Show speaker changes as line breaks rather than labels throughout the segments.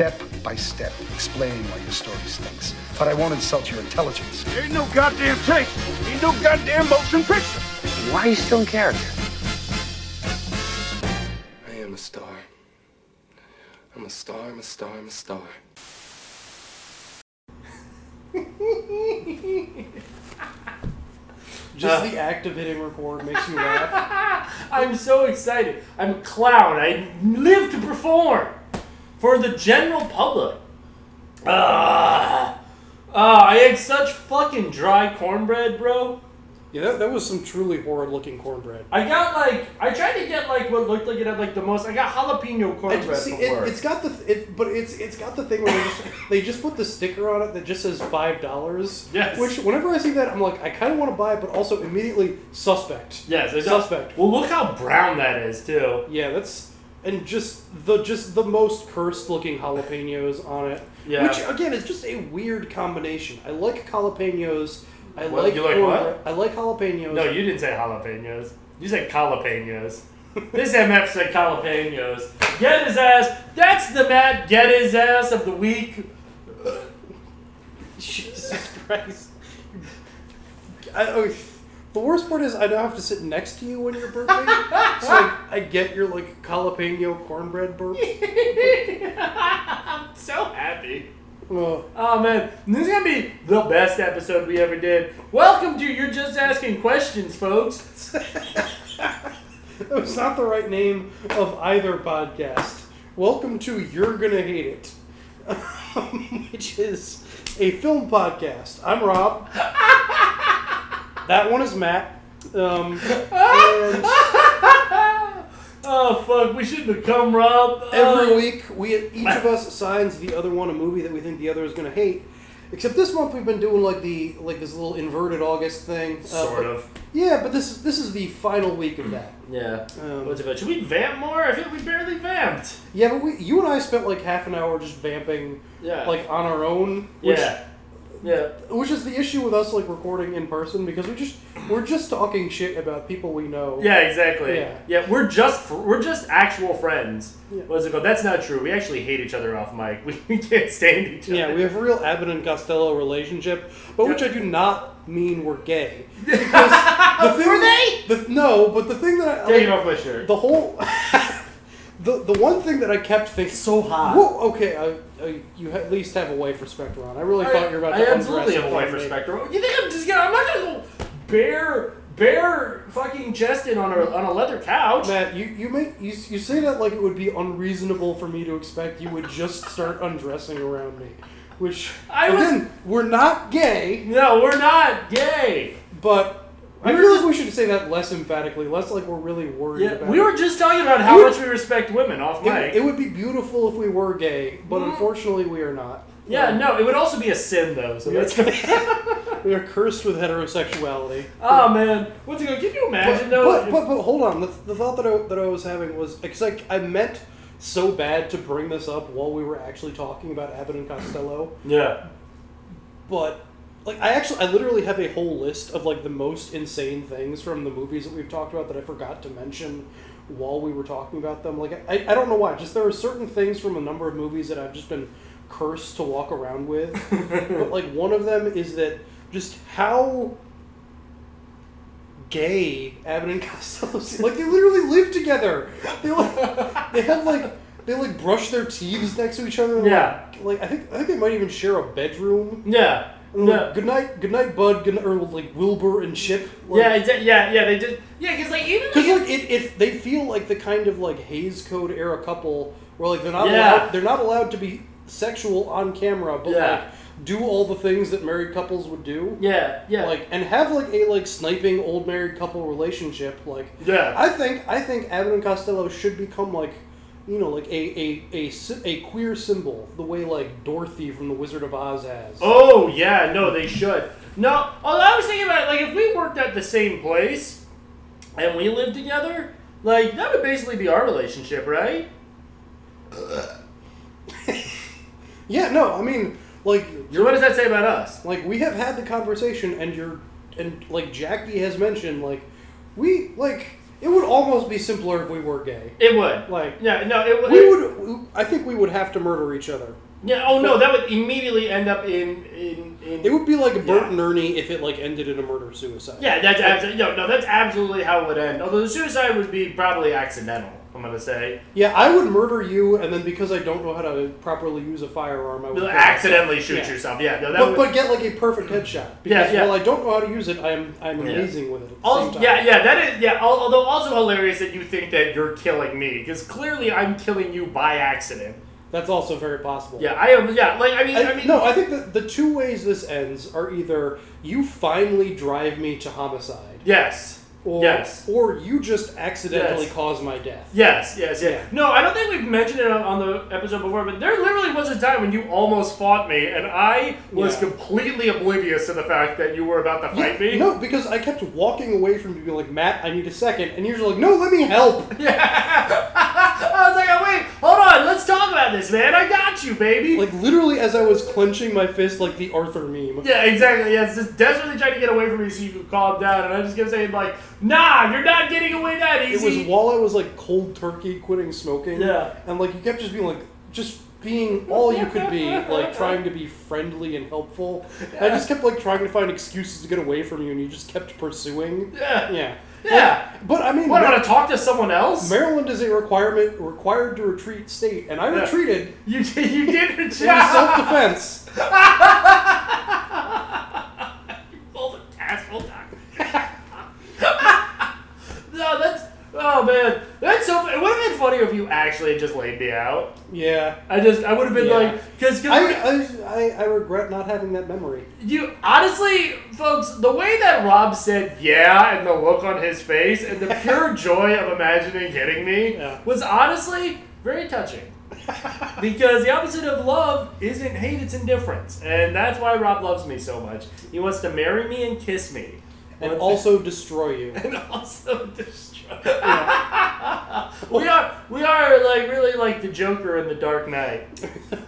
Step by step, explaining why your story stinks. But I won't insult your intelligence.
Ain't no goddamn tape. Ain't no goddamn motion picture.
Why are you still in character?
I am a star. I'm a star, I'm a star, I'm a star.
Just uh. the act of hitting record makes you laugh.
I'm so excited. I'm a clown. I live to perform for the general public. Ah, ah, I ate such fucking dry cornbread, bro.
Yeah, that, that was some truly horrid looking cornbread.
I got like I tried to get like what looked like it had like the most. I got jalapeno cornbread
see, it, it's got the it, but it's it's got the thing where they just, they just put the sticker on it that just says five dollars.
Yes.
Which whenever I see that, I'm like, I kind of want to buy it, but also immediately suspect.
yes,
suspect.
Well, look how brown that is too.
Yeah, that's and just the just the most cursed looking jalapenos on it.
Yeah.
Which again is just a weird combination. I like jalapenos. I
What?
like
You like what?
I like jalapenos.
No, you didn't say jalapenos. You said jalapenos. this MF said jalapenos. Get his ass. That's the Matt get his ass of the week.
Jesus Christ. I, oh, the worst part is I now have to sit next to you when you're burping, so I, I get your like jalapeno cornbread burp.
I'm so happy.
Oh,
Oh man, this is gonna be the best episode we ever did. Welcome to You're Just Asking Questions, folks.
that was not the right name of either podcast. Welcome to You're Gonna Hate It, which is a film podcast. I'm Rob. That one is Matt. Um, and
Oh fuck, we should become Rob.
Every
Oh.
week, we each of us assigns the other one a movie that we think the other is going to hate. Except this month we've been doing like the like this little inverted August thing. Uh,
Sort
but-
of.
Yeah, but this is this is the final week of that.
Yeah.
Um,
What's about? Should we vamp more? I feel like we barely vamped.
Yeah, but we you and I spent like half an hour just vamping
Yeah.
like on our own. Which,
yeah. Yeah.
Which is the issue with us like recording in person because we just we're just talking shit about people we know.
Yeah, exactly.
Yeah.
Yeah, we're just fr- we're just actual friends.
Yeah.
What's it called? That's not true. We actually hate each other off mic. We, we can't stand each other.
Yeah, we have a real Abbott and Costello relationship, but which I do not mean we're gay. Because the thing
Were
that- The, no, but the thing that I like,
off my shirt.
the whole the the one thing that I kept thinking
so hot.
Whoa, okay, I, I, you at least have a wife respecter on. I really
I,
thought you were about
I
to
absolutely
undress
have a wife
front of
You think I'm just gonna? I'm not gonna go bare bare fucking chested on a on a leather couch.
Matt, you you make you, you say that like it would be unreasonable for me to expect you would just start undressing around me, which
I was-
again we're not gay,
No, we're not gay.
but I
We were
feel
just-
like we should say that less emphatically, less like we're really worried
Yeah,
about.
we
it.
were just talking about how
We-
much we respect women off
It,
mic.
it would be beautiful if we were gay, but
Mhm.
unfortunately we are not.
yeah, no, it would also be a sin though. So
Yeah.
that's
We are cursed with heterosexuality.
oh man, what's it going? Can you imagine
but,
though?
but, but, but hold on. The, the thought that I, that I was having was because like I meant so bad to bring this up while we were actually talking about Abbott and Costello,
yeah,
but like I actually I literally have a whole list of like the most insane things from the movies that we've talked about that I forgot to mention while we were talking about them. Like I, I don't know why. Just there are certain things from a number of movies that I've just been cursed to walk around with. but like one of them is that just how gay Abbott and Costello seem. like they literally live together. They like they have like they like brush their teeth next to each other.
Yeah.
Like, like I think I think they might even share a bedroom.
yeah, Yeah.
Good night, good night, Bud. Good night, or like Wilbur and Chip. Like,
yeah, exa- yeah, yeah. They just yeah, because like even
Because like it, if they feel like the kind of like Hays Code era couple where like they're not
Yeah.
allowed they're not allowed to be sexual on camera, but
Yeah.
like do all the things that married couples would do.
Yeah, yeah.
Like and have like a like sniping old married couple relationship. Like
Yeah.
I think I think Abbott and Costello should become like you know like a a, a a queer symbol the way like Dorothy from the Wizard of Oz has.
Oh yeah, no, they should. No, although I was thinking about it, like if we worked at the same place and we lived together, like that would basically be our relationship, right?
Yeah, no, I mean like
So what does that say about us?
like we have had the conversation and you're and like Jackie has mentioned like we like it would almost be simpler if we were gay.
It would.
Like
Yeah, no, it would.
we would I think we would have to murder each other.
Yeah. Oh no, that would immediately end up in in. in
It would be like Bert
Yeah.
and Ernie if it like ended in a murder suicide.
yeah, that's absolutely no, no. That's absolutely how it would end. Although the suicide would be probably accidental. I'm gonna say
Yeah, I would murder you, and then because I don't know how to properly use a firearm, I would
You'll
myself.
accidentally shoot
Yeah.
yourself. Yeah, no, that
But,
would.
but get like a perfect headshot.
Yeah,
Because
yeah.
while I don't know how to use it, I'm I'm
Yeah.
amazing with it.
Also, yeah, yeah, that is yeah. Although also hilarious that you think that you're killing me because clearly I'm killing you by accident.
that's also very possible.
Yeah, I am. Yeah, like I mean, I,
I,
mean,
no, I think that the two ways this ends are either you finally drive me to homicide,
Yes.
Or
Yes.
or you just accidentally
Yes.
cause my death.
Yes, yes, yes.
Yeah.
No, I don't think we've mentioned it on, on the episode before, but there literally was a time when you almost fought me, and I was
Yeah.
completely oblivious to the fact that you were about to fight me.
No, because I kept walking away from you, being like, Matt, I need a second, and you're just like, no, let me help.
I was like, oh, wait, hold on, let's talk about this, man. I got you, baby.
Like literally, as I was clenching my fist, like the Arthur meme.
yeah, exactly. Yeah, it's just desperately trying to get away from me so you can calm down, and I just kept saying like, nah, you're not getting away that easy.
It was while I was like cold turkey quitting smoking.
Yeah.
And like you kept just being like, just being all you could be, like trying to be friendly and helpful. And I just kept like trying to find excuses to get away from you, and you just kept pursuing.
Yeah.
Yeah.
Yeah.
But I mean,
What,
Mar-
want to talk to someone else?
Maryland is a requirement required to retreat state, and I
Yeah.
retreated
you, did- you did
in self defense.
Full of asshole talk. no, that's. Oh man, that's so. It would have been funny if you actually just laid me out.
Yeah.
I just, I would have been
Yeah.
like, because,
I, I, I, I regret not having that memory.
you honestly, folks, the way that Rob said yeah and the look on his face and the pure joy of imagining hitting me
Yeah.
was honestly very touching. because the opposite of love isn't hate, it's indifference. And that's why Rob loves me so much. He wants to marry me and kiss me.
And also destroy you.
and also destroy. we are we are like really like the Joker in the Dark Knight.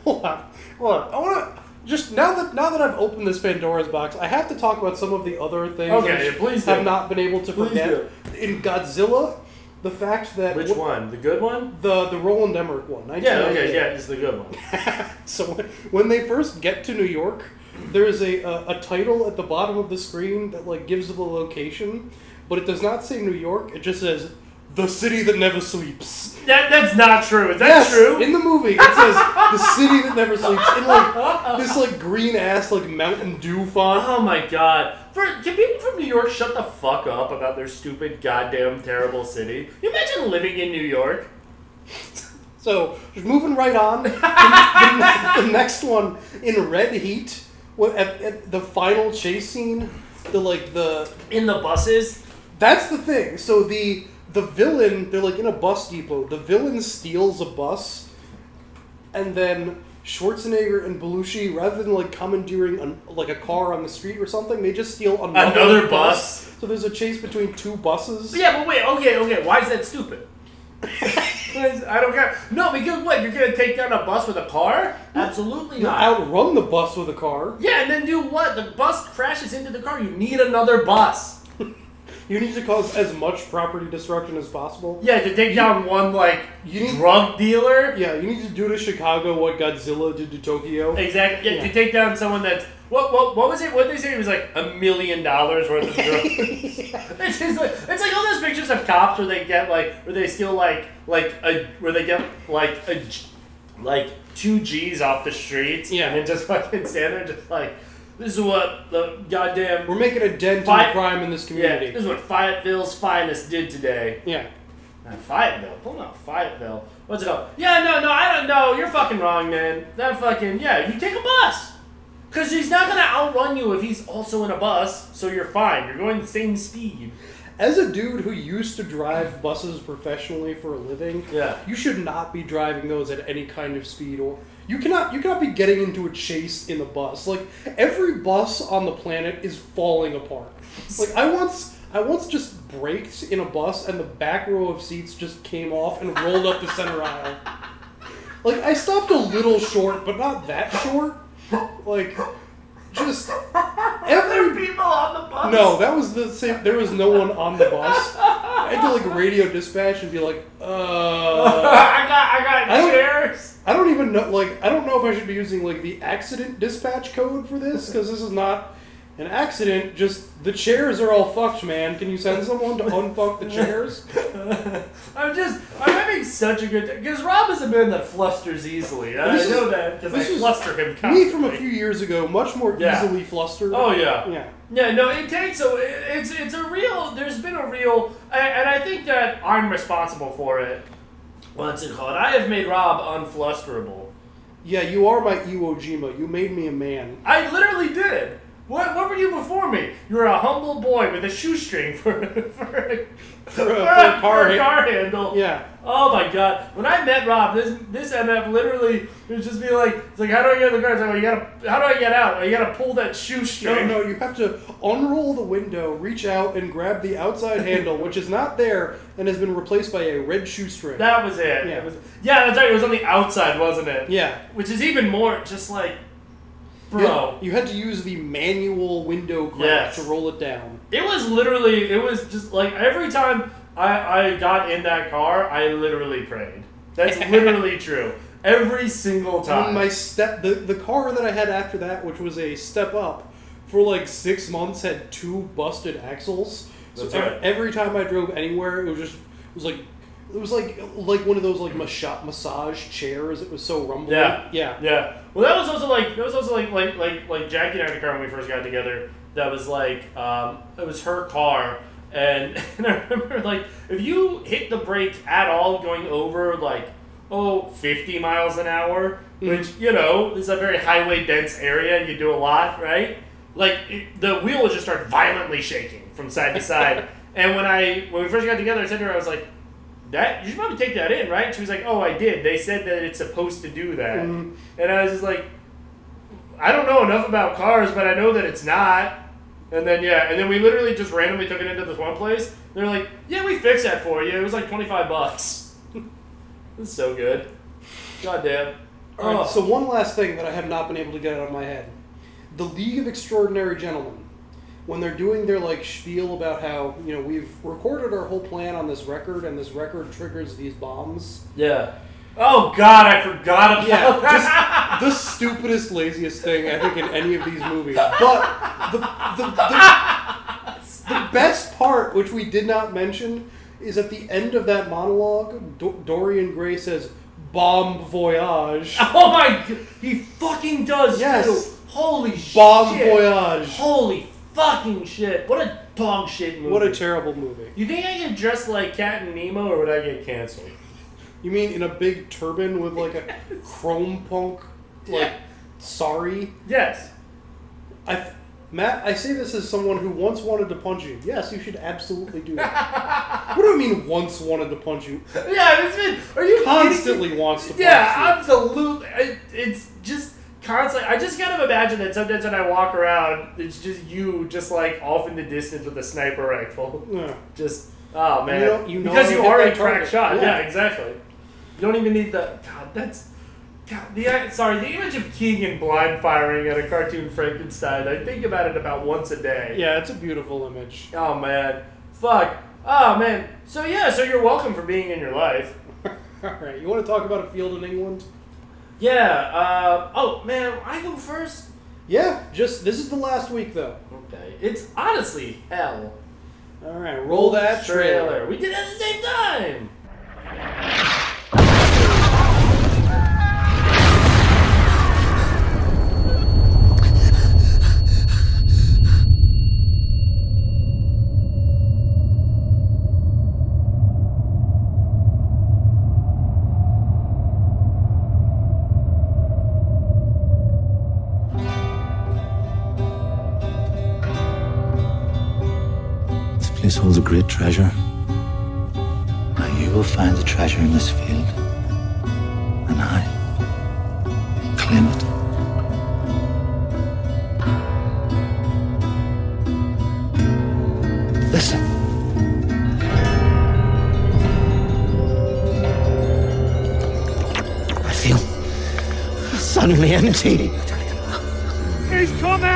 Hold on, hold on. I want to just now that now that I've opened this Pandora's box, I have to talk about some of the other things
Okay,
I
please
have
do.
not been able to
Please
forget. In Godzilla, the fact that
Which
wh-
one? The good one?
The the Roland Emmerich one.
Yeah,
1998.
okay, yeah, it's the good one.
So when, when they first get to New York, there is a, a a title at the bottom of the screen that like gives them the location, but it does not say New York. It just says the city that never sleeps.
That that's not true. Is that
yes,
true?
in the movie it says the city that never sleeps in like this like green ass like Mountain Dew font.
oh my god. For, can people from New York shut the fuck up about their stupid, goddamn, terrible city? You imagine living in New York?
So just moving right on, the, the- the next one in Red Heat, what at, at the final chase scene, the like the
In the buses?
That's the thing. So the the villain, they're like in a bus depot. The villain steals a bus, and then Schwarzenegger and Belushi, rather than like commandeering an, like a car on the street or something, they just steal another,
Another bus?
So there's a chase between two buses.
Yeah, but wait, okay, okay, why is that stupid? I don't care. No, because what? You're gonna take down a bus with a car? Absolutely
You
not.
outrun the bus with a car.
Yeah, and then do what? The bus crashes into the car. You need another bus.
You need to cause as much property destruction as possible.
Yeah, to take down one like
You need-
drug dealer.
Yeah, you need to do to Chicago what Godzilla did to Tokyo.
Exactly. Yeah,
Yeah.
to take down someone that's what what what was it? What did they say? It was like a million dollars worth of drugs. it's, just like, it's like all those pictures of cops where they get like where they steal like like a where they get like a like two G's off the streets.
Yeah.
and then just fucking stand there just like this is what the goddamn
We're making a dent in the crime in this
yeah
community.
this is what Fayetteville's finest did today.
Yeah.
Not Fayetteville. Pull out Fayetteville. What's it called? Yeah, no, no, I don't know. You're fucking wrong, man. That fucking yeah. You take a bus. Because he's not gonna outrun you if he's also in a bus, so you're fine. You're going the same speed.
As a dude who used to drive buses professionally for a living,
Yeah.
you should not be driving those at any kind of speed or you cannot you cannot be getting into a chase in a bus. Like every bus on the planet is falling apart. Like I once I once just braked in a bus and the back row of seats just came off and rolled up the center aisle. Like I stopped a little short, but not that short. Like just every
people on the bus.
no, that was the same. There was no one on the bus. I had to like radio dispatch and be like, uh,
I got, I got
I
chairs.
I don't even know. Like, I don't know if I should be using like the accident dispatch code for this because this is not an accident. Just the chairs are all fucked, man. Can you send someone to unfuck the chairs?
I'm just, I'm having such a good time because Rob is a man that flusters easily. I
This is-
know that because I
this is
fluster him constantly.
Me from a few years ago, much more
Yeah.
easily flustered.
Oh yeah.
yeah.
Yeah, no, it takes a. It's it's a real. There's been a real, and and I think that I'm responsible for it. What's it called? I have made Rob unflusterable.
Yeah, you are my Iwo Jima. You made me a man.
I literally did. What what were you before me? You were a humble boy with a shoestring for for a,
For a- for a car
for car handle.
Yeah.
Oh my god! When I met Rob, this this MF literally would just be like, it's like, how do I get in the car? It's like, well, you gotta, how do I get out? Well, you gotta pull that shoestring.
no, no, you have to unroll the window, reach out, and grab the outside handle, which is not there and has been replaced by a red shoestring.
That was it.
Yeah.
It was, yeah, that's right. It was on the outside, wasn't it?
yeah.
Which is even more just like, bro.
had, you had to use the manual window crank
Yes.
to roll it down.
It was literally. It was just like every time I I got in that car, I literally prayed. That's literally true. Every single time.
my step, the, the car that I had after that, which was a step up, for like six months had two busted axles. So
That's right.
every time I drove anywhere, it was just it was like it was like like one of those like massa- massage chairs. It was so rumbly.
Yeah.
yeah.
Yeah. Well, that was also like that was also like like like like Jackie and I had a car when we first got together. That was like um, it was her car, and, and I remember like if you hit the brake at all going over like oh 50 miles an hour, which you know is a very highway dense area. You do a lot, right? Like it, the wheel would just start violently shaking from side to side. and when I when we first got together, I said to her, I was like. That you should probably take that in, right? She was like, "Oh, I did. They said that it's supposed to do that." Mm-hmm. And I was just like, "I don't know enough about cars, but I know that it's not." And then yeah, and then we literally just randomly took it into this one place. They're like, "Yeah, we fixed that for you. It was like twenty five bucks." this is so good. God damn.
All right,
Oh.
so one last thing that I have not been able to get out of my head: the League of Extraordinary Gentlemen, when they're doing their like spiel about how you know we've recorded our whole plan on this record and this record triggers these bombs.
yeah. Oh God, I forgot about
Yeah,
that.
just the stupidest, laziest thing I think in any of these movies. But the the, the, the best part, which we did not mention, is at the end of that monologue, Do- Dorian Gray says, "Bomb voyage."
oh my! He fucking does
Yes.
too. Holy
Bomb
shit!
voyage.
Holy fucking shit! What a dog shit movie.
What a terrible movie.
You think I get dressed like Captain Nemo, or would I get canceled?
You mean in a big turban with like a chrome punk, like
Yeah.
sorry?
Yes.
I, Matt, I say this as someone who once wanted to punch you. Yes, you should absolutely do that. what do I mean once wanted to punch you?
Yeah, it's been. Are you kidding?
Constantly wants to punch
Yeah,
you.
Yeah, absolutely. It, it's just constantly. I just kind of imagine that sometimes when I walk around, it's just you, just like off in the distance with a sniper rifle.
Yeah.
Just oh man,
You know- you
because you are a crack shot.
Yeah.
Yeah. exactly. You don't even need the God. That's God. The uh, sorry, the image of Keegan blind firing at a cartoon Frankenstein. I think about it about once a day.
Yeah, it's a beautiful image.
Oh man, fuck. Oh man. So yeah, so you're welcome for being in your life.
All right, you want to talk about a field in England?
Yeah. Uh, oh man, I go first.
Yeah, just this is the last week though.
Okay. It's honestly hell.
All right, roll that trailer.
We did it at the same time.
Great treasure. Now you will find the treasure in this field, and I claim it. Listen. I feel suddenly empty.
He's coming!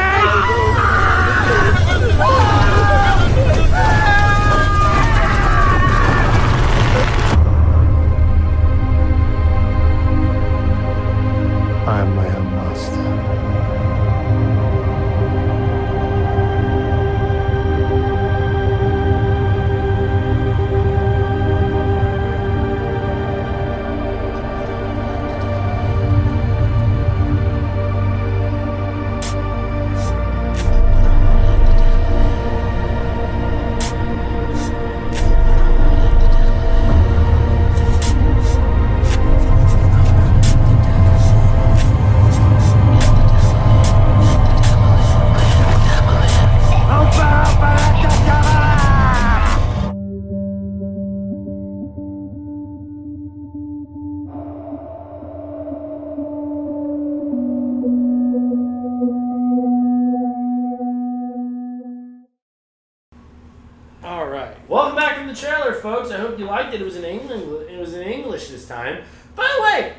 Folks. I hope you liked it. It was in England. It was in English this time. By the way,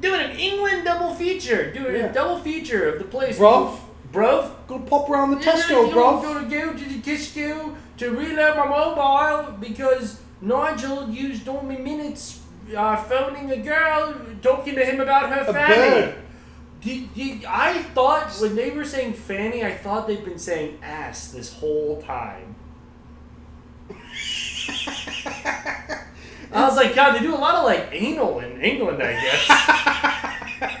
doing an England double feature. Doing
Yeah.
a double feature of the place.
Bruv.
Bruv.
Gonna pop around the Tesco,
I'm
bruv.
gonna go to the Tesco to reload my mobile because Nigel used all my minutes uh, phoning a girl, talking to him about her
A
fanny.
bird.
Did, did, I thought when they were saying fanny, I thought they'd been saying ass this whole time. I was like, God, they do a lot of like anal in England, I guess.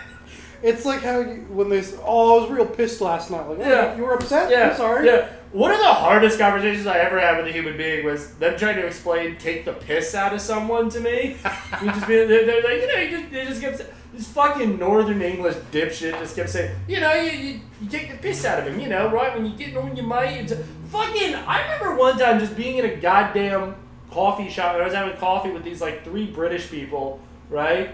It's like how you when they oh I was real pissed last night. Like oh,
Yeah.
you were upset.
Yeah,
I'm sorry.
Yeah. One of the hardest conversations I ever had with a human being was them trying to explain take the piss out of someone to me. you just be, they're, they're like, you know, you just, they just kept saying, this fucking Northern English dipshit just kept saying, you know, you, you, you take the piss out of him, you know, right? When you're getting on your mate. Fucking, I remember one time just being in a goddamn coffee shop and I was having coffee with these like three British people, right?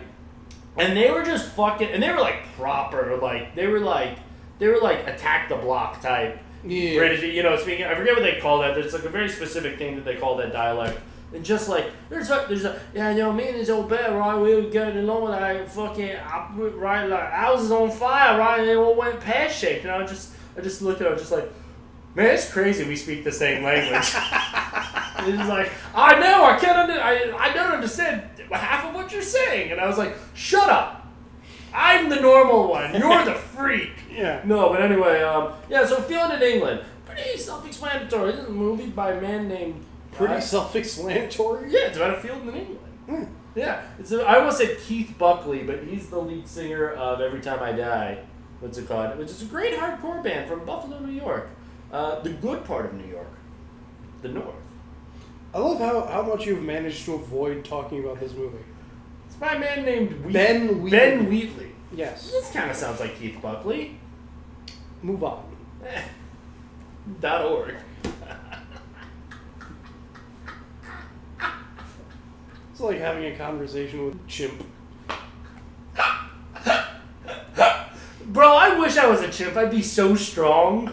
And they were just fucking, and they were like proper, like, they were like, they were like attack the block type.
Yeah.
British, you know, speaking, I forget what they call that. There's like a very specific thing that they call that dialect. And just like, there's a, there's a, yeah, you know, me and this old bear, right, we were going along, like, fucking, I- right, like, houses on fire, right, and they all went pear shaped. And I just, I just looked at it, I was just like, man, it's crazy we speak the same language. he's like, I know, I can't, under, I, I don't understand half of what you're saying. And I was like, shut up. I'm the normal one. You're the freak.
Yeah.
No, but anyway, um, yeah. So feeling in England, pretty self-explanatory. This is a movie by a man named.
Pretty
uh,
self-explanatory.
Yeah, it's about a field in England. Yeah, it's a, I almost said Keith Buckley, but he's the lead singer of Every Time I Die. What's it called? Which is a great hardcore band from Buffalo, New York. Uh, the good part of New York, the North.
I love how, how much you've managed to avoid talking about this movie.
It's by a man named Wheat-
Ben Wheatley.
Ben Wheatley.
Yes.
This kind of sounds like Keith Buckley.
Move on.
Eh. Dot org.
It's like having a conversation with a Chimp.
Bro, I wish I was a chimp. I'd be so strong.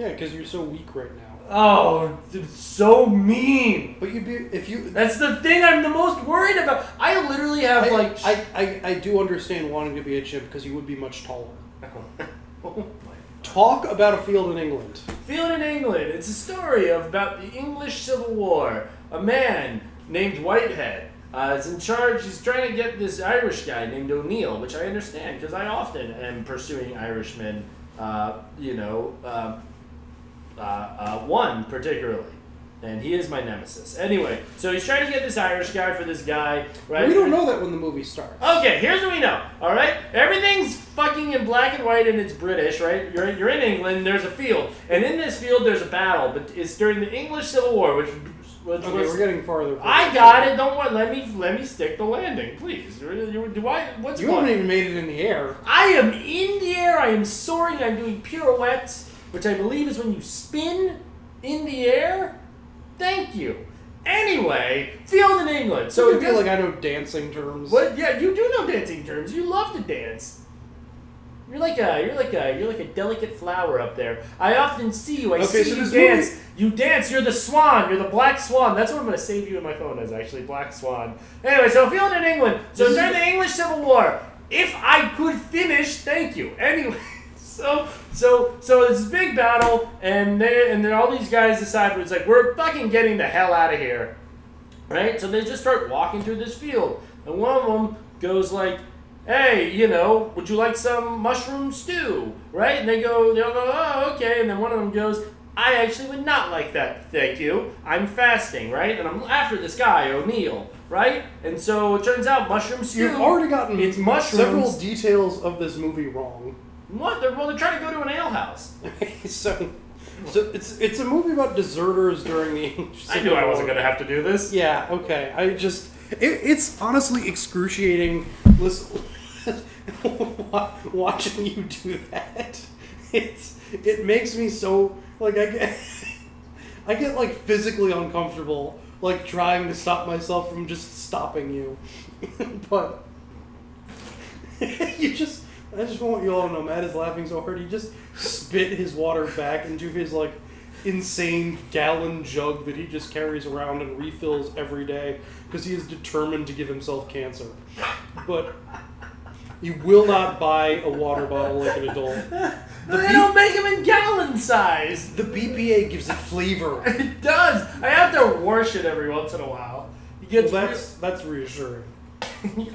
Yeah, because you're so weak right now.
Oh, so mean.
But you'd be if you.
That's the thing I'm the most worried about. I literally have
I,
like.
I, I, I do understand wanting to be a chimp because you would be much taller.
oh.
Talk about a field in England.
Field in England. It's a story of about the English Civil War. A man named Whitehead uh, is in charge. He's trying to get this Irish guy named O'Neill, which I understand because I often am pursuing Irishmen. Uh, you know, uh, uh, uh, one particularly. And he is my nemesis. Anyway, so he's trying to get this Irish guy for this guy, right?
We don't know that when the movie starts.
Okay, here's what we know. All right, everything's fucking in black and white, and it's British, right? You're you're in England. There's a field, and in this field there's a battle, but it's during the English Civil War, which which
Okay,
was.
we're getting farther. from
I got it. Don't worry. Let me let me stick the landing, please. Do I? What's
You
going?
haven't even made it in the air.
I am in the air. I am soaring. I'm doing pirouettes, which I believe is when you spin in the air. Thank you. Anyway, field in England.
So I feel like I know dancing terms.
What? Yeah, you do know dancing terms. You love to dance. You're like a you're like a you're like a delicate flower up there. I often see you. I
Okay,
see
so
you dance.
movie-
You dance. You're the swan. You're the black swan. That's what I'm gonna save you in my phone as actually black swan. Anyway, so field in England. So during the English Civil War, if I could finish, thank you. Anyway. So, so, so it's this big battle, and they and then all these guys decide it's like we're fucking getting the hell out of here, right? So they just start walking through this field, and one of them goes like, "Hey, you know, would you like some mushroom stew?" Right? And they go, they'll go, "Oh, okay." And then one of them goes, "I actually would not like that, thank you. I'm fasting, right? And I'm after this guy O'Neill, right? And so it turns out mushroom stew.
You've already gotten
it's mushrooms.
several details of this movie wrong.
What? They're, well, they're trying to go to an alehouse.
so, so it's it's a movie about deserters during the
I knew I wasn't gonna have to do this.
Yeah. Okay. I just it, it's honestly excruciating. Listen, watching you do that. It's it makes me so like I get I get like physically uncomfortable like trying to stop myself from just stopping you, but you just. I just want you all to know Matt is laughing so hard he just spit his water back into his like insane gallon jug that he just carries around and refills every day because he is determined to give himself cancer. But you will not buy a water bottle like an adult.
they don't make them in gallon size.
The BPA gives it flavor.
It does. I have to wash it every once in a while.
Well, that's that's reassuring.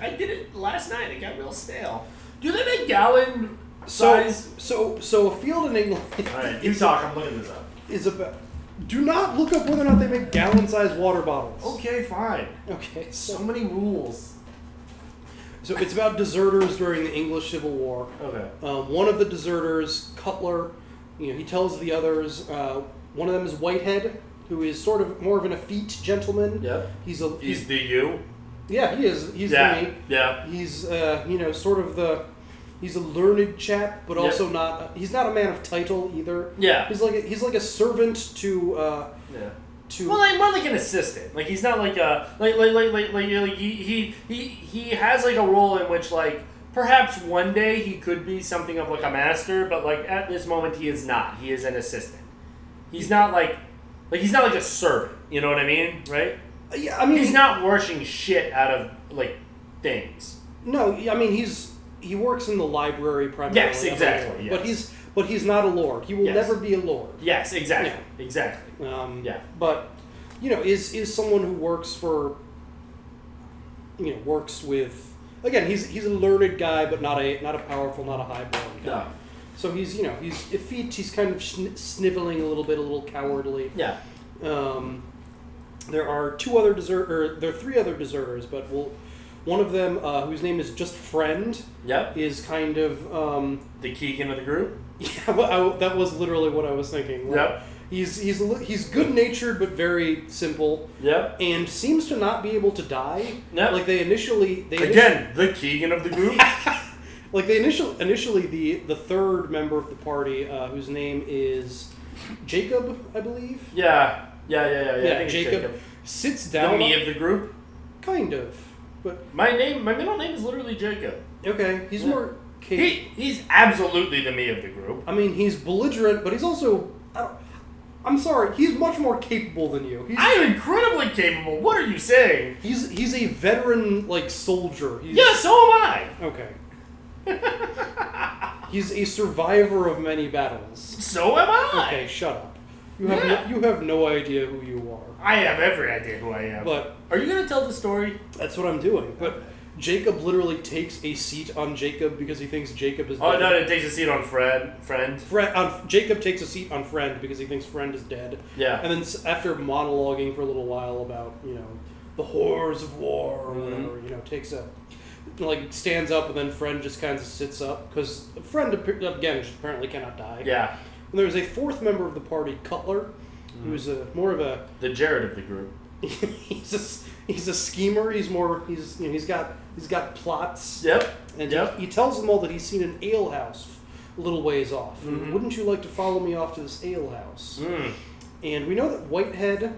I did it last night. It got real stale. Do they make gallon
So
size?
so so a field in England
All right, you talk. I'm looking this up.
is about. Do not look up whether or not they make gallon-sized water bottles.
Okay, fine.
Okay.
So
So
many rules.
so it's about deserters during the English Civil War.
Okay.
Um, one of the deserters, Cutler, you know, he tells the others. Uh, one of them is Whitehead, who is sort of more of an effete gentleman.
Yep.
He's a
He's the you.
yeah, he is. He's
yeah.
the me.
Yeah.
He's uh, you know sort of the he's a learned chap, but
Yep.
also not. He's not a man of title either.
Yeah.
He's like a, he's like a servant to uh,
Yeah.
to.
Well, like more like an assistant. Like he's not like a like like like like, like, like he, he he he has like a role in which like perhaps one day he could be something of like a master, but like at this moment he is not. He is an assistant. He's not like like he's not like a servant. You know what I mean, right?
yeah, I mean
He's not washing shit out of like things.
No, I mean he's he works in the library primarily.
Yes, exactly, yes.
But he's but he's not a lord. He will
Yes.
never be a lord.
Yes, exactly, exactly.
Um,
Yeah.
But you know, is is someone who works for you know works with again he's he's a learned guy, but not a not a powerful, not a highborn guy.
No.
So he's you know he's effete. He's kind of sn- sniveling a little bit, a little cowardly.
Yeah.
Um, there are two other desert, or there are three other deserters, but we'll, one of them, uh, whose name is just Friend,
Yep.
is kind of um,
The Keegan of the group.
yeah. well, I, that was literally what I was thinking. Like,
Yep.
He's he's li- he's good natured but very simple,
Yep.
and seems to not be able to die.
Yep.
Like they initially they initi-
Again, the Keegan of the group.
like they initial initially the the third member of the party, uh, whose name is Jacob, I believe.
yeah. Yeah, yeah, yeah, yeah. I think it's
Jacob, sits down.
The me of the group.
kind of, but
My name, my middle name is literally Jacob.
okay, he's
Yeah.
more.
He, he's absolutely the me of the group.
I mean, he's belligerent, but he's also. I don't, I'm sorry, he's much more capable than you. He's,
I'm incredibly capable. What are you saying?
he's he's a veteran like soldier. He's,
Yeah, so am I.
Okay. he's a survivor of many battles.
So am I.
Okay, shut up. You have
Yeah.
no, you have no idea who you are.
I have every idea who I am.
But
are you gonna tell the story?
that's what I'm doing. But Jacob literally takes a seat on Jacob because he thinks Jacob is
Oh
dead.
no, it takes a seat on Fred. Friend.
Fred, on, Jacob takes a seat on Friend because he thinks Friend is dead.
Yeah.
And then after monologuing for a little while about you know the horrors of war or
Mm-hmm.
whatever, you know, takes a like stands up and then Friend just kind of sits up because Friend again apparently cannot die.
Yeah.
And there's a fourth member of the party, Cutler,
Mm-hmm.
who's a more of a
The Jared of the group.
he's a he's a schemer. He's more he's you know he's got he's got plots.
Yep.
And
Yep.
he, he tells them all that he's seen an ale house a little ways off.
Mhm.
Wouldn't you like to follow me off to this ale house?
Mm.
And we know that Whitehead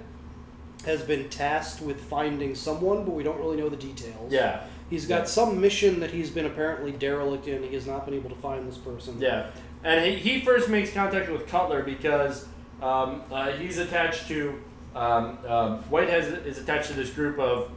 has been tasked with finding someone, but we don't really know the details.
Yeah.
He's got
Yeah.
some mission that he's been apparently derelict in. He has not been able to find this person.
Yeah, and he, he first makes contact with Cutler because um, uh, he's attached to um, um, Whitehead is, is attached to this group of.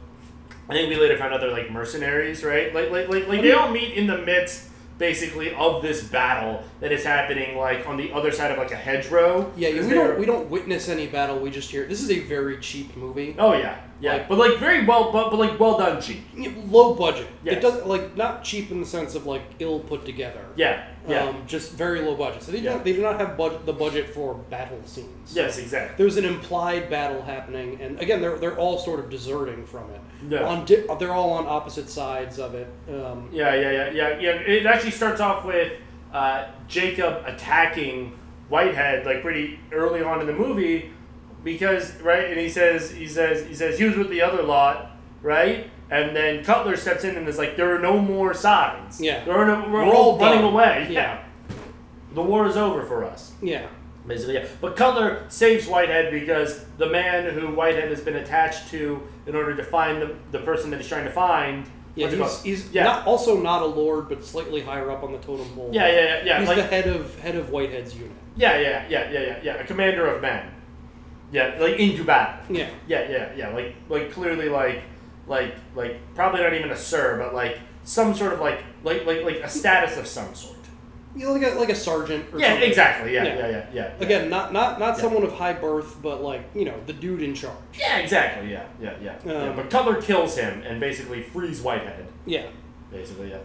I think we later found out they're like mercenaries, right? Like, like, like, like they all meet in the midst, basically, of this battle that is happening, like on the other side of like a hedgerow.
Yeah, we don't we don't witness any battle. We just hear this is a very cheap movie.
Oh yeah, yeah, but like very well, but, but like well done, cheap.
low budget.
Yes.
It doesn't like not cheap in the sense of like ill put together.
Yeah, yeah.
Um, just very low budget. So they
Yeah.
don't they do not have bud- the budget for battle scenes.
Yes, exactly.
There's an implied battle happening, and again, they're they're all sort of deserting from it.
Yeah.
On di- they're all on opposite sides of it. Um,
Yeah, yeah, yeah, yeah, yeah. It actually starts off with uh, Jacob attacking Whitehead like pretty early on in the movie because right, and he says he says he says he was with the other lot, right? And then Cutler steps in and is like, "There are no more sides.
Yeah.
there are no. We're,
We're
all,
all
running away.
Yeah.
Yeah, the war is over for us."
Yeah.
Basically, yeah. But Cutler saves Whitehead because the man who Whitehead has been attached to in order to find the, the person that he's trying to find.
Yeah, he's, he's
yeah.
not, also not a lord, but slightly higher up on the totem pole.
Yeah, yeah, yeah, yeah,
He's
like-
the head of head of Whitehead's unit.
Yeah, yeah, yeah, yeah, yeah, yeah. A commander of men. Yeah, like into battle.
Yeah.
Yeah, yeah, yeah. Like, like clearly, like, like, like probably not even a sir, but like some sort of like, like, like, like a status of some sort.
You know, like a like a sergeant. Or
Yeah,
something.
exactly. Yeah, yeah, yeah, yeah. yeah.
Again, not not not
Yeah.
someone of high birth, but like you know the dude in charge.
Yeah, exactly. Yeah, yeah, yeah. yeah.
Um,
But Cutler kills him and basically frees Whitehead.
Yeah.
Basically, yeah.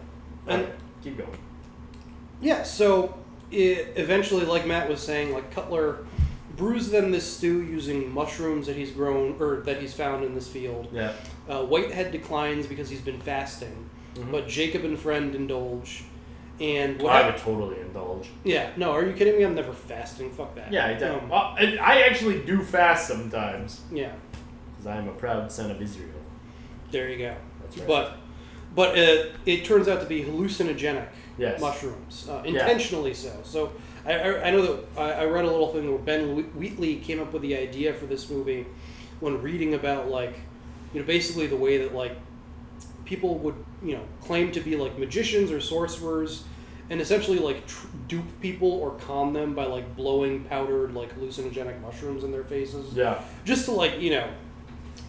And-
Okay, keep going.
Yeah, so it, eventually, like Matt was saying, like Cutler brews them this stew using mushrooms that he's grown or that he's found in this field.
Yeah.
Uh, Whitehead declines because he's been fasting,
Mhm.
but Jacob and friend indulge. And what
I would totally indulge.
yeah, no, are you kidding me? I'm never fasting. Fuck that.
Yeah, I, do.
Um,
Well, I I actually do fast sometimes.
Yeah.
Because I am a proud son of Israel.
There you go.
That's right.
But but uh, it turns out to be hallucinogenic
Yes.
mushrooms, uh,
Yeah.
intentionally so. So I, I, I know that I, I read a little thing where Ben Wheatley came up with the idea for this movie when reading about like you know basically the way that like people would you know claim to be like magicians or sorcerers and essentially like tr- dupe people or con them by like blowing powdered like hallucinogenic mushrooms in their faces
Yeah.
just to like you know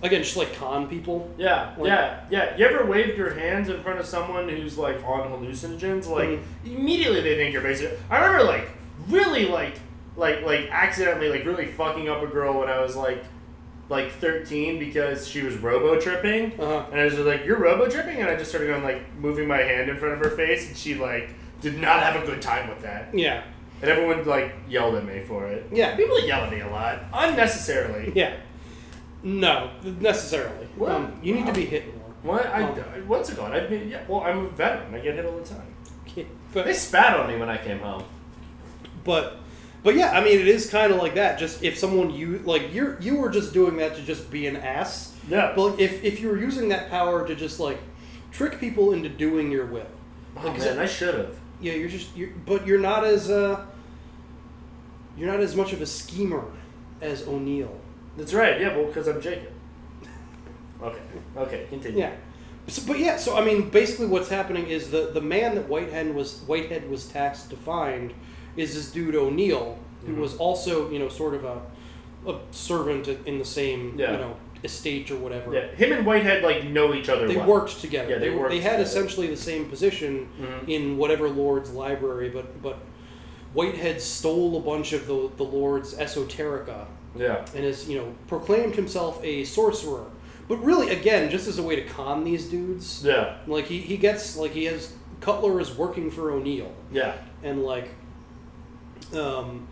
again just like con people
Yeah,
Like-
yeah, yeah. You ever waved your hands in front of someone who's like on hallucinogens? Like
Mhm.
immediately they think you're basic. I remember like really like like like accidentally like really fucking up a girl when I was like like 13 because she was robo tripping,
Uh-huh.
and I was like, "You're robo tripping," and I just started going like moving my hand in front of her face, and she like did not have a good time with that.
yeah
And everyone like yelled at me for it.
Yeah.
people yell at me a lot unnecessarily.
Yeah. No, necessarily.
Well,
um, you need to be hit more.
What? I,
Um,
what's it called? I mean, yeah, well, I'm a veteran. I get hit all the time. They
But,
spat on me when I came home.
but, but yeah, I mean, it is kind of like that. Just if someone you like, you're you were just doing that to just be an ass.
Yeah.
But if if you were using that power to just like trick people into doing your will,
Oh
like,
man, I should have.
yeah, you're just you're, but you're not as uh, you're not as much of a schemer as O'Neill.
That's right. Yeah, well, because I'm Jacob. Okay. Okay. Continue.
Yeah. So, but yeah, so I mean, basically, what's happening is the the man that Whitehead was Whitehead was tasked to find is this dude O'Neill, who
Mhm.
was also you know sort of a a servant in the same
Yeah.
you know estate or whatever.
Yeah. Him and Whitehead like know each other.
They
well.
worked together.
Yeah, they
were-
worked
They had
together.
essentially the same position
Mhm.
in whatever lord's library, but but Whitehead stole a bunch of the the lord's esoterica
Yeah.
and has you know proclaimed himself a sorcerer. But really, again, just as a way to con these dudes.
Yeah.
Like he, he gets like he has Cutler is working for O'Neill
Yeah.
and like um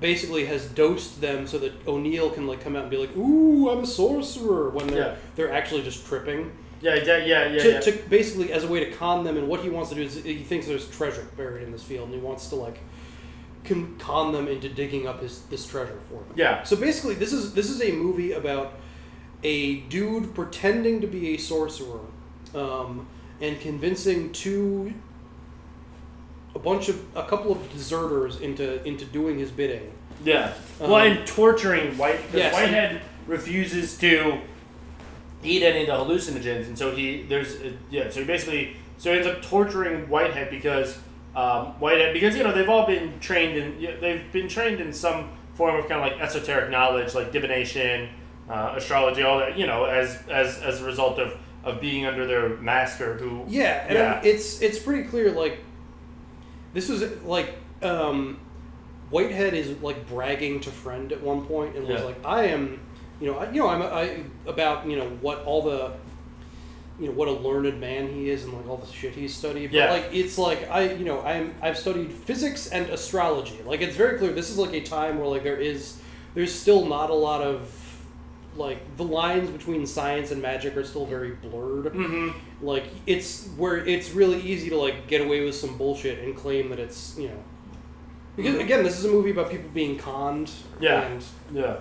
basically has dosed them so that O'Neill can like come out and be like, "Ooh, I'm a sorcerer," when they're
Yeah.
they're actually just tripping.
Yeah. Yeah. Yeah. Yeah.
to,
yeah.
to basically as a way to con them, and what he wants to do is he thinks there's treasure buried in this field, and he wants to like con, con them into digging up his this treasure for them.
Yeah.
So basically, this is this is a movie about a dude pretending to be a sorcerer, um, and convincing two a bunch of a couple of deserters into into doing his bidding.
Yeah.
Um,
well, and torturing White. Because
yes,
Whitehead refuses to eat any of the hallucinogens, and so he there's uh, yeah. So he basically so he ends up torturing Whitehead because um, Whitehead because you know they've all been trained in yeah, they've been trained in some form of kind of like esoteric knowledge like divination, uh, astrology, all that you know as as as a result of of being under their master who
Yeah, and I mean, it's it's pretty clear. Like, this is like um, Whitehead is like bragging to friend at one point and was
Yeah.
like, "I am, you know, I, you know, I'm I about you know what all the." You know what a learned man he is, and like all the shit he's studied. But
Yeah.
like it's like I, you know, I'm I've studied physics and astrology. Like it's very clear. This is like a time where like there is, there's still not a lot of, like the lines between science and magic are still very blurred.
Mm-hmm.
Like it's where it's really easy to like get away with some bullshit and claim that it's you know. Because again, this is a movie about people being conned.
Yeah.
And
Yeah.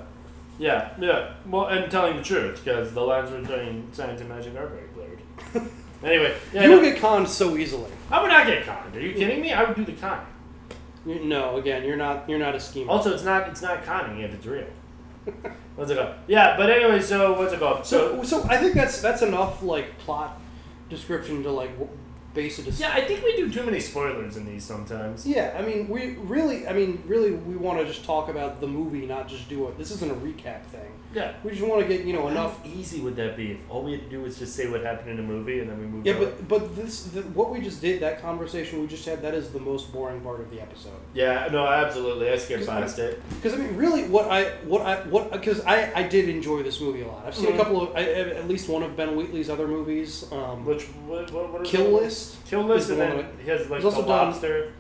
Yeah, yeah. Well, and telling the truth because the lines between science and magic are very blurred. anyway, yeah,
you
no,
don't get conned so easily.
I would not get conned. Are you kidding me? I would do the con.
No, again, you're not. You're not a schemer.
Also, it's not it's not conning if it's real. what's it called? Yeah, but anyway, so what's it called?
so, so I think that's that's enough like plot description to like w- base a dis-
yeah, I think we do too many spoilers in these sometimes.
Yeah, I mean, we really, I mean, really, we want to just talk about the movie, not just do it. This isn't a recap thing.
Yeah.
We just want to get you know enough.
How easy would that be if all we had to do was just say what happened in a movie and then we move?
Yeah,
on?
but but this the, what we just did that conversation we just had that is the most boring part of the episode.
Yeah, no, absolutely. I skipped past it.
Because I mean, really, what I what I what because I I did enjoy this movie a lot. I've seen
Mhm.
a couple of I, at least one of Ben Wheatley's other movies. Um,
Which what, what,
Kill? List.
Kill List, and then he has like the
done-
lobster.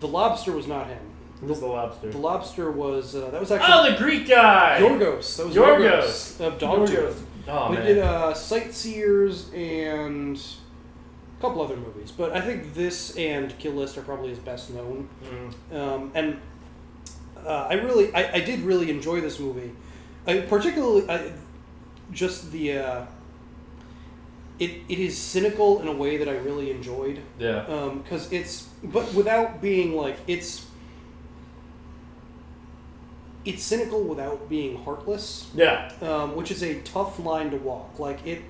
The Lobster was not him.
Who's the lobster?
The Lobster was uh, that was actually
Oh, the Greek guy.
Yorgos. That was
Yorgos.
Yorgos of Dogtooth.
Yorgos. Oh
we
man.
did uh, Sightseers and a couple other movies, but I think this and Kill List are probably his best known.
Mm.
Um, and uh, I really, I, I did really enjoy this movie. I particularly, I, just the. Uh, it, it is cynical in a way that I really enjoyed.
Yeah.
Because it's, but without being like it's. It's cynical without being heartless
Yeah.
um, which is a tough line to walk. Like it,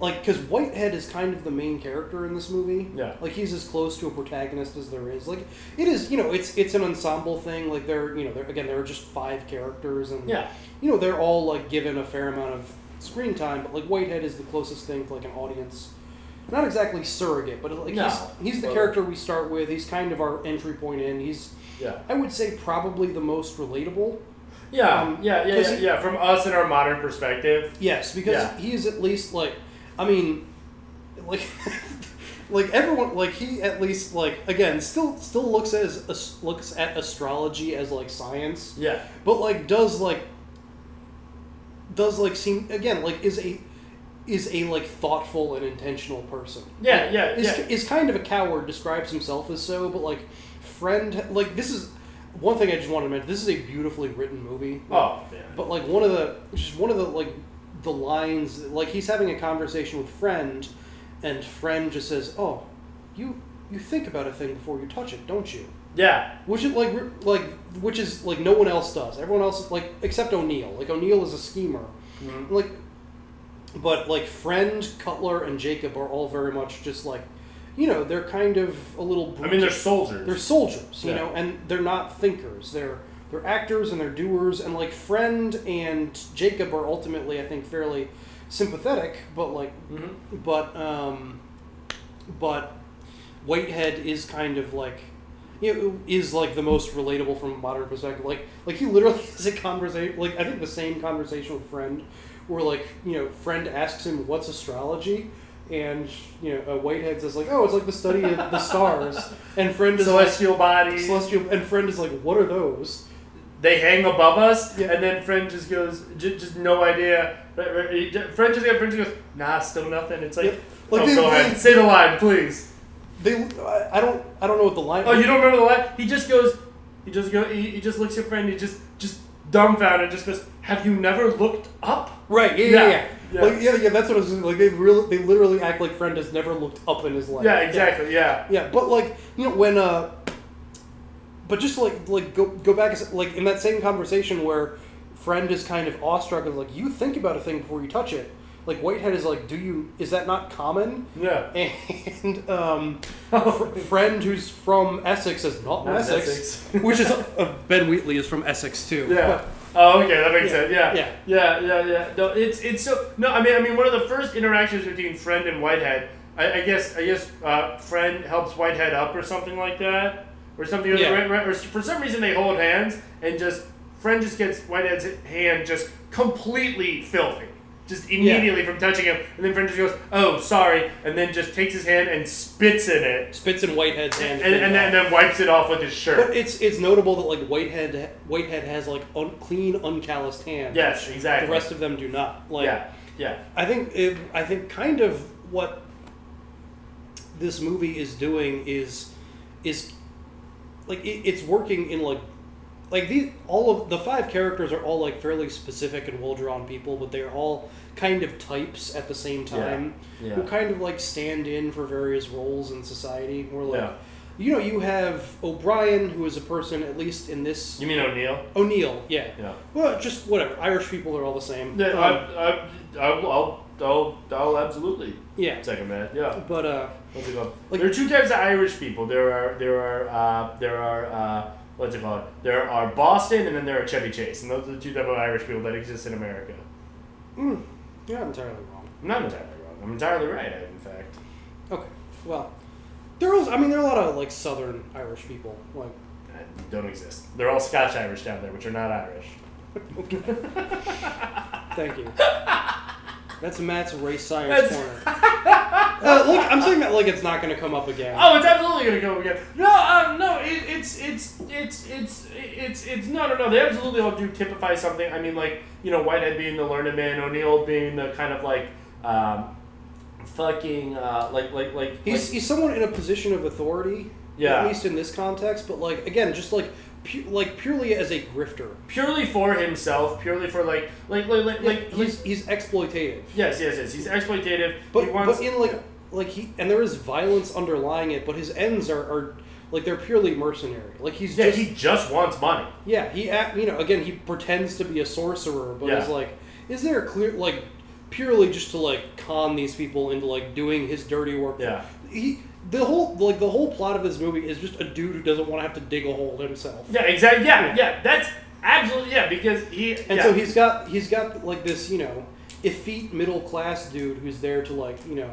like because Whitehead is kind of the main character in this movie.
Yeah.
Like he's as close to a protagonist as there is. Like it is, you know, it's it's an ensemble thing. Like there, you know, there again there are just five characters, and
Yeah.
you know they're all like given a fair amount of screen time. But like Whitehead is the closest thing to like an audience. Not exactly surrogate, but like
No,
he's he's the character we start with. He's kind of our entry point in. He's
Yeah.
I would say probably the most relatable.
Yeah.
Um,
yeah. Yeah. Yeah,
he-
yeah. From us in our modern perspective.
Yes, because
Yeah.
he's at least like, I mean, like, like everyone, like he at least like again still still looks as looks at astrology as like science,
Yeah.
but like does like does like seem again like is a is a like thoughtful and intentional person.
Yeah, yeah,
Is,
yeah.
is kind of a coward. Describes himself as so, but like friend like this is one thing I just wanted to mention. This is a beautifully written movie.
Oh, yeah.
But like one of the just one of the like the lines like he's having a conversation with friend and friend just says, "Oh, you you think about a thing before you touch it, don't you?"
Yeah.
Which is like like which is like no one else does. Everyone else like except O'Neill. Like O'Neill is a schemer.
Mm-hmm.
Like but like friend, Cutler and Jacob are all very much just like you know, they're kind of a little
I mean, they're soldiers.
they're soldiers, you
Yeah.
know, and they're not thinkers. They're they're actors and they're doers. And like Friend and Jacob are ultimately, I think, fairly sympathetic, but like,
Mm-hmm.
but um, but Whitehead is kind of like. You know, is like the most relatable from a modern perspective. Like, like he literally has a conversation. Like, I think the same conversation with friend, where like you know, friend asks him what's astrology, and you know, uh, Whitehead says like, oh, it's like the study of the stars, and friend is like,
Celestial bodies.
celestial, and friend is like, what are those?
they hang above us,
Yeah.
and then friend just goes, just, just no idea. Friend just, friend just goes, nah, still nothing. It's like,
Yeah. Like
oh,
they-
go
they-
ahead, say the line, please.
They, I I don't, I don't know what the line.
Oh, you don't remember the line? He just goes, he just go, he, he just looks at friend, he just, just dumbfounded, just goes, have you never looked up?
Right? Yeah,
Yeah,
yeah, yeah. Like, yeah, yeah. That's what I was saying. like. They really, they literally act like friend has never looked up in his life.
Yeah, exactly, yeah.
Yeah, but like you know when uh, but just like like go go back like in that same conversation where friend is kind of awestruck and like you think about a thing before you touch it. Like Whitehead is like, do you? Is that not common?
Yeah.
And um, fr- friend who's from Essex is not,
Not
Essex,
Essex.
which is uh, Ben Wheatley is from Essex too.
Yeah.
But-
Oh, okay, that makes
Yeah,
sense. Yeah.
yeah.
Yeah, yeah, yeah. No, it's it's so no. I mean, I mean, one of the first interactions between Friend and Whitehead. I, I guess I guess uh, Friend helps Whitehead up or something like that, or something.
Yeah.
Right, right, or for some reason they hold hands and just Friend just gets Whitehead's hand just completely filthy. Just immediately from touching him, and then just goes, "Oh, sorry," and then just takes his hand and spits in it,
spits in Whitehead's hand,
and, and, then, and then wipes it off with his shirt.
But it's it's notable that like Whitehead Whitehead has like un, clean, uncalloused hands.
Yes, exactly.
The rest of them do not. Like,
Yeah, yeah.
I think it, I think kind of what this movie is doing is is like it, it's working in like like these all of the five characters are all like fairly specific and well drawn people, but they're all kind of types at the same time
Yeah.
who kind of like stand in for various roles in society. Where like
Yeah.
you know you have O'Brien who is a person at least in this
You mean O'Neill?
O'Neill, yeah.
Yeah.
Well, just whatever. Irish people are all the same.
Yeah,
Um,
I, I, I'll, I'll, I'll, I'll absolutely
Yeah.
second that. Yeah.
But uh,
What's it called?
Like-
there are two types of Irish people. There are there are uh, there are uh, what's it called? There are Boston and then there are Chevy Chase, and those are the two type of Irish people that exist in America.
mm, you're not entirely wrong.
I'm not entirely wrong. I'm entirely right. In fact.
Okay. Well, there are. I mean, there are a lot of like Southern Irish people. Like,
Uh, Don't exist. They're all Scotch Irish down there, which are not Irish.
thank you. That's Matt's race science
That's-
corner. uh, look, I'm saying that like it's not going to come up again.
Oh, it's absolutely gonna go again. No, um, no, it, it's it's it's it's it's it's no, no, no. They absolutely all do typify something. I mean, like you know, Whitehead being the learned man, O'Neill being the kind of like, um, fucking uh, like like like
He's
like,
he's someone in a position of authority.
Yeah.
At least in this context, but like again, just like pu- like purely as a grifter.
purely for himself, purely for like like like like, like
he's he's exploitative.
yes, yes, yes. He's exploitative.
But
he wants,
but in like like he and there is violence underlying it, but his ends are, are like they're purely mercenary. Like he's
yeah,
just
he just wants money.
yeah he you know again he pretends to be a sorcerer, but
Yeah.
is like is there a clear like purely just to like con these people into like doing his dirty work.
Yeah.
He the whole like the whole plot of this movie is just a dude who doesn't want to have to dig a hole himself.
Yeah, exactly. Yeah, yeah. That's absolutely yeah because he
And
yeah.
so he's got he's got like this you know effete middle class dude who's there to like you know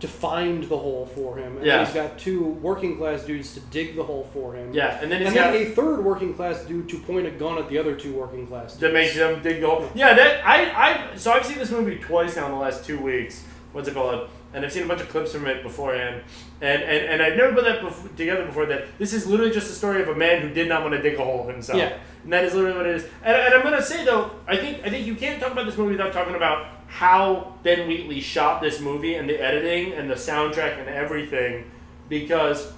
to find the hole for him. And
Yeah.
he's got two working class dudes to dig the hole for him.
Yeah, and then he's
and then
got-
a third working class dude to point a gun at the other two working class dudes.
that makes them dig the hole. Yeah, that I I so I've seen this movie twice now in the last two weeks. What's it called? And I've seen a bunch of clips from it beforehand, and and, and I've never put that together before. That this is literally just a story of a man who did not want to dig a hole himself.
Yeah.
and that is literally what it is. And, and I'm gonna say though, I think I think you can't talk about this movie without talking about how Ben Wheatley shot this movie and the editing and the soundtrack and everything, because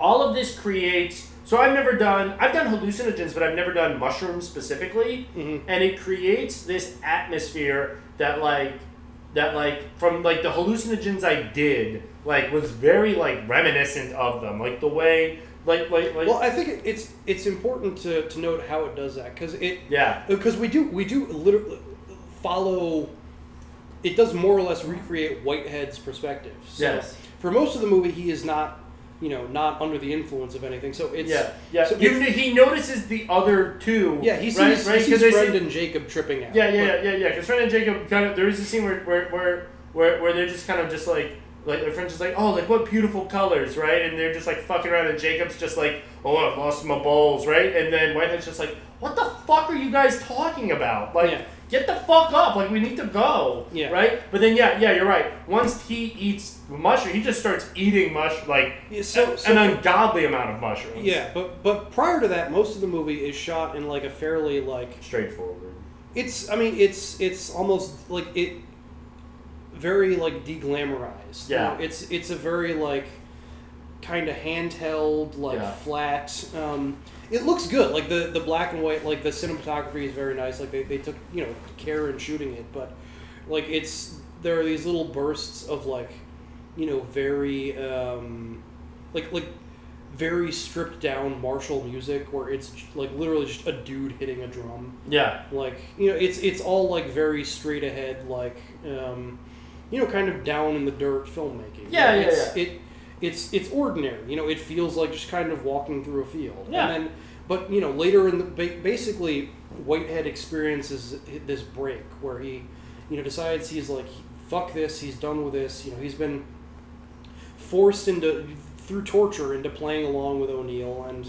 all of this creates so i've never done i've done hallucinogens but i've never done mushrooms specifically mm-hmm. and it creates this atmosphere that like that like from like the hallucinogens i did like was very like reminiscent of them like the way like like like
Well, I think it's it's important to, to note how it does that because it
Yeah.
Uh, because we do we do literally follow it does more or less recreate Whitehead's perspective. So
Yes.
For most of the movie, he is not you know not under the influence of anything. So it's
yeah yeah
So
You- he notices the other two
yeah he sees,
right,
he sees Friend
say-
and Jacob tripping out.
Yeah, yeah,
But-
yeah, yeah, yeah. Because Friend and Jacob kind of there is a scene where where where where, where they're just kind of just like like their friend's just like oh like what beautiful colors right and they're just like fucking around and Jacob's just like oh I've lost my balls right and then Whitehead's just like what the fuck are you guys talking about like
Yeah.
Get the fuck up like we need to go
Yeah.
right but then yeah yeah you're right once he eats mushroom he just starts eating mush like
Yeah, so- so-
an ungodly amount of mushrooms
Yeah, but but prior to that, most of the movie is shot in like a fairly like
straightforward
It's I mean it's it's almost like it very like deglamorized. You
Yeah.
know, it's it's a very like kind of handheld like
Yeah.
flat. Um, it looks good. Like the the black and white like the cinematography is very nice. Like they, they took you know care in shooting it, but like it's there are these little bursts of like you know very um, like like very stripped down martial music where it's like literally just a dude hitting a drum.
Yeah.
Like you know, it's it's all like very straight ahead, like um, you know, kind of down in the dirt filmmaking.
Yeah, yeah,
it's,
yeah.
It it's it's ordinary. You know, it feels like just kind of walking through a field.
Yeah.
And then, but you know, later in the basically, Whitehead experiences this break where he, you know, decides he's like, fuck this. He's done with this. You know, he's been forced into through torture into playing along with O'Neill and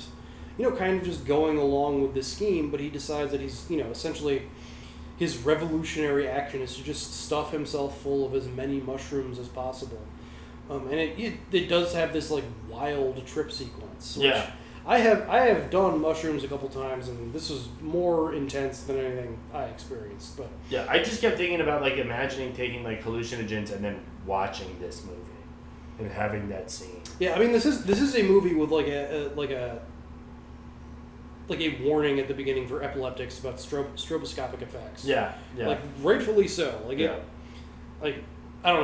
you know kind of just going along with the scheme but he decides that he's you know essentially his revolutionary action is to just stuff himself full of as many mushrooms as possible um, and it, it, it does have this like wild trip sequence which
Yeah.
I have I have done mushrooms a couple times and this was more intense than anything I experienced but
Yeah, I just kept thinking about like imagining taking like hallucinogens and then watching this movie and having that scene.
Yeah, I mean this is this is a movie with like a, a like a like a warning at the beginning for epileptics about strobe, stroboscopic effects.
Yeah, yeah.
Like rightfully so. Like
Yeah.
it, like I don't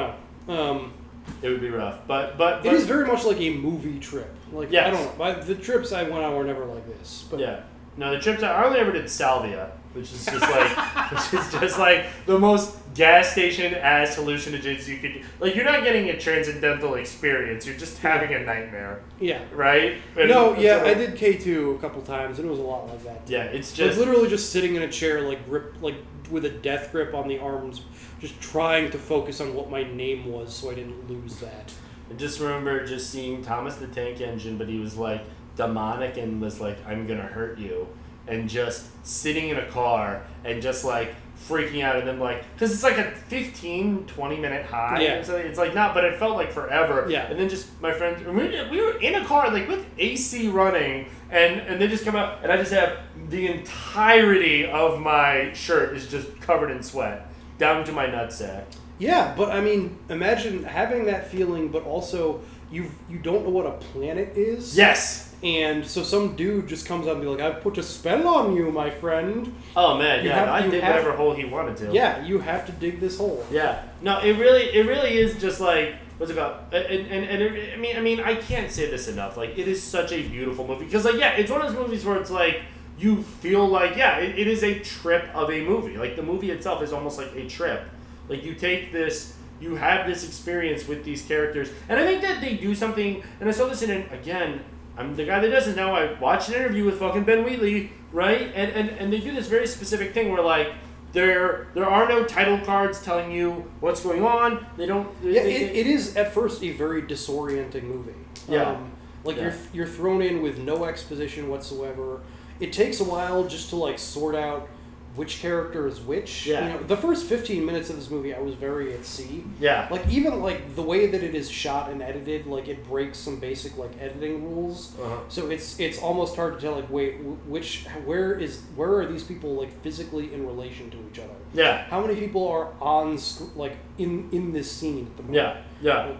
know. Um,
It would be rough, but but, but
it is very much like a movie trip. Like I don't know. The trips I went on were never like this. But
yeah. No, the trips I I only ever did salvia, which is just like which is just like the most gas station ass hallucinogens you could. Like you're not getting a transcendental experience. You're just having a nightmare,
Yeah.
right? And-
No, yeah,
so-
I did K two a couple times, and it was a lot like that.
Yeah, it's
Like,
just
literally just sitting in a chair, like grip, like with a death grip on the arms, just trying to focus on what my name was, so I didn't lose that.
I just remember just seeing Thomas the Tank Engine, but he was like demonic and was like, I'm gonna hurt you. And just sitting in a car and just like freaking out and then like, because it's like a 15, 20 minute high.
Yeah.
So it's like not, but it felt like forever.
Yeah.
And then just my friends, we were, we were in a car like with AC running and, and they just come out and I just have the entirety of my shirt is just covered in sweat down to my nutsack.
Yeah, but I mean, imagine having that feeling, but also you you don't know what a planet is.
Yes.
And so some dude just comes up and be like, "I've put a spell on you, my friend."
Oh man,
You
yeah,
have-
I did
have-
whatever hole he wanted to.
Yeah, you have to dig this hole.
Yeah. No, it really, it really is just like what's it called? And and, and it, I mean, I mean, I can't say this enough. Like, it is such a beautiful movie because, like, yeah, it's one of those movies where it's like you feel like, yeah, it, it is a trip of a movie. Like the movie itself is almost like a trip. Like you take this. You have this experience with these characters, and I think that they do something. And I saw this in an, again. I'm the guy that doesn't know. I watched an interview with fucking Ben Wheatley, right? And, and and they do this very specific thing where like there there are no title cards telling you what's going on. They don't. They,
Yeah,
they-
it, it is at first a very disorienting movie.
Yeah.
Um, like
Yeah.
you're you're thrown in with no exposition whatsoever. It takes a while just to like sort out which character is which.
Yeah.
You know, the first 15 minutes of this movie I was very at sea.
Yeah.
Like even like the way that it is shot and edited, like it breaks some basic like editing rules.
Uh-huh.
So it's it's almost hard to tell like wait which where is where are these people like physically in relation to each other?
Yeah.
How many people are on sc- like in in this scene at the moment?
Yeah. Yeah.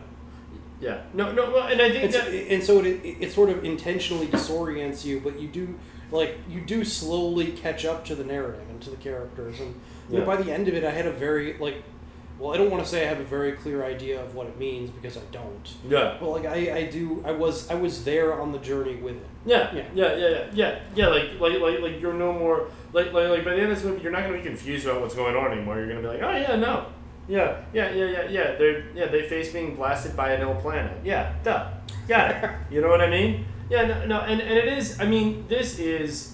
Yeah. No. No. Well, and I think
It's,
that.
and so it, it, it sort of intentionally disorients you, but you do like you do slowly catch up to the narrative and to the characters, and you know, by the end of it, I had a very like, well, I don't want to say I have a very clear idea of what it means because I don't.
Yeah.
But like I, I do, I was I was there on the journey with it.
Yeah,
Yeah.
yeah, yeah, yeah, yeah, yeah. Like, like, like, like you're no more like, like, like. By the end of this movie, you're not gonna be confused about what's going on anymore. You're gonna be like, oh yeah, no, yeah, yeah, yeah, yeah, yeah. They're yeah, they face being blasted by an ill planet. Yeah, duh, got it. you know what I mean? Yeah, no, no, and and it is. I mean, this is.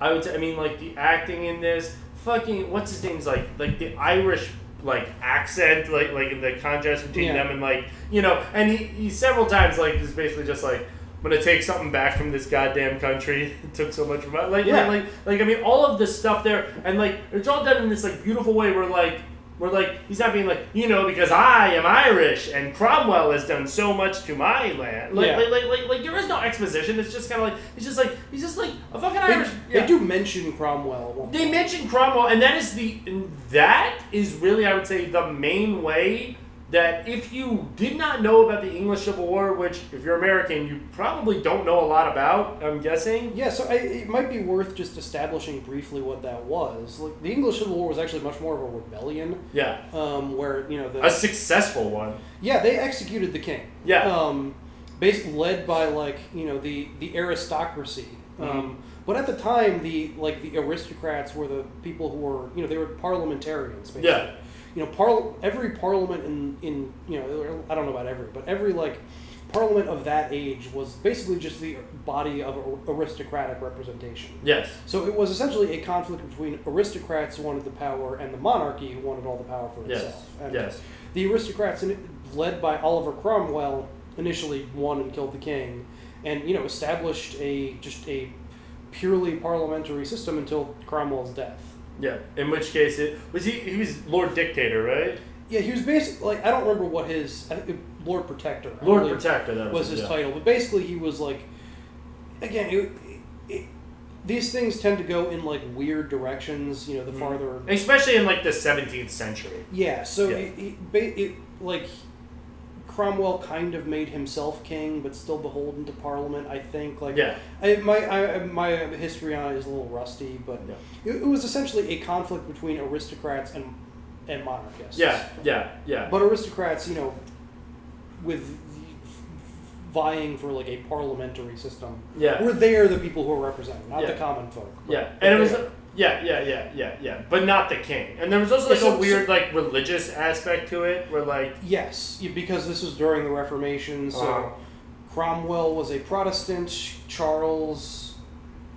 I would say. I mean, like the acting in this. Fucking what's his name's like like the Irish like accent like like in the contrast between
Yeah.
them and like you know and he, he several times like is basically just like I'm gonna take something back from this goddamn country. It took so much from it. Like,
Yeah.
like, like, like, I mean, all of this stuff there, and like, it's all done in this like beautiful way where like, where like, he's not being like, you know, because I am Irish and Cromwell has done so much to my land. Like,
Yeah.
like, like, like, like, there is no exposition. It's just kind of like, he's just like, he's just like a fucking
They,
Irish.
they
yeah.
do mention Cromwell.
They mention Cromwell, and that is the and that is really, I would say, the main way that if you did not know about the English Civil War, which if you're American, you probably don't know a lot about, I'm guessing.
Yeah, so I, it might be worth just establishing briefly what that was. Like the English Civil War was actually much more of a rebellion.
Yeah.
Um, where you know the
A successful one.
Yeah, they executed the king.
Yeah.
Um, basically led by like you know the the aristocracy. Um, but at the time, the like the aristocrats were the people who were you know they were parliamentarians. Basically.
Yeah.
You know, par- every parliament in in you know I don't know about every, but every like parliament of that age was basically just the body of aristocratic representation.
Yes.
So it was essentially a conflict between aristocrats who wanted the power and the monarchy who wanted all the power for
Yes.
itself. And
Yes.
The aristocrats, led by Oliver Cromwell, initially won and killed the king, and you know established a just a purely parliamentary system until Cromwell's death.
Yeah. In which case, it was he. He was Lord Dictator, right?
Yeah, he was basically like I don't remember what his Lord Protector.
Lord Protector, that was
was his
yeah.
title, but basically he was like, again, it, it, these things tend to go in like weird directions. You know, the
Mm-hmm.
farther
Especially in like the 17th century.
Yeah, so
Yeah.
It, it like Cromwell kind of made himself king, but still beholden to Parliament. I think. Like,
Yeah.
I, my I, my history on it is a little rusty, but
Yeah.
it, it was essentially a conflict between aristocrats and and monarchists.
Yeah. Yeah. Yeah.
but aristocrats, you know, with vying for like a parliamentary system.
Yeah.
were there the people who were represented, not
Yeah.
the common folk. but-
Yeah, and it was yeah, yeah, yeah, yeah, yeah, but not the king. And there was also like a weird like religious aspect to it, where like
Yes, because this was during the Reformation, so
Uh-huh.
Cromwell was a Protestant, Charles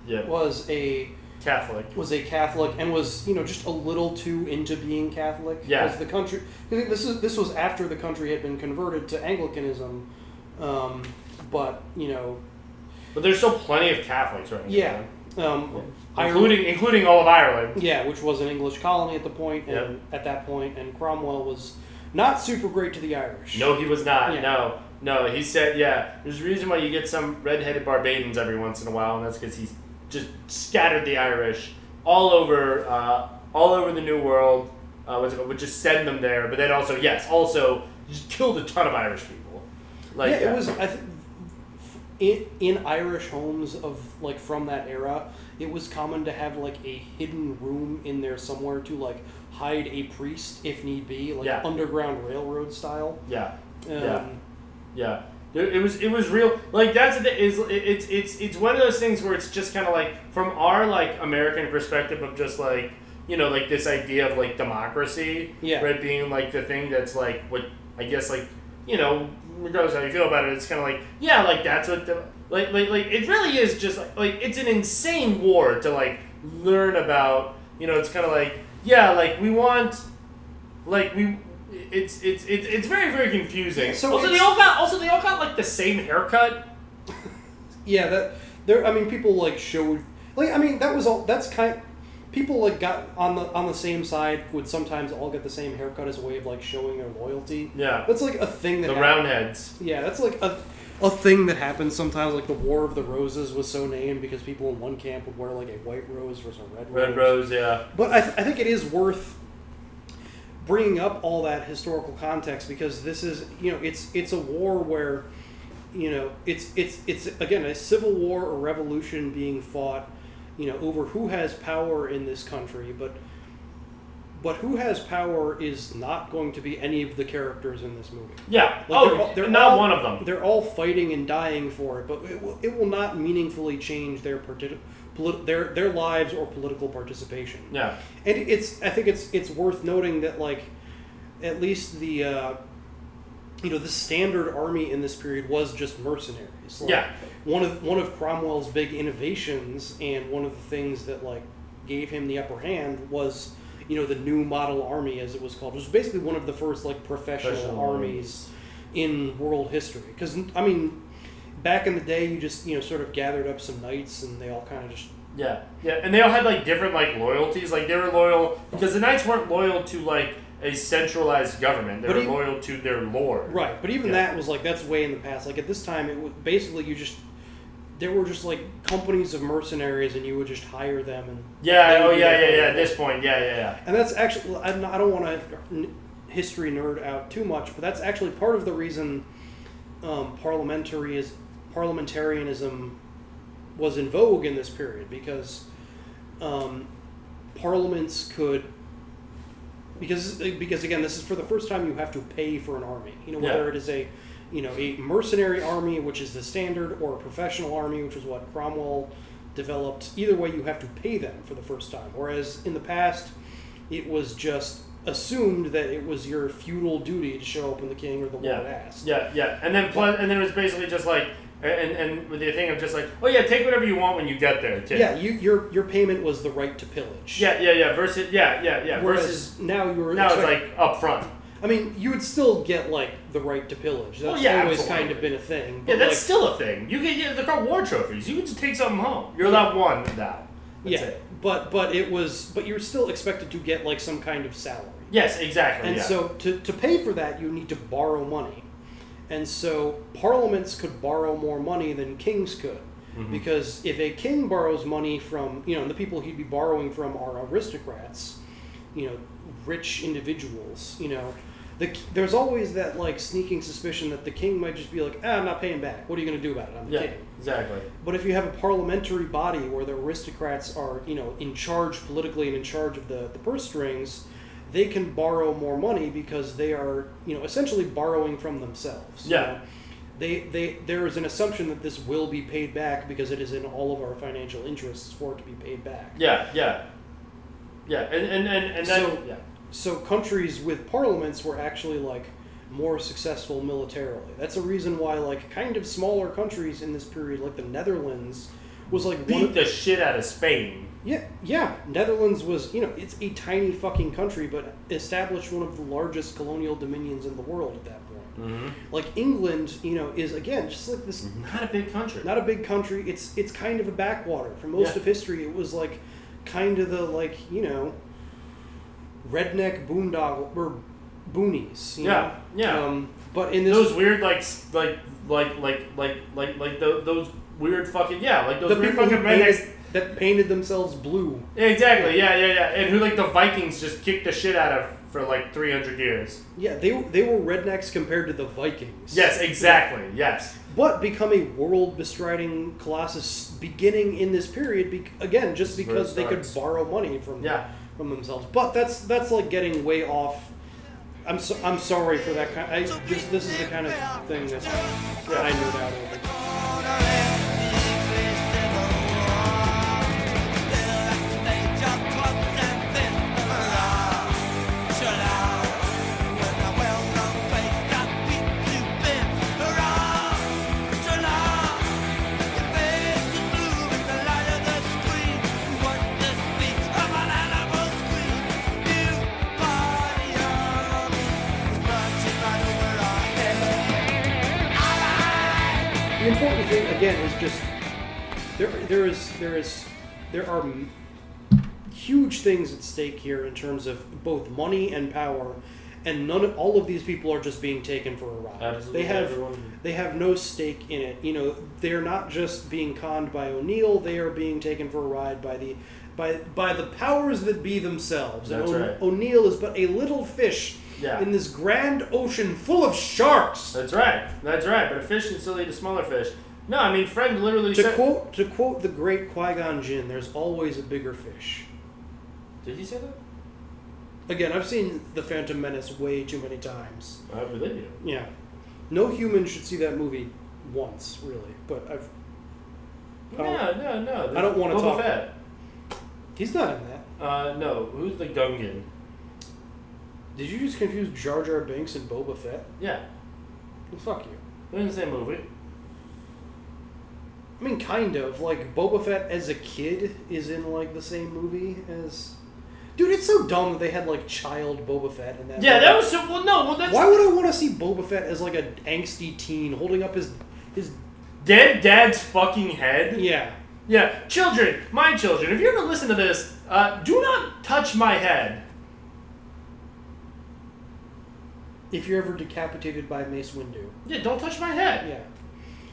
yeah,
was a
Catholic.
was a Catholic, and was you know just a little too into being Catholic.
Yeah.
because the country this is this was after the country had been converted to Anglicanism, um, but you know
But there's still plenty of Catholics right now.
yeah, um,
including including all of Ireland.
Yeah, which was an English colony at the point, and
Yep.
at that point, and Cromwell was not super great to the Irish.
No, he was not.
Yeah.
No, no. He said, yeah. There's a reason why you get some redheaded Barbadians every once in a while, and that's because he's just scattered the Irish all over, uh, all over the New World. Uh? Would just send them there, but then also, yes, also just killed a ton of Irish people. Like,
yeah,
uh,
it was. I th- in, in Irish homes of like from that era, it was common to have like a hidden room in there somewhere to like hide a priest if need be, like
Yeah.
underground railroad style.
Yeah.
Um,
Yeah. Yeah. It was it was real like that's the is it's it's it's one of those things where it's just kind of like from our like American perspective of just like you know like this idea of like democracy
Yeah.
right being like the thing that's like what I guess like you know regardless of how you feel about it it's kind of like yeah like that's what the like like like it really is just like like it's an insane war to like learn about you know it's kind of like yeah like we want like we it's it's it's, it's very very confusing
so
also they all got also they all got like the same haircut
Yeah, that there. I mean, people like showed like I mean that was all. That's kind. People like got on the on the same side would sometimes all get the same haircut as a way of like showing their loyalty.
Yeah.
that's like a thing that
the
hap-
roundheads
Yeah, that's like a a thing that happens sometimes. Like the War of the Roses was so named because people in one camp would wear like a white rose versus a red rose.
red rose yeah
But I, th- I think it is worth bringing up all that historical context because this is you know it's it's a war where you know it's it's it's again a civil war or revolution being fought you know over who has power in this country but but who has power is not going to be any of the characters in this movie.
Yeah.
Like,
oh
they're all- they're
not
all-
one of them.
They're all fighting and dying for it, but it will, it will not meaningfully change their parti- polit- their their lives or political participation.
yeah.
And it's I think it's it's worth noting that like at least the uh, you know the standard army in this period was just mercenaries. Like,
Yeah.
One of one of Cromwell's big innovations and one of the things that like gave him the upper hand was you know the new model army as it was called. It was basically one of the first like professional
Professional
armies in world history. Because I mean, back in the day, you just you know sort of gathered up some knights and they all kind of just
yeah yeah and they all had like different like loyalties like they were loyal because the knights weren't loyal to like a centralized government they
But
were
he-
loyal to their lord
Right, but even
Yeah.
that was like that's way in the past. Like at this time, it was basically you just there were just like companies of mercenaries, and you would just hire them and
yeah oh yeah yeah yeah
you.
at this point yeah yeah yeah
And that's actually I don't- I don't want to history nerd out too much, but that's actually part of the reason um, parliamentary is parliamentarianism was in vogue in this period because um, parliaments could because because again this is for the first time you have to pay for an army you know whether
Yeah.
it is a you know, a mercenary army, which is the standard, or a professional army, which is what Cromwell developed. Either way, you have to pay them for the first time. Whereas in the past, it was just assumed that it was your feudal duty to show up when the king or the lord
Yeah,
asked.
yeah, yeah. And then plus, and then it was basically just like, and and with the thing of just like, oh yeah, take whatever you want when you get there. Too.
Yeah, you, your your payment was the right to pillage.
Yeah, yeah, yeah. Versus, yeah, yeah, yeah.
Whereas
Versus
now you're
now it's like up front.
I mean, you would still get like the right to pillage. That's
Well, yeah,
always
absolutely.
kind of been a thing.
Yeah, that's
like,
still a thing. You get yeah, they're called war trophies. You can just take something home. You're allowed one now. That's
yeah,
it.
but but it was but you're still expected to get like some kind of salary.
Yes, exactly.
And
yeah.
so to, to pay for that, you need to borrow money. And so parliaments could borrow more money than kings could.
Mm-hmm.
Because if a king borrows money from, you know, and the people he'd be borrowing from are aristocrats, you know, rich individuals, you know, the, there's always that like sneaking suspicion that the king might just be like, ah, I'm not paying back. What are you going to do about it? I'm the
yeah,
king.
exactly.
But if you have a parliamentary body where the aristocrats are, you know, in charge politically and in charge of the, the purse strings, they can borrow more money because they are, you know, essentially borrowing from themselves. you
Yeah.
know. They, they, there is an assumption that this will be paid back because it is in all of our financial interests for it to be paid back.
Yeah, yeah, yeah. And and and, and then
So-
yeah.
So countries with parliaments were actually like more successful militarily. That's a reason why like kind of smaller countries in this period, like the Netherlands, was like
beat the shit out of Spain.
Yeah, yeah. Netherlands was, you know, it's a tiny fucking country, but established one of the largest colonial dominions in the world at that point.
Mm-hmm.
Like England, you know, is again just like this.
Not a big country.
Not a big country. It's it's kind of a backwater. For most
Yeah.
of history, it was like kind of the like you know redneck boondoggle or boonies. you
Yeah,
know?
yeah.
Um, but in this
those weird like like like like like like like tho- those weird fucking yeah like those
the
weird fucking rednecks.
That painted themselves blue.
Yeah, exactly. Yeah, yeah, yeah. And who like the Vikings just kicked the shit out of for like three hundred years.
Yeah, they they were rednecks compared to the Vikings.
Yes, exactly. Yes.
but become a world bestriding colossus beginning in this period be- again just
This is where
because they could borrow money from
Yeah.
from themselves but that's that's like getting way off I'm so, I'm sorry for that kind I just this is the kind of thing that, that I knew out over again is just there there is there is there are huge things at stake here in terms of both money and power and none of all of these people are just being taken for a ride
Absolutely
they have
everyone.
they have no stake in it you know they're not just being conned by O'Neill they are being taken for a ride by the by by the powers that be themselves
That's
and O-
right.
O'Neill is but a little fish
Yeah.
in this grand ocean full of sharks
That's right. That's right. But a fish can still eat a smaller fish. No, I mean Fred literally
To
said.
quote to quote the great Qui Gon Jinn, "There's always a bigger fish."
Did he say that?
Again, I've seen the Phantom Menace way too many times.
I believe you.
Yeah, no human should see that movie once, really. But I've I don't-
No, no, no.
I don't wanna talk-
Fett.
he's not in that.
Uh, no. Who's the Gungan?
Did you just confuse Jar Jar Binks and Boba Fett?
Yeah.
Well, fuck you.
They're in the same movie.
I mean, kind of. Like Boba Fett as a kid is in like the same movie as. Dude, it's so dumb that they had like child Boba Fett in that.
Yeah,
movie.
that was so. Well, no. Well, that's
Why would I want to see Boba Fett as like an angsty teen holding up his his
dead dad's fucking head.
yeah
Yeah, children, my children, if you ever listen to this, uh, do not touch my head.
if you're ever decapitated by Mace Windu.
Yeah, don't touch my head.
Yeah.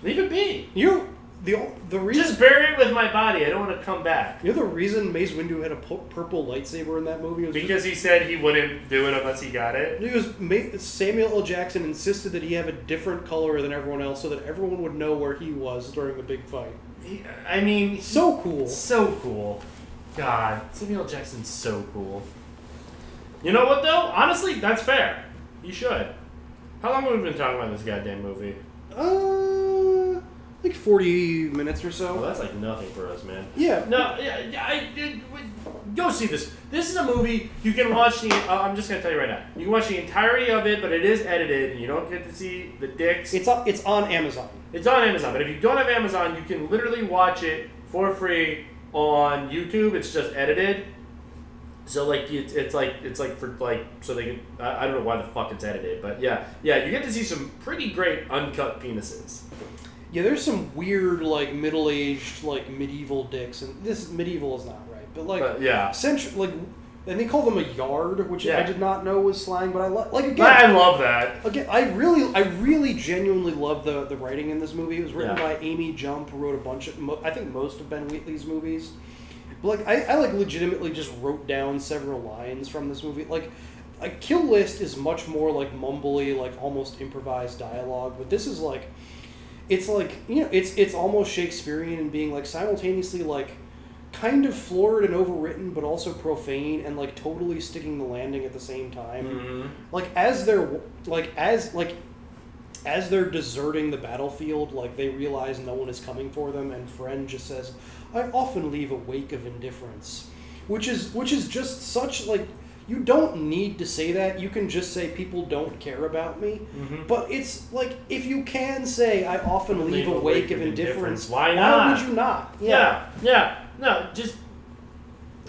Leave it be.
You the the reason
Just bury it with my body. I don't want to come back.
you know the reason Mace Windu had a pu- purple lightsaber in that movie was
Because he said he wouldn't do it unless he got it.
because Ma- Samuel L. Jackson insisted that he have a different color than everyone else so that everyone would know where he was during the big fight.
He- I mean,
So cool.
so cool. God, Samuel L. Jackson's so cool. You know what though? Honestly, that's fair. You should. How long have we been talking about this goddamn movie?
Uh, like forty minutes or so.
Well, that's like nothing for us, man.
Yeah.
No, yeah, yeah, I, it, go see this. This is a movie you can watch the. Uh, I'm just gonna tell you right now. You can watch the entirety of it, but it is edited, and you don't get to see the dicks.
It's on, it's on Amazon.
It's on Amazon, but if you don't have Amazon, you can literally watch it for free on YouTube. It's just edited. So like it's, it's like it's like for like so they can I, I don't know why the fuck it's edited, but yeah yeah you get to see some pretty great uncut penises.
Yeah, there's some weird like middle aged like medieval dicks, and this medieval is not right, but like
But, yeah.
century like, and they call them a yard, which I did not know was slang, but I li- like again.
I love that.
Again, I really, I really genuinely love the the writing in this movie. It was written
Yeah.
by Amy Jump, who wrote a bunch of, mo- I think most of Ben Wheatley's movies. But like, I, I like legitimately just wrote down several lines from this movie. Like, a Kill List is much more like mumbly, like almost improvised dialogue. But this is like, it's like you know, it's it's almost Shakespearean and being like simultaneously like kind of florid and overwritten, but also profane and like totally sticking the landing at the same time.
Mm-hmm.
Like as they're like as like as they're deserting the battlefield, like they realize no one is coming for them, and Friend just says, "I often leave a wake of indifference," which is which is just such like you don't need to say that. You can just say people don't care about me.
Mhm.
But it's like if you can say, "I often leave, a wake, of indifference,"
Why not?
Why would you not?
Yeah, yeah. No, just.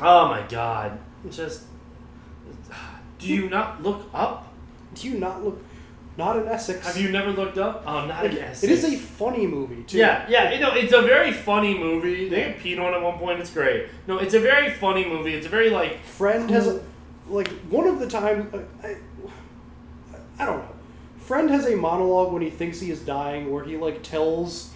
Oh my god. Just. Do you not look up?
Do you not look? Not in Essex.
Have you never looked up? Oh, not in
It-
Essex.
it is a funny movie too.
Yeah, yeah, you know, it's a very funny movie. They get peed on at one point. It's great. No, it's a very funny movie. It's a very like
Friend has a, like one of the time I, I don't know. Friend has a monologue when he thinks he is dying where he like tells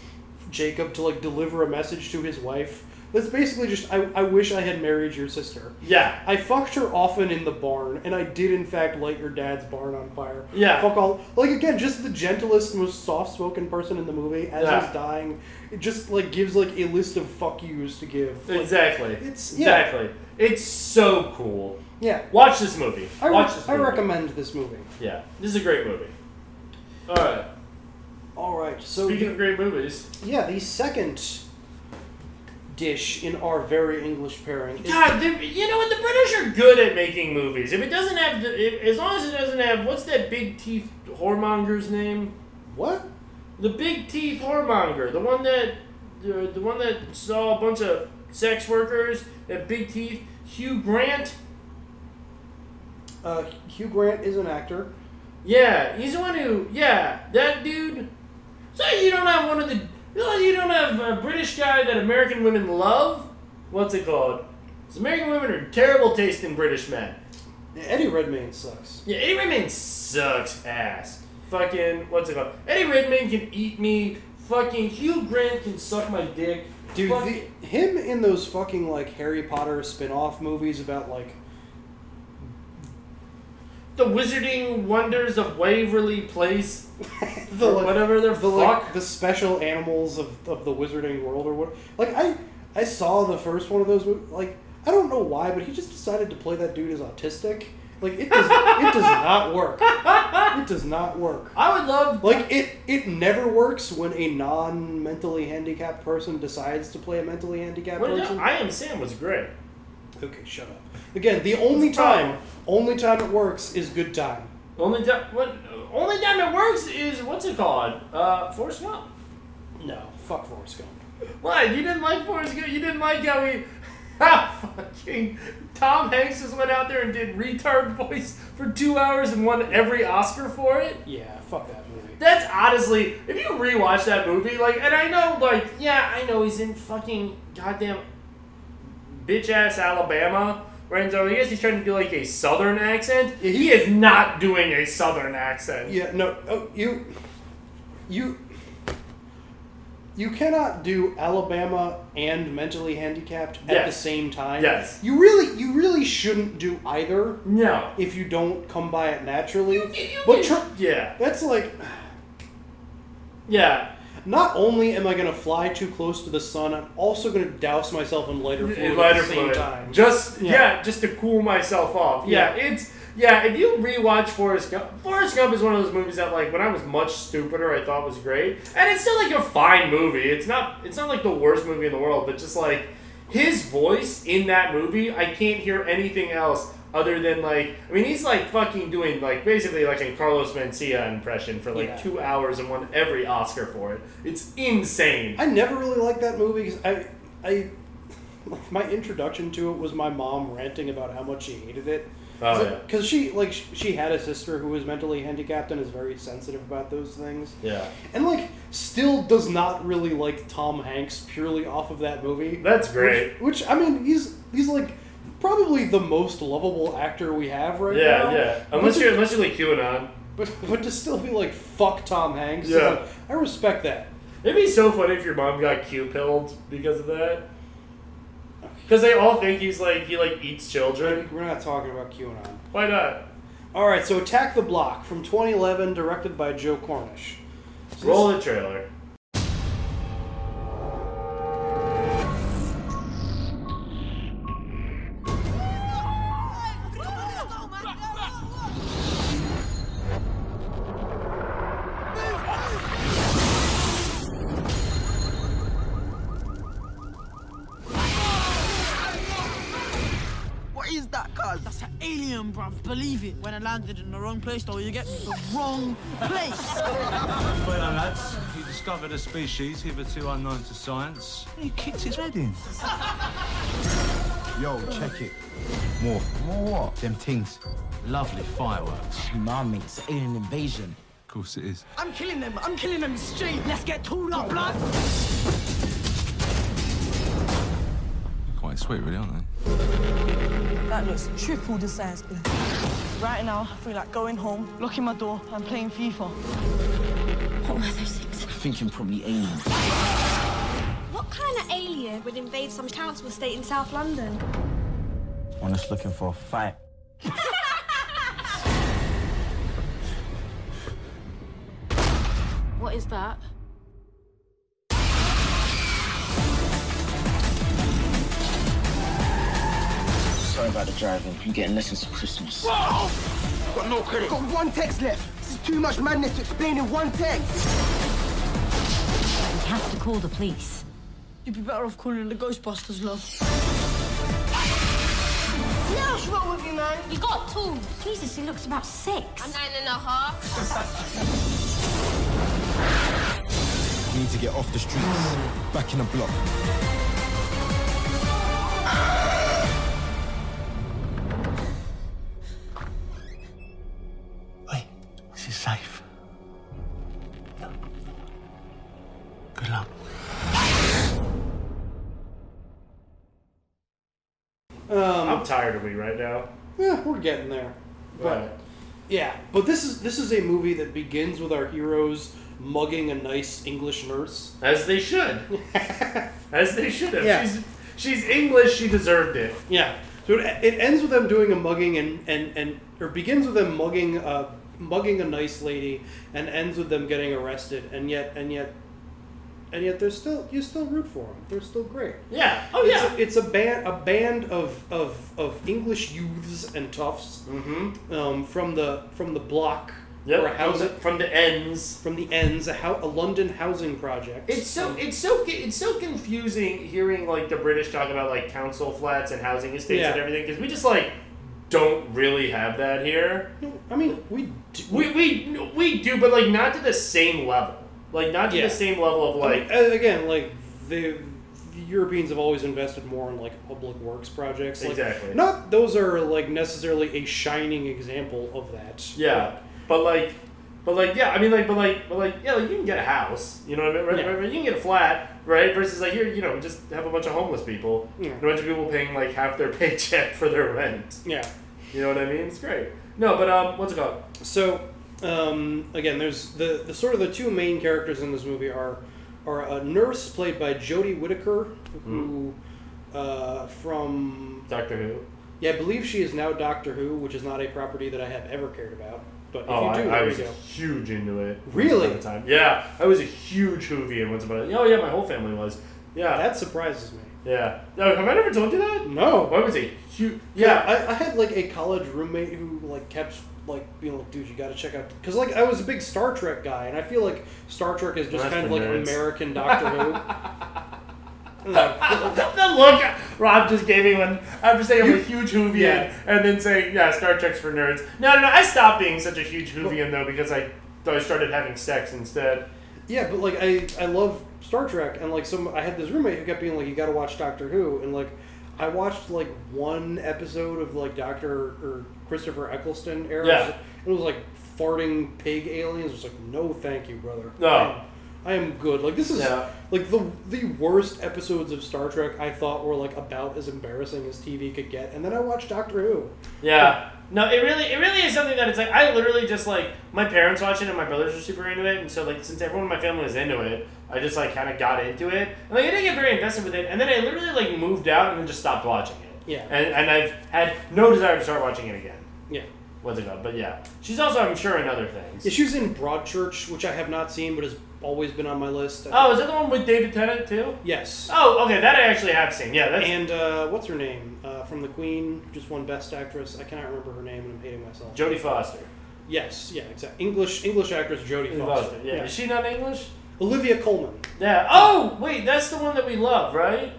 Jacob to like deliver a message to his wife. That's basically just I, I wish I had married your sister.
Yeah.
I fucked her often in the barn, and I did in fact light your dad's barn on fire.
Yeah.
Fuck all like again, just the gentlest, most soft spoken person in the movie as
Yeah.
he's dying. It just like gives like a list of fuck yous to give. Like,
exactly.
It's yeah.
exactly. It's so cool.
Yeah.
Watch this movie.
I, re-
Watch this
I recommend this movie.
Yeah, this is a great movie. All right.
All right. So
Speaking
the-
of great movies,
yeah, the second dish in our very English pairing.
God, the, you know what? The British are good at making movies. If it doesn't have, the, if, as long as it doesn't have, what's that big teeth whoremonger's name?
What?
The big teeth whoremonger, the one that, the, the one that saw a bunch of sex workers that big teeth. Hugh Grant.
Uh, Hugh Grant is an actor.
Yeah, he's the one who. Yeah, that dude. So you don't have one of the. You don't have a British guy that American women love. What's it called? 'Cause American women are terrible taste in British men.
Yeah, Eddie Redmayne sucks.
Yeah, Eddie Redmayne sucks ass. Fucking what's it called? Eddie Redmayne can eat me. Fucking Hugh Grant can suck my dick.
Dude,
Fuck-
the, him in those fucking like Harry Potter spin-off movies about like
the Wizarding Wonders of Waverly Place.
the
or
like,
whatever the,
the
fuck.
like the special animals of, of the Wizarding world or what. Like I I saw the first one of those movies. Like I don't know why, but he just decided to play that dude as autistic. Like it does it does not work. It does not work.
I would love
Like it it never works when a non mentally handicapped person decides to play a mentally handicapped
Well, no,
person.
I Am Sam was great.
Okay, shut up. Again, the only
What's the problem?
time, only time it works is good time.
Only time what only time it works is what's it called? Uh, Forrest Gump.
No, fuck Forrest Gump.
What? You didn't like Forrest Gump? You didn't like how he, how fucking Tom Hanks just went out there and did retard voice for two hours and won every Oscar for it?
Yeah, fuck that movie.
That's honestly, if you rewatch that movie, like, and I know, like, yeah, I know he's in fucking goddamn bitch ass Alabama, So I guess he's trying to do like a southern accent. He is not doing a southern accent.
Yeah, no, oh, you, you, you cannot do Alabama and mentally handicapped at the same time.
Yes.
You really, you really shouldn't do either.
No.
If you don't come by it naturally.
you
but tr-
yeah.
that's like.
Yeah.
Not only am I going to fly too close to the sun, I'm also going to douse myself in lighter fluid
lighter
at the same
fluid.
time.
Just yeah.
Yeah.
just to cool myself off. Yeah,
Yeah.
it's Yeah, if you rewatch Forrest Gump, Forrest Gump is one of those movies that like when I was much stupider, I thought was great, and it's still like a fine movie. It's not it's not like the worst movie in the world, but just like his voice in that movie, I can't hear anything else other than like I mean he's like fucking doing like basically like a Carlos Mencia impression for like
Yeah.
two hours and won every Oscar for it. It's insane.
I never really liked that movie 'cause I, I, my introduction to it was my mom ranting about how much she hated it.
Oh, yeah.
Because she like she had a sister who was mentally handicapped and is very sensitive about those things.
Yeah.
And like still does not really like Tom Hanks purely off of that movie.
That's great.
Which, which I mean, he's he's like probably the most lovable actor we have right
Yeah,
now.
yeah. yeah. Unless you're unless you're like QAnon.
But but to still be like fuck Tom Hanks.
Yeah.
like, I respect that.
It'd be so funny if your mom got Q pilled because of that. Because they all think he's like he like eats children.
We're not talking about QAnon.
Why not?
All right, so Attack the Block from 2011, directed by Joe Cornish. So
Roll the trailer.
Wrong place, though, you get? The wrong place.
Well done, lads. You discovered a species hitherto unknown to science. He kicked his head in.
Yo, check it. More. More what? Them things. Lovely fireworks.
Nah, mate, it's alien invasion.
Of course it is.
I'm killing them. I'm killing them straight. Let's get tooled up, blood.
Quite sweet, really, aren't they?
That looks triple the size, please. Right now, I feel like going home, locking my door, and playing FIFA.
What were those things?
Thinking probably alien.
What kind of alien would invade some council estate in South London?
One that's looking for a fight.
What is that?
Sorry about the driving. I'm getting lessons for Christmas.
Got no credit. Got one text left. This is too much madness to explain in one text.
We have to call the police.
You'd be better off calling the Ghostbusters, love.
No, what's wrong with you, man? You got tools. Jesus, he looks about six. I'm nine and a half.
We need to get off the streets. Back in the block.
Safe. Good luck.
Um,
I'm tired of me right now.
Yeah, we're getting there. But
Right.
yeah, but this is this is a movie that begins with our heroes mugging a nice English nurse.
As they should. As they should have.
Yeah.
She's she's English. She deserved it.
Yeah. So it, it ends with them doing a mugging and, and, and or begins with them mugging uh, mugging a nice lady and ends with them getting arrested and yet and yet and yet they're still you still root for them. They're still great.
Yeah. Oh
It's
yeah.
a, it's a band a band of, of, of English youths and toughs um, from the from the block
Yep,
or a
from the- from the ends
from the ends a, hou- a London housing project.
It's so it's so it's so confusing hearing like the British talk about like council flats and housing estates
Yeah.
and everything because we just like don't really have that here.
I mean, we do.
we we we do, but like not to the same level. Like not to
Yeah.
the same level of
I
like
mean, uh, again, like the, the Europeans have always invested more in like public works projects. Like,
Exactly.
Not those are like necessarily a shining example of that.
yeah, but like. But like yeah, I mean like but like but like yeah, like you can get a house, you know what I mean? Right,
Yeah.
You can get a flat, right? Versus like here, you know, just have a bunch of homeless people,
Yeah.
a bunch of people paying like half their paycheck for their rent.
Yeah.
You know what I mean? It's great. No, but um, what's it called?
So, um, again, there's the, the sort of the two main characters in this movie are are a nurse played by Jodie Whittaker, who uh, from
Doctor Who.
Yeah, I believe she is now Doctor Who, which is not a property that I have ever cared about. But if
Oh,
you do,
I, I was huge into it.
Really?
upon a time. Yeah, I was a huge Whovian once upon a Oh yeah, my whole family was. Yeah.
That surprises me.
Yeah. No, have I never told you that?
No.
What was he? Huge.
Yeah. I, I had like a college roommate who like kept like being like, dude, you got to check out because like I was a big Star Trek guy, and I feel like Star Trek is just
That's
kind of like
nerds.
American Doctor Who.
The look Rob just gave me when after saying I'm a huge Whovian
Yeah.
and then saying yeah Star Trek's for nerds. No, no, no. I stopped being such a huge Whovian though because I I started having sex instead.
Yeah, but like I I love Star Trek, and like some I had this roommate who kept being like, you got to watch Doctor Who, and like I watched like one episode of like Doctor or Christopher Eccleston era.
Yeah.
It was like farting pig aliens. It was like, no, thank you, brother.
No.
I am, I am good. Like this is
Yeah.
like the the worst episodes of Star Trek I thought were like about as embarrassing as TV could get, and then I watched Doctor Who.
Yeah. No, it really, it really is something that it's like I literally just like my parents watch it and my brothers are super into it, and so like since everyone in my family is into it, I just like kind of got into it, and like I didn't get very invested with it, and then I literally like moved out and then just stopped watching it.
Yeah.
And and I've had no desire to start watching it again.
Yeah.
What's it called? But yeah, she's also I'm sure in other things.
Yeah, she was in Broadchurch, which I have not seen, but has always been on my list.
Oh, is that the one with David Tennant too?
Yes.
Oh, okay, that I actually have seen. Yeah, that's
And uh, what's her name uh, from The Queen? Just won Best Actress. I cannot remember her name, and I'm hating myself.
Jodie Foster.
Yes, yeah, exactly. English English actress Jodie. Foster,
yeah. Is she not English?
Olivia Colman.
Yeah. Oh, wait, that's the one that we love, right?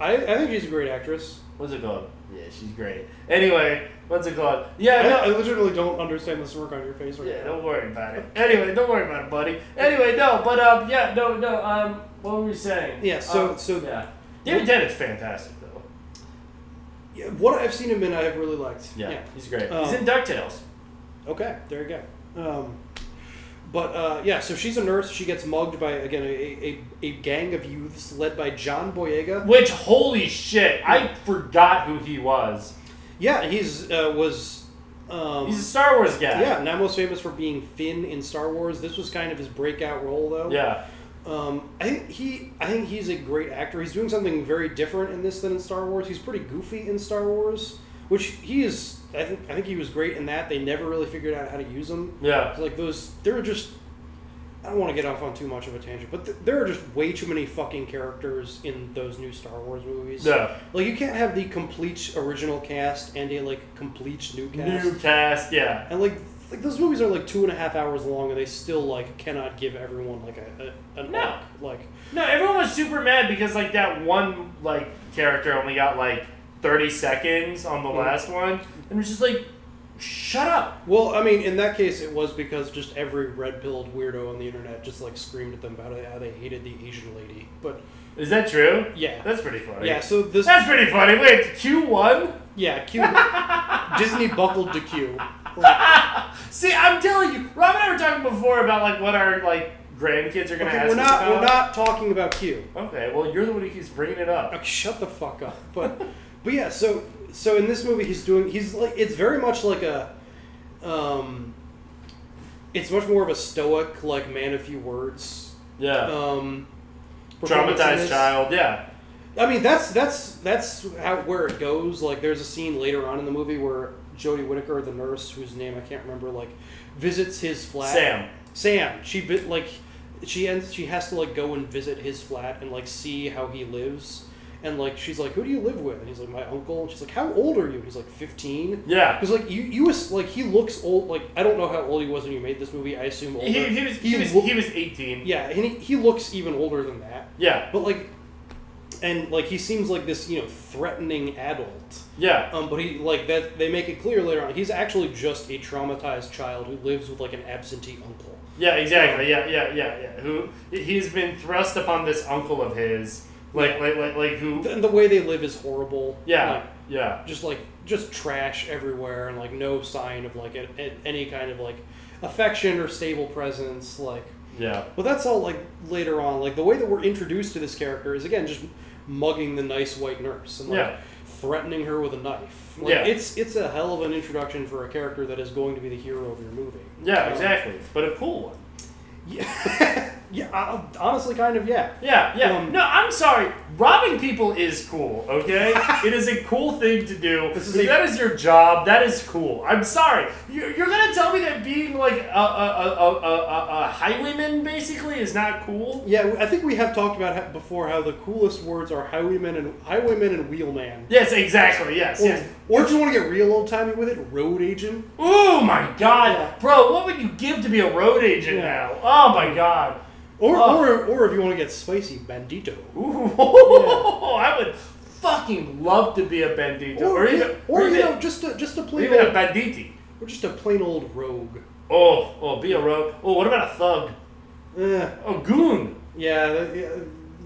I, I think she's a great actress.
What's it called? Yeah, she's great. Anyway, what's it called? Yeah,
I,
no,
I literally don't understand this smirk on your face right
Yeah,
now.
don't worry about it. Anyway, don't worry about it, buddy. Anyway, no, but um, yeah, no, no. Um, what were we saying?
Yeah, so-
Um,
so-
yeah, David Tennant's fantastic though.
Yeah, what I've seen him in, I have really liked.
Yeah, he's great.
Um,
he's in Ducktales.
Okay, there you go. Um, but uh, yeah, so she's a nurse. She gets mugged by again a, a, a gang of youths led by John Boyega.
Which holy shit, I forgot who he was.
Yeah, he's uh, was. Um,
He's a Star Wars guy.
Yeah, now most famous for being Finn in Star Wars. This was kind of his breakout role, though.
Yeah.
Um, I think he, I think he's a great actor. He's doing something very different in this than in Star Wars. He's pretty goofy in Star Wars, which he is. I think, I think he was great in that. They never really figured out how to use him.
Yeah.
Like those, there are just. I don't want to get off on too much of a tangent, but th- there are just way too many fucking characters in those new Star Wars movies.
Yeah.
Like you can't have the complete original cast and a like complete new cast.
New cast, yeah.
And like like those movies are like two and a half hours long, and they still like cannot give everyone like a, a an
No.
arc. Like
No, everyone was super mad because like that one like character only got like thirty seconds on the
Hmm.
last one, and it was just like, shut up.
well, I mean, in that case, it was because just every red pilled weirdo on the internet just like screamed at them about how they hated the Asian lady. But
Is that true?
Yeah.
That's pretty funny.
yeah, so this
That's pretty funny. Wait, Q one?
yeah, Q Disney buckled to Q.
See, I'm telling you, Rob and I were talking before about like what our like grandkids are gonna
Okay,
ask
we're not we're not talking about Q.
Okay, well you're the one who keeps bringing it up.
Okay, shut the fuck up. But but yeah, so so in this movie he's doing he's like it's very much like a um it's much more of a stoic like man of few words.
Yeah.
Um
Traumatized child. Yeah.
I mean that's that's that's how where it goes. Like there's a scene later on in the movie where Jodie Whittaker, the nurse whose name I can't remember, like visits his flat.
Sam.
Sam. She like she ends she has to like go and visit his flat and like see how he lives. And like she's like, who do you live with? And he's like, my uncle. And she's like, how old are you? And he's like, fifteen.
Yeah.
Because like you, you was like he looks old. Like I don't know how old he was when you made this movie. I assume older.
He, he was he, was
loo-
he was 18.
yeah, and he, he looks even older than that.
Yeah.
But like, and like he seems like this, you know, threatening adult.
Yeah.
Um, but he like that. They make it clear later on. He's actually just a traumatized child who lives with like an absentee uncle.
Yeah, exactly. Yeah, yeah, yeah, yeah. Who he's been thrust upon this uncle of his, like, like, like, like who?
And the way they live is horrible.
Yeah,
Like,
yeah.
just like just trash everywhere, and like no sign of like a, a- any kind of like affection or stable presence. Like
Yeah.
But that's all like later on. Like the way that we're introduced to this character is again just mugging the nice white nurse and like
Yeah.
threatening her with a knife. Like,
Yeah.
it's it's a hell of an introduction for a character that is going to be the hero of your movie.
Yeah,
Um,
exactly. But a cool one.
Yeah. Yeah, uh, honestly, kind of, yeah.
Yeah, yeah.
Um,
no, I'm sorry. Robbing people is cool, okay? it is a cool thing to do.
Is
If
a-
that is your job. That is cool. I'm sorry. You're, you're gonna tell me that being like a, a, a, a, a, highwayman basically is not cool?
Yeah, I think we have talked about how, before how the coolest words are highwayman and highwayman and wheelman.
Yes, exactly. Yes,
Or,
yes.
or if you want to get real old timey with it, road agent.
Oh my god, bro! What would you give to be a road agent
Yeah.
now? Oh my god.
Or,
Oh.
or, or if you want to get spicy, bandito.
Ooh, I would fucking love to be a bandito, or,
Or,
even,
or,
or
you know, just a, just a plain
even a
old,
banditi.
or just a plain old rogue.
Oh, oh, be a rogue. Oh, what about a thug?
Eh,
Oh, goon.
yeah, that, yeah,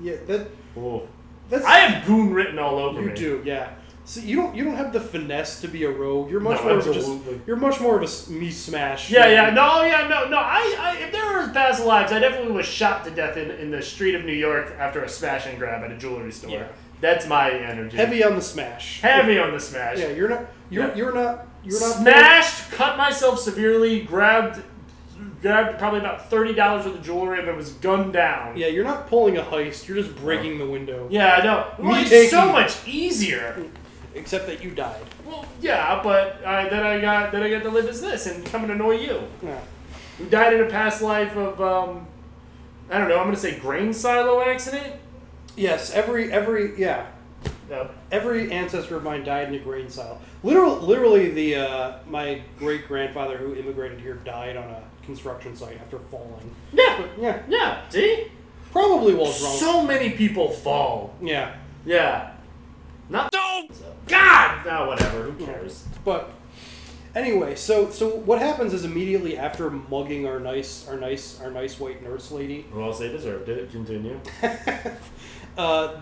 yeah, that
Oh,
that's
I have goon written all over
you
me.
You do, yeah. So you don't you don't have the finesse to be a rogue. You're much
No,
more of a just you're much more of a me smash.
Yeah, yeah, no, yeah, no, no. I, I if there were past lives, I definitely was shot to death in, in the street of New York after a smash and grab at a jewelry store.
Yeah.
That's my energy.
Heavy on the smash.
heavy on the smash.
Yeah, you're not you're
Yeah.
you're not you're not
smashed, cut myself severely, grabbed, grabbed probably about thirty dollars worth of jewelry, and then was gunned down.
Yeah, you're not pulling a heist. You're just breaking the window.
Yeah, I know.
Me
Well, it's
taking-
so much easier.
Except that you died.
Well, yeah, but uh, then I got then I got to live as this and come and annoy you.
Yeah.
Who died in a past life of um, I don't know. I'm gonna say grain silo accident.
Yes, every every yeah.
No.
Every ancestor of mine died in a grain silo. Literally, literally, the uh, my great grandfather who immigrated here died on a construction site after falling.
Yeah,
Yeah,
yeah. See,
probably while drunk.
so many people fall.
yeah,
Yeah. Not no. God. No, whatever. Who cares?
but anyway, so so what happens is immediately after mugging our nice our nice our nice white nurse lady,
Well, they deserved it. Continue.
uh,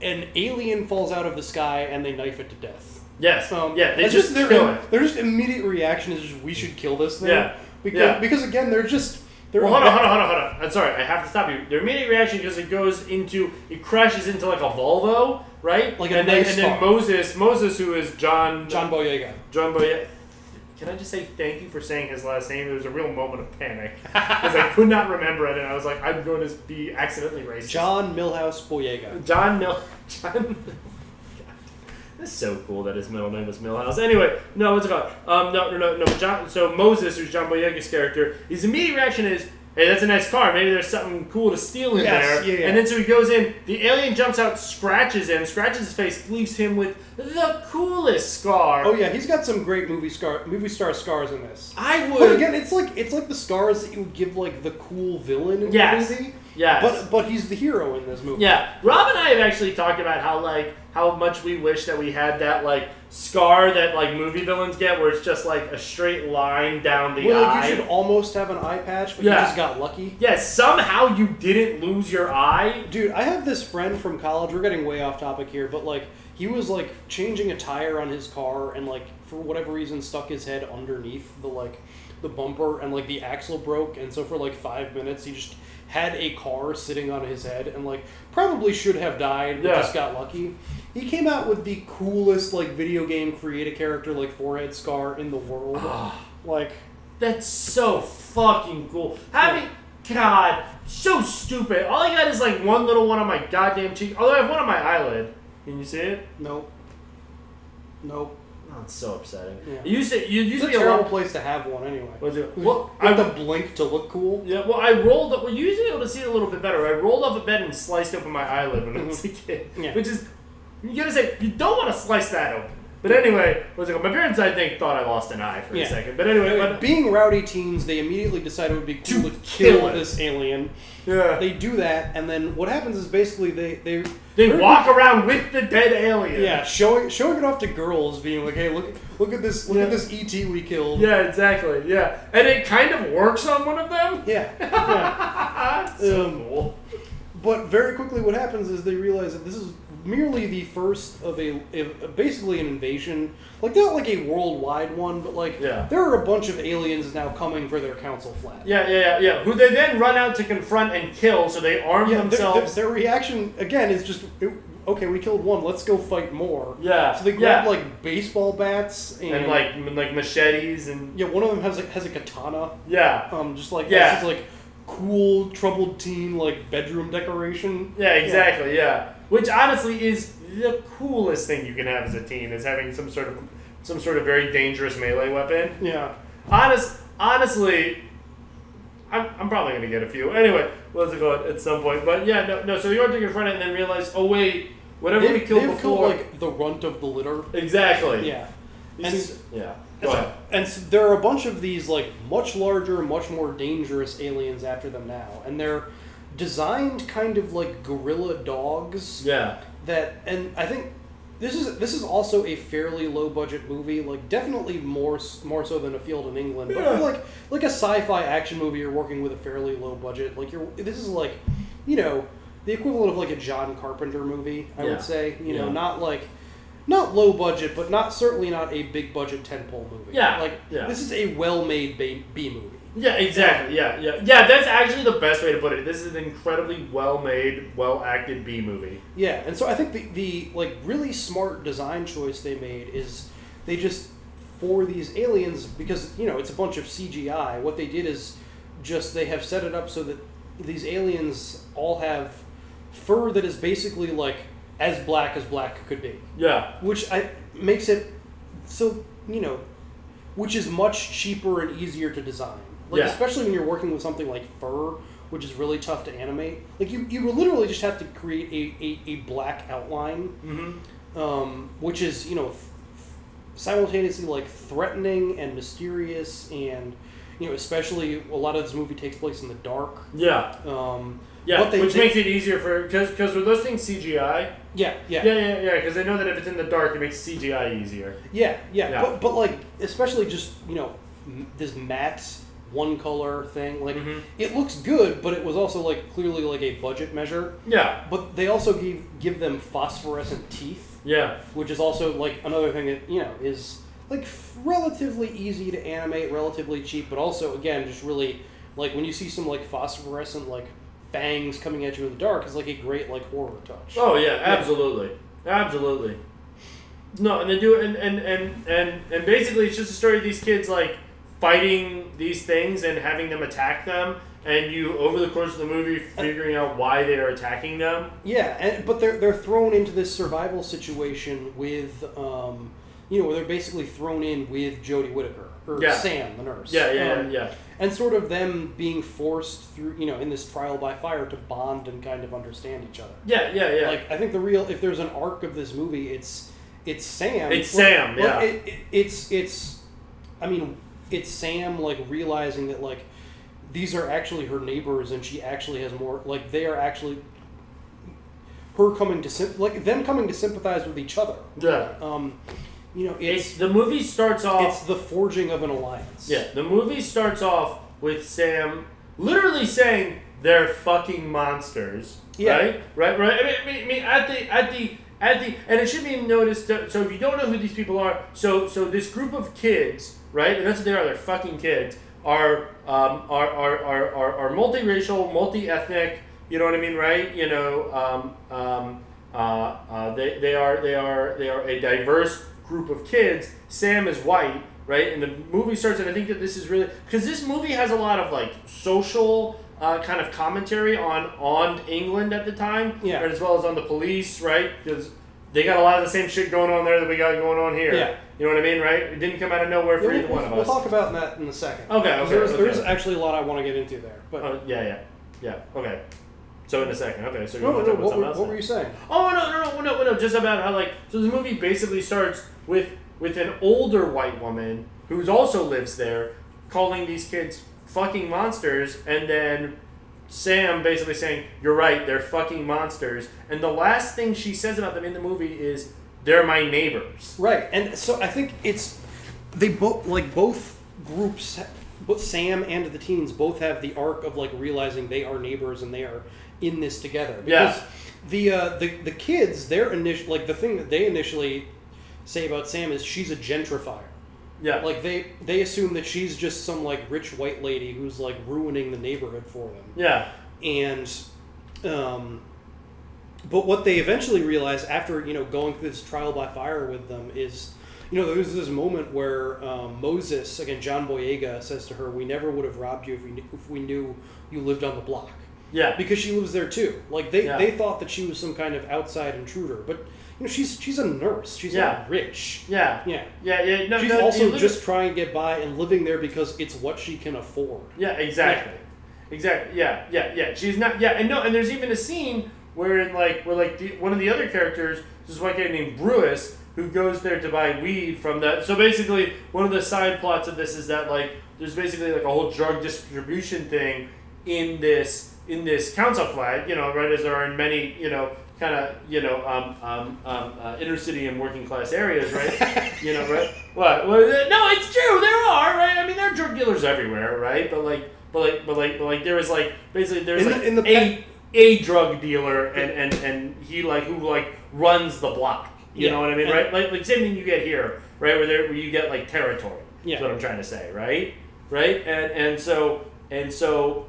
an alien falls out of the sky and they knife it to death.
Yes.
Um,
yeah. They
it's
just
their,
kill it.
Their just immediate reaction is just we should kill this thing.
Yeah.
Because
Yeah.
because again they're just they're
Well, hold on, hold on, hold on, hold on. I'm sorry, I have to stop you. Their immediate reaction because it goes into, it crashes into like a Volvo, right?
Like a
and then,
nice
and then. Moses, Moses, who is John,
John Boyega.
John Boyega. Can I just say thank you for saying his last name? There was a real moment of panic because I could not remember it, and I was like, I'm going to be accidentally racist.
John Milhouse Boyega.
John Mil. John. That's so cool that his middle name was Millhouse. Anyway, no, what's it called? Um, no, no, no, no. John, so Moses, who's John Boyega's character, his immediate reaction is, "Hey, that's a nice car. Maybe there's something cool to steal in
Yes,
there."
yeah, yeah.
And then so he goes in. The alien jumps out, scratches him, scratches his face, leaves him with the coolest scar.
Oh yeah, he's got some great movie scar movie star scars in this.
I would.
But again, it's like it's like the scars that you would give like the cool villain in
Yes.
the movie.
Yes.
But but he's the hero in this movie.
Yeah, Rob and I have actually talked about how like how much we wish that we had that like scar that like movie villains get, where it's just like a straight line down the
Well,
eye.
like you should almost have an eye patch, but
Yeah.
you just got lucky.
yeah, somehow you didn't lose your eye.
Dude, I have this friend from college. We're getting way off topic here, but like he was like changing a tire on his car and like for whatever reason stuck his head underneath the like the bumper and like the axle broke and so for like 5 minutes he just had a car sitting on his head and like probably should have died but
Yeah.
just got lucky. He came out with the coolest like video game create a character like forehead scar in the world. Ah. like
That's so fucking cool. Having God, so stupid. All I got is like one little one on my goddamn cheek. Although I have one on my eyelid. Can you see it?
nope. Nope.
Oh, it's so upsetting.
Yeah.
It used to, you used
It's
to
a
be a
terrible
lot.
place to have one anyway.
Was it?
You
Well,
have to blink to look cool.
Yeah, well, I rolled up. Well, you used to be able to see it a little bit better. I rolled off a bed and sliced open my eyelid when I was a mm-hmm. kid.
Yeah.
Which is, you gotta say, you don't want to slice that open. But anyway, what's it called? My parents, I think, thought I lost an eye for
Yeah.
a second. But anyway, but,
being rowdy teens, they immediately decided it would be cool to,
kill
kill,
it.
this alien.
yeah.
They do that, and then what happens is basically they they
They
they're-
walk around with the dead alien.
Yeah, showing showing it off to girls, being like, "Hey, look look at this look
Yeah.
at this ET we killed."
Yeah, exactly. Yeah, and it kind of works on one of them.
yeah. yeah.
so
Um,
cool.
But very quickly, what happens is they realize that this is merely the first of a, a basically an invasion, like not like a worldwide one, but like
Yeah.
there are a bunch of aliens now coming for their council flat.
Yeah, yeah, yeah, yeah. Who they then run out to confront and kill. So they arm
Yeah, their, their,
themselves.
their reaction again is just it- okay. We killed one. Let's go fight more.
Yeah,
So they grab
yeah.
like baseball bats and,
and like like machetes and
yeah, one of them has a, has a katana.
yeah.
Um, just like
Yeah.
it's just like cool troubled teen like bedroom decoration.
Yeah, exactly. Yeah. Which honestly is the coolest thing you can have as a teen is having some sort of some sort of very dangerous melee weapon.
Yeah.
Honest, honestly, I'm, I'm probably gonna get a few anyway. What's it called at some point? But yeah, no, no. So you are to confront it and then realize, oh wait, whatever
They've,
we killed
they've
before.
killed like the runt of the litter.
Exactly.
Yeah. And-
yeah.
And
Go
so,
ahead.
and so there are a bunch of these like much larger, much more dangerous aliens after them now, and they're designed kind of like gorilla dogs.
Yeah.
That and I think this is this is also a fairly low budget movie, like definitely more more so than A Field in England. But
Yeah.
like like a sci-fi action movie, you're working with a fairly low budget. Like you're this is like, you know, the equivalent of like a John Carpenter movie. I
Yeah.
would say, you know, not like not low budget, but not certainly not a big budget tentpole movie.
Yeah,
like
yeah.
this is a well-made B, B movie.
Yeah, exactly. Yeah, yeah, yeah. That's actually the best way to put it. This is an incredibly well-made, well-acted B movie.
Yeah, and so I think the, the like really smart design choice they made is they just for these aliens because you know it's a bunch of CGI. What they did is just they have set it up so that these aliens all have fur that is basically like as black as black could be.
Yeah.
Which I makes it so you know, which is much cheaper and easier to design. Like
Yeah.
especially when you're working with something like fur, which is really tough to animate. Like you, you literally just have to create a, a, a black outline,
Mhm.
um, which is you know f- simultaneously like threatening and mysterious and you know especially a lot of this movie takes place in the dark.
Yeah.
Um,
Yeah,
they-
which
they-
makes it easier for because because with those things CGI.
Yeah, yeah.
yeah, yeah, yeah. Because they know that if it's in the dark, it makes CGI easier.
Yeah, yeah,
Yeah.
But, but like, especially just you know, this matte one color thing. Like,
Mm-hmm.
it looks good, but it was also like clearly like a budget measure.
Yeah.
But they also give give them phosphorescent teeth.
Yeah.
Which is also like another thing that you know is like f- relatively easy to animate, relatively cheap, but also again just really like when you see some like phosphorescent like fangs coming at you in the dark is like a great like horror touch.
Oh yeah, absolutely, absolutely. No, and they do it, and and and and and basically, it's just a story of these kids like fighting these things and having them attack them, and you over the course of the movie figuring out why they are attacking them.
Yeah, and but they're they're thrown into this survival situation with, um, you know, where they're basically thrown in with Jodie Whittaker or
Yeah.
Sam, the nurse.
Yeah, yeah,
Um,
yeah, yeah.
And sort of them being forced through, you know, in this trial by fire to bond and kind of understand each other.
Yeah, yeah, yeah.
Like I think the real, if there's an arc of this movie, it's it's Sam.
It's
Well-
Sam,
well,
yeah.
it, it, it's it's, I mean, it's Sam like realizing that like these are actually her neighbors and she actually has more like they are actually her coming to like them coming to sympathize with each other.
Yeah.
Um, you know, it's,
the movie starts off.
It's the forging of an alliance.
Yeah, the movie starts off with Sam literally saying they're fucking monsters.
Yeah.
Right. Right. Right. I mean, I mean, at the at the at the and it should be noticed. That, so if you don't know who these people are, so so this group of kids, right? And that's what they are. They're fucking kids. Are um, are, are, are, are, are multiracial, multi-ethnic. You know what I mean, right? You know, um, um, uh, uh, they, they are they are they are a diverse group of kids. Sam is white, right? And the movie starts, and I think that this is really because this movie has a lot of like social uh, kind of commentary on on England at the time,
Yeah.
as well as on the police, right? Because they got a lot of the same shit going on there that we got going on here.
Yeah.
You know what I mean, right? It didn't come out of nowhere for
Yeah,
either
we'll,
one of us.
we'll talk about that in a second.
Okay, okay,
There's,
okay.
there's actually a lot I want to get into there, but
Oh, yeah, yeah, yeah. Okay. So in a second, okay. So you
No,
want
no,
to talk about
what
something
were-
else?
what were you saying?
Oh no, no, no, no, no, just about how like so the movie basically starts with with an older white woman who's also lives there, calling these kids fucking monsters, and then Sam basically saying, "You're right, they're fucking monsters." And the last thing she says about them in the movie is, "They're my neighbors."
Right, and so I think it's they both like both groups, both Sam and the teens both have the arc of like realizing they are neighbors and they are in this together.
Yeah.
Because the uh, the the kids, their initial like the thing that they initially say about Sam is she's a gentrifier.
Yeah.
Like they they assume that she's just some like rich white lady who's like ruining the neighborhood for them.
Yeah.
And um but what they eventually realize after, you know, going through this trial by fire with them is You know, there's this moment where um, Moses, again, John Boyega, says to her, "We never would have robbed you if we knew, if we knew you lived on the block."
Yeah.
because she lives there too. Like they,
Yeah.
they thought that she was some kind of outside intruder, but you know, she's she's a nurse. She's
Yeah.
not rich.
Yeah.
Yeah.
Yeah, yeah. No,
she's
no,
also just trying to get by and living there because it's what she can afford.
Yeah, exactly. Exactly. Yeah, yeah, yeah. She's not. Yeah, and no, and there's even a scene where like where like the, one of the other characters, this white guy named Brewis, who goes there to buy weed from the. So basically, one of the side plots of this is that like there's basically like a whole drug distribution thing in this in this council flat. You know, right as there are in many you know kind of you know um, um, um, uh, inner city and working class areas, right? you know, right? What? Well, no, it's true. There are right. I mean, there are drug dealers everywhere, right? But like, but like, but like, but like, there is like basically there's
In the-
like
in the
a a drug dealer and and and he like who like runs the block. You
Yeah.
know what I mean,
And-
right? Like like same thing you get here, right? Where there where you get like territory.
Yeah.
Is what I'm trying to say, right? Right? And and so and so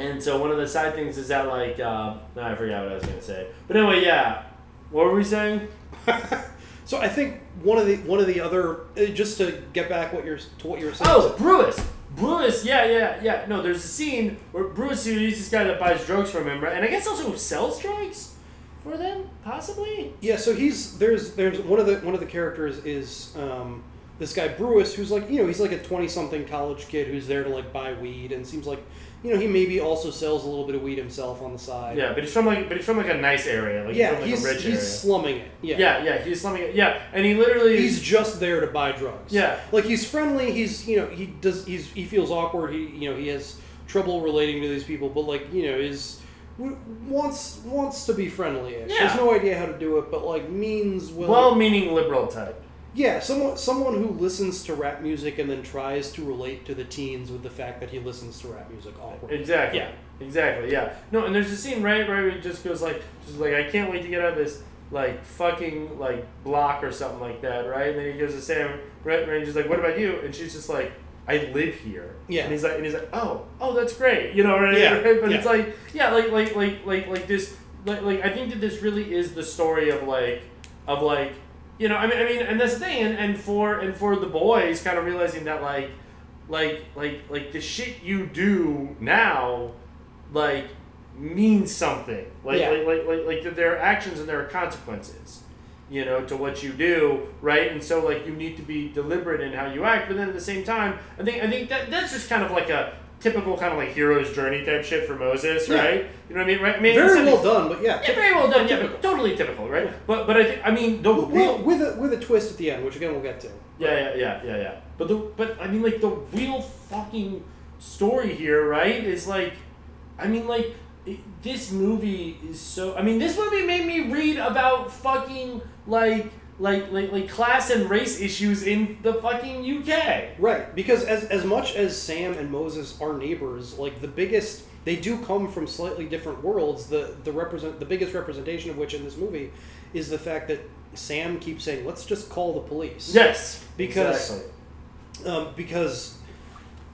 and so one of the side things is that like uh, no, I forgot what I was gonna say. But anyway, yeah. What were we saying?
So I think one of the one of the other uh, just to get back what you're to what you were saying.
Oh, Brewis. Brewis, yeah, yeah, yeah. No, there's a scene where Brewis he's this guy that buys drugs from him, right? And I guess also sells drugs for them, possibly.
Yeah, so he's there's there's one of the one of the characters is um, this guy Brewis, who's like you know he's like a twenty something college kid who's there to like buy weed and seems like you know he maybe also sells a little bit of weed himself on the side.
Yeah, but he's from like, but he's from like a nice area, like
yeah,
from, like
he's
a rich
he's
area.
slumming it. Yeah,
yeah, yeah, he's slumming it. Yeah, and he literally
He's just there to buy drugs.
Yeah.
like he's friendly. He's you know he does he's he feels awkward. He you know he has trouble relating to these people, but like you know is wants wants to be friendly.
Yeah.
Has no idea how to do it, but like means well.
well-meaning liberal type.
Yeah, someone someone who listens to rap music and then tries to relate to the teens with the fact that he listens to rap music awkward.
Exactly.
Yeah.
Exactly. Yeah. No, and there's a scene right where he just goes like, just like I can't wait to get out of this like fucking like block or something like that, right? And then he goes to Sam, right? And he's like, "What about you?" And she's just like, "I live here."
Yeah.
And he's like, and he's like, "Oh, oh, that's great," you know, right?
Yeah,
Right? But
yeah.
it's like, yeah, like like like like like this, like like I think that this really is the story of like of like you know I mean I mean and that's the thing and, and for and for the boys kind of realizing that like like like like the shit you do now like means something like
Yeah.
like, like like like that there are actions and there are consequences you know to what you do right and so like you need to be deliberate in how you act but then at the same time i think i think that that's just kind of like a typical kind of like hero's journey type shit for moses
Yeah.
right you know what i mean right I mean,
Very
it's-
well done, but yeah,
yeah very well done yeah but totally typical right but but i think i mean the
with, with a with a twist at the end, which again we'll get to.
yeah, yeah, yeah, yeah, yeah. But the but I mean like the real fucking story here, right? Is like, I mean like it, this movie is so. I mean this movie made me read about fucking like like like like class and race issues in the fucking UK.
Right, because as as much as Sam and Moses are neighbors, like the biggest they do come from slightly different worlds. The the represent the biggest representation of which in this movie is the fact that Sam keeps saying, "Let's just call the police."
Yes,
because
exactly.
um, because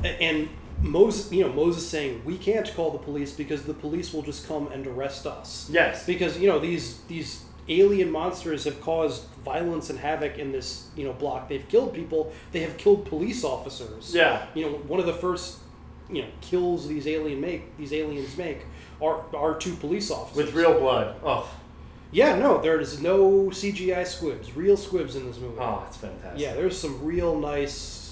and Moses, you know, Moses saying we can't call the police because the police will just come and arrest us.
Yes.
because you know these these alien monsters have caused violence and havoc in this you know block. They've killed people. They have killed police officers.
Yeah.
you know, one of the first you know kills these alien make these aliens make are are two police officers
With real blood. Oh.
Yeah, no, there's no CGI squibs, real squibs in this movie.
Oh, it's fantastic.
Yeah, there's some real nice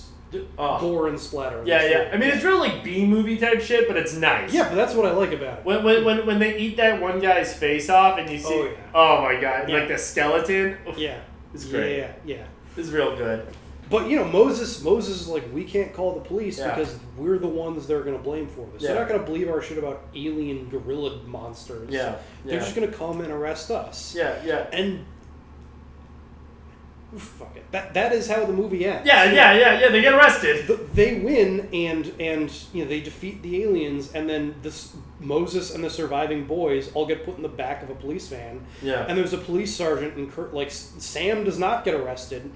oh.
gore and splatter.
Yeah, yeah. I mean, it's real like B movie type shit, but it's nice.
Yeah, but that's what I like about it.
When, when, when, when they eat that one guy's face off and you see,
Oh,
oh, my god,
Yeah.
like the skeleton.
Yeah,
it's great.
Yeah, yeah.
It's real good.
But you know, Moses, Moses is like, we can't call the police
Yeah.
because we're the ones they're going to blame for this. They're not going to believe our shit about alien gorilla monsters.
Yeah,
they're just going to come and arrest us.
Yeah, yeah.
And fuck it, that that is how the movie ends.
Yeah, yeah, yeah, yeah. They get arrested.
Th- They win, and and you know they defeat the aliens, and then this Moses and the surviving boys all get put in the back of a police van.
Yeah.
And there's a police sergeant, and Kurt, like Sam does not get arrested,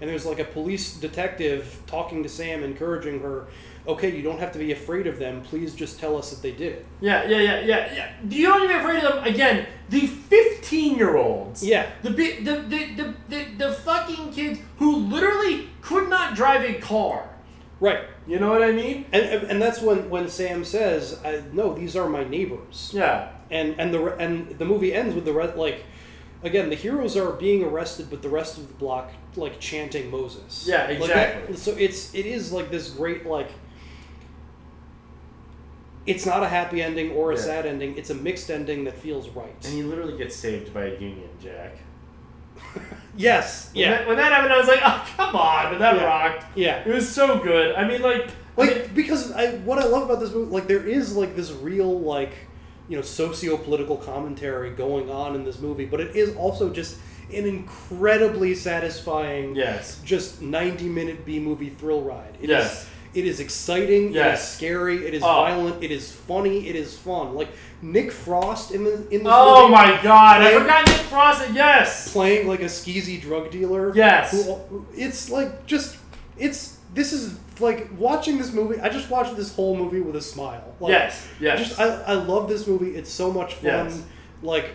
and there's like a police detective talking to Sam, encouraging her okay, you don't have to be afraid of them. Please just tell us that they did it.
Yeah, yeah, yeah, yeah, yeah. You don't even be afraid of them. Again, the fifteen-year-olds.
Yeah.
The, the, the, the, the, the fucking kids who literally could not drive a car.
Right.
You know what I mean?
And and, that's when when Sam says, I, "No, these are my neighbors."
Yeah.
And and the and the movie ends with the re- like. Again, the heroes are being arrested, but the rest of the block like chanting Moses.
Yeah,
Like,
exactly.
that- so it's it is like this great like. It's not a happy ending or a
Yeah.
sad ending. It's a mixed ending that feels right.
And he literally gets saved by a Union Jack.
Yes.
When
Yeah.
that, when that happened, I was like, oh, come on. But that
Yeah.
rocked.
Yeah.
It was so good. I mean, like.
like because I what I love about this movie like there is like this real like you know socio-political commentary going on in this movie but it is also just an incredibly satisfying
Yes.
just 90 minute B movie thrill ride It is-
Yes.
It is exciting it is
Yes.
scary it is
Oh.
violent it is funny it is fun like Nick Frost in the in this
Oh
movie
my god, I forgot Nick Frost. Yes.
playing like a skeezy drug dealer.
Yes.
Who, it's like just it's this is like watching this movie. I just watched this whole movie with a smile. Like,
Yes, yes.
Just I, I love this movie. It's so much fun.
Yes.
Like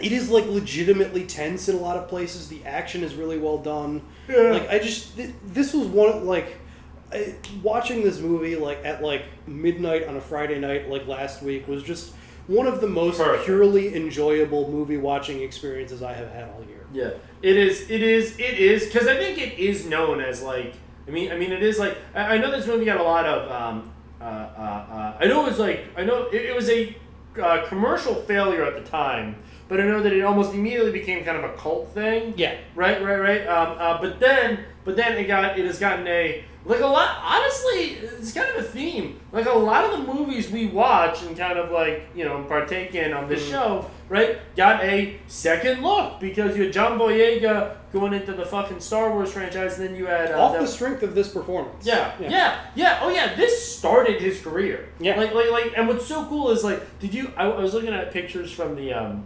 it is like legitimately tense in a lot of places. The action is really well done.
Yeah.
Like I just th- this was one like I, watching this movie like at like midnight on a Friday night like last week was just one of the most
Perfect.
purely enjoyable movie watching experiences I have had all year.
Yeah, it is. It is. It is because I think it is known as like. I mean, I mean, it is like I, I know this movie got a lot of. Um, uh, uh, uh, I know it was like I know it, it was a uh, commercial failure at the time, but I know that it almost immediately became kind of a cult thing.
Yeah.
Right. Right. Right. Um, uh, but then, but then it got it has gotten a like a lot. Honestly, it's kind of a theme. Like a lot of the movies we watch and kind of like you know partake in on this
Mhm.
show, right? Got a second look because you had John Boyega going into the fucking Star Wars franchise, and then you had uh,
Off
the-
the strength of this performance.
yeah, yeah, yeah, Oh yeah, this started his career.
Yeah.
Like, like, like, and what's so cool is like, did you? I, I was looking at pictures from the um,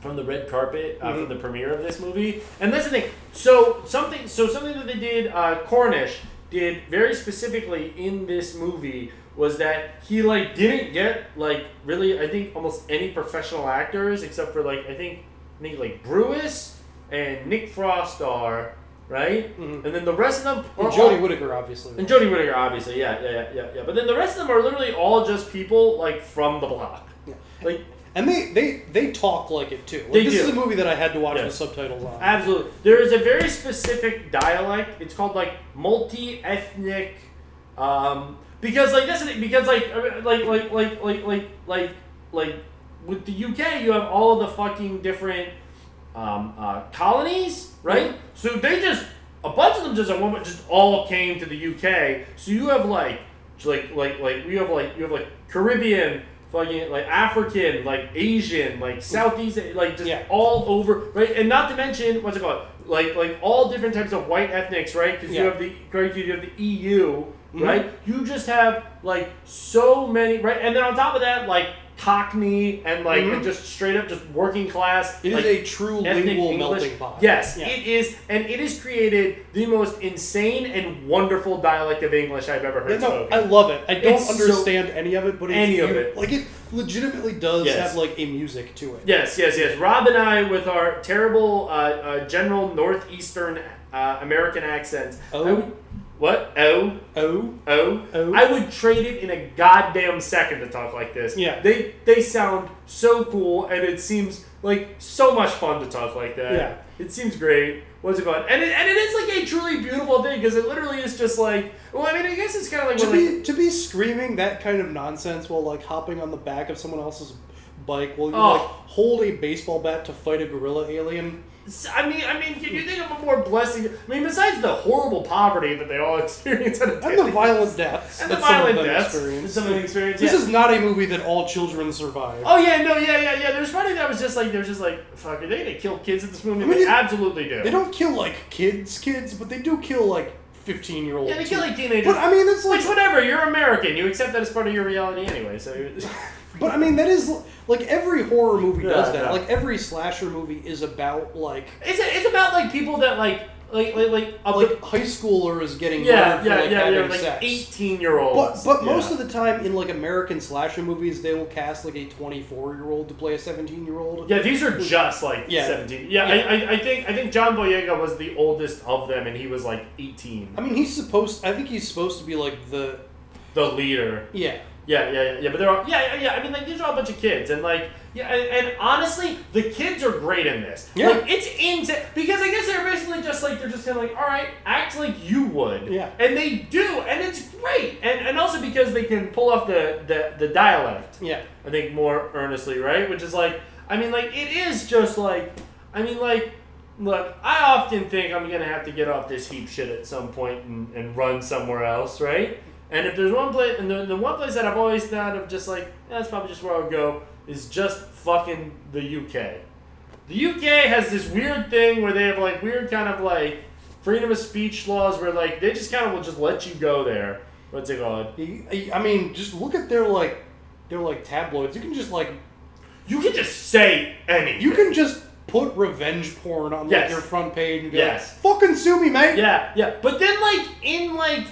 from the red carpet uh,
Mhm.
from the premiere of this movie, and that's the thing. So something, so something that they did, uh, Cornish did very specifically in this movie was that he like didn't get like really, I think almost any professional actors except for like I think I think like Bruce and Nick Frost are. Right, mm-hmm. and then the rest of them,
And
are
Jodie
all-
Whittaker, obviously.
and Jodie Whittaker, obviously, yeah, yeah, yeah, yeah, yeah. But then the rest of them are literally all just people like from the block.
Yeah.
Like
And they they they talk like it too. Like,
They
this
do.
is a movie that I had to watch
Yeah.
with subtitles on.
Absolutely. There is a very specific dialect. It's called like multi-ethnic, um, because like that's because like like like like like like like like with the UK, you have all of the fucking different um, uh, colonies, right? So they just a bunch of them just at one point just all came to the UK. So you have like like like like you have like you have like Caribbean. Fucking like African, like Asian, like Southeast, like just all over, right? And not to mention what's it called, like like all different types of white ethnics, right? Because you have the right, you have the EU,
Mhm.
right? You just have like so many, right? And then on top of that, like Cockney and like
Mhm.
and just straight up just working class.
It is
like,
a true lingual
English.
melting pot.
Yes,
Yeah.
it is, and it has created the most insane and wonderful dialect of English I've ever heard
Yeah, no,
spoken.
I love it. I don't
It's so-
understand any of it, but it's,
any of it.
like it legitimately does
Yes.
have like a music to it.
Yes, yes, yes. Rob and I, with our terrible uh, uh, general northeastern uh, American accents,
Oh.
I would- what? Oh,
oh,
oh,
oh.
I would trade it in a goddamn second to talk like this.
Yeah.
they they sound so cool, and it seems like so much fun to talk like that.
Yeah.
it seems great. What's it called? And it, and it is like a truly beautiful thing because it literally is just like. Well, I mean, I guess it's kind of like
to
when, like,
be to be screaming that kind of nonsense while like hopping on the back of someone else's bike while you
Oh.
like hold a baseball bat to fight a gorilla alien.
I mean, I mean, can you think of a more blessing? I mean, besides the horrible poverty that they all experience at a
And the violent deaths.
and the
that some of
violent deaths, some of the experience.
This
yeah.
is not a movie that all children survive.
Oh yeah, no, yeah, yeah, yeah. There's funny that was just like there's just like fuck. Are they gonna kill kids in this movie?
I mean,
they absolutely do.
They don't kill like kids, kids, but they do kill like fifteen year olds.
Yeah, they kill like teenagers.
But I mean, it's like
which whatever. You're American. You accept that as part of your reality anyway. So. You're,
But I mean, that is like every horror movie does
Yeah,
that.
yeah.
Like every slasher movie is about like
It's it's about like people that like like like like of
like
the-
high schoolers getting
yeah
murdered
yeah
for like
yeah
having
yeah like
sex.
eighteen year olds.
But but most of the time in like American slasher movies, they will cast like a 24 year old to play a 17 year old.
Yeah, these are just like
Yeah.
seventeen. Yeah,
Yeah.
I, I, I think I think John Boyega was the oldest of them, and he was like eighteen.
I mean, he's supposed. I think he's supposed to be like the
The leader.
yeah.
Yeah, yeah, yeah, yeah. But they're all yeah, yeah, yeah. I mean, like these are all a bunch of kids, and like yeah, and, and honestly, the kids are great in this.
Yeah.
like it's into because I guess they're basically just like they're just kind of like, all right, act like you would.
Yeah.
and they do, and it's great, and and also because they can pull off the the the dialect.
Yeah.
I think more earnestly, right? Which is like, I mean, like it is just like, I mean, like. Look, I often think I'm gonna have to get off this heap shit at some point and, and run somewhere else, right? And if there's one place, and the, the one place that I've always thought of just like, "Eh, that's probably just where I would go, is just fucking the UK. The UK has this weird thing where they have like weird kind of like freedom of speech laws where like they just kind of will just let you go there. What's it called?
I mean, just look at their like their like tabloids. You can just like
You can just say anything.
you can just put revenge porn on like
Yes.
your front page and go,
Yes.
"Fucking sue me, mate."
Yeah, yeah. But then like in like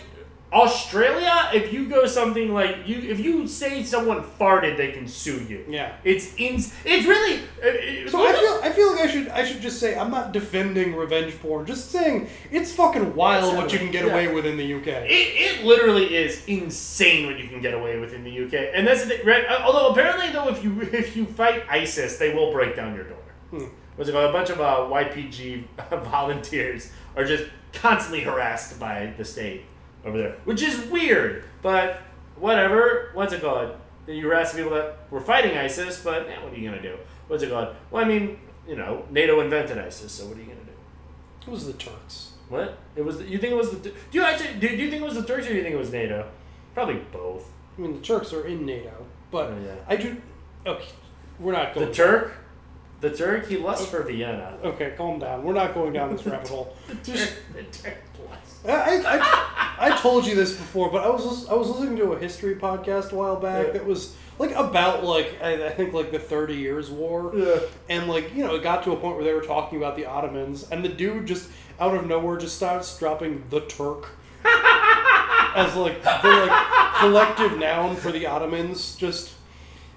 Australia, if you go something like you, if you say someone farted, they can sue you.
Yeah.
It's in. It's really. uh,
So I feel I feel like I should I should just say I'm not defending revenge porn. Just saying it's fucking wild what you can get
Yeah.
away with in the UK.
It, it literally is insane what you can get away with in the UK, and that's the thing, right? Uh, Although apparently, though, if you if you fight ISIS, they will break down your door.
Hmm.
What's it called? A bunch of uh, YPG volunteers are just constantly harassed by the state over there, which is weird. But whatever. What's it called? You harass people that were fighting ISIS, but eh, what are you gonna do? What's it called? Well, I mean, you know, NATO invented ISIS, so what are you gonna do?
It was the Turks.
What? It was. The, you think it was the? Do you actually? Do, do you think it was the Turks or do you think it was NATO? Probably both.
I mean, the Turks are in NATO, but
Oh, yeah.
I do. Okay, we're not going.
The Turk, the Turk, he lusts for Vienna.
Okay, calm down. We're not going down this rabbit hole. Just,
The Turk lusts.
I, I, I told you this before, but I was I was listening to a history podcast a while back
Yeah.
that was like about like I, I think like the Thirty Years War,
Yeah.
and like you know it got to a point where they were talking about the Ottomans, and the dude just out of nowhere just starts dropping the Turk as like the like collective noun for the Ottomans. Just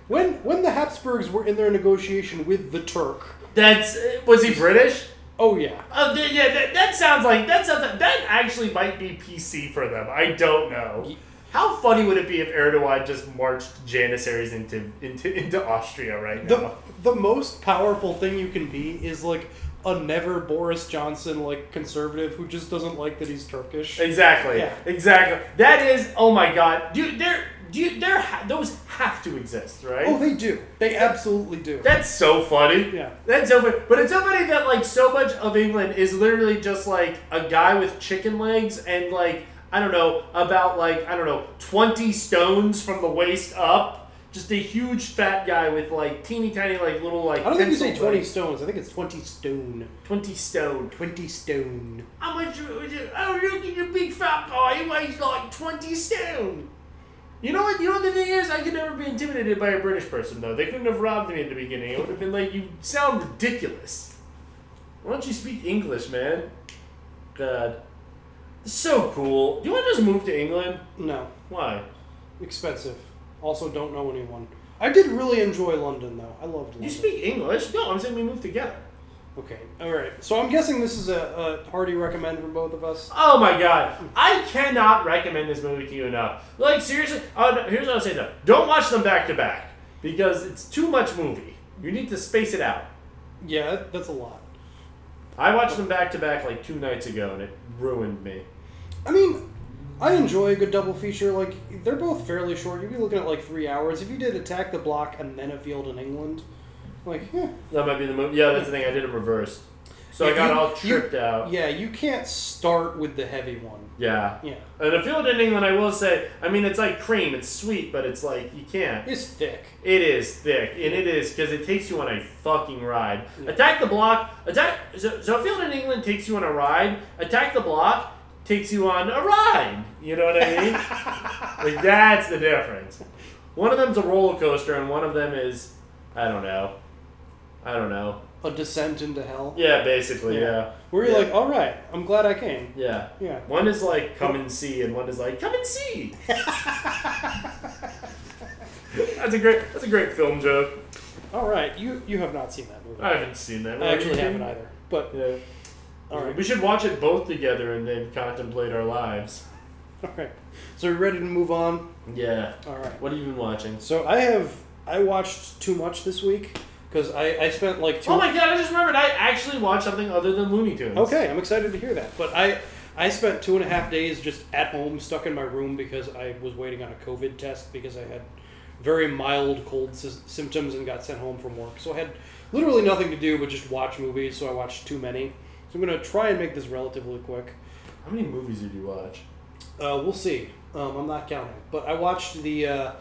when when the Habsburgs were in their negotiation with the Turk.
That's was he British?
Oh yeah.
Oh th- yeah, that, that sounds like that sounds like, that actually might be PC for them. I don't know. How funny would it be if Erdogan just marched Janissaries into into into Austria right now?
the the most powerful thing you can be is like a never Boris Johnson like conservative who just doesn't like that he's Turkish.
Exactly.
Yeah.
Exactly. That is. Oh my God, dude. There, dude. There. Ha- those have to exist, right?
Oh, they do. They absolutely do.
That's so funny.
Yeah.
That's so funny. But it's so funny that like so much of England is literally just like a guy with chicken legs and like I don't know about like I don't know twenty stones from the waist up. Just a huge fat guy with like teeny tiny like little like.
I don't think you say twenty
legs.
stones. I think it's twenty stone.
Twenty stone.
Twenty stone.
How much? Oh, look at your big fat guy. He weighs like twenty stone. You know what? You know what the thing is? I could never be intimidated by a British person, though. They couldn't have robbed me at the beginning. It would have been like, you sound ridiculous. Why don't you speak English, man? God. So cool. Do you want to just move to England?
No,
Why?
expensive. Also, don't know anyone. I did really enjoy London though. I loved London.
You speak English? No, I'm saying we move together.
Okay, all right. So I'm guessing this is a, a hearty recommend from both of us.
Oh my god, I cannot recommend this movie to you enough. Like seriously, uh, no, here's what I'll say though: don't watch them back to back because it's too much movie. You need to space it out.
Yeah, that's a lot.
I watched them back to back like two nights ago, and it ruined me.
I mean, I enjoy a good double feature. Like they're both fairly short. You'd be looking at like three hours. If you did Attack the Block and then A Field in England, like yeah.
That might be the movie. Yeah, that's the thing. I did it reversed, so I got
you-
all
you-
tripped out.
Yeah, you can't start with the heavy one.
Yeah.
Yeah.
And a field in England, I will say, I mean, it's like cream. It's sweet, but it's like you can't.
It's thick.
It is thick, and it is because it takes you on a fucking ride. Attack the Block, attack. So, so a field in England takes you on a ride. Attack the Block takes you on a ride. You know what I mean? like that's the difference. One of them's a roller coaster, and one of them is, I don't know, I don't know,
a descent into hell.
Yeah, basically, yeah.
Where you're
Yeah.
like, all right, I'm glad I came.
Yeah.
Yeah.
One is like come and see, and one is like come and see. that's a great. That's a great film joke.
All right, you you have not seen that movie.
I haven't seen that.
I actually haven't either. But
Yeah.
all right,
We should watch it both together and then contemplate our lives.
all right. So we're ready to move on.
Yeah.
All right.
What have you been watching?
So I have I watched too much this week because I I spent like two.
Oh my god! I just remembered. I actually watched something other than Looney Tunes.
Okay, I'm excited to hear that. But I I spent two and a half days just at home, stuck in my room because I was waiting on a COVID test because I had very mild cold sys- symptoms and got sent home from work. So I had literally nothing to do but just watch movies. So I watched too many. So I'm gonna try and make this relatively quick.
How many movies did you watch?
Uh, we'll see. Um, I'm not counting, but I watched the uh,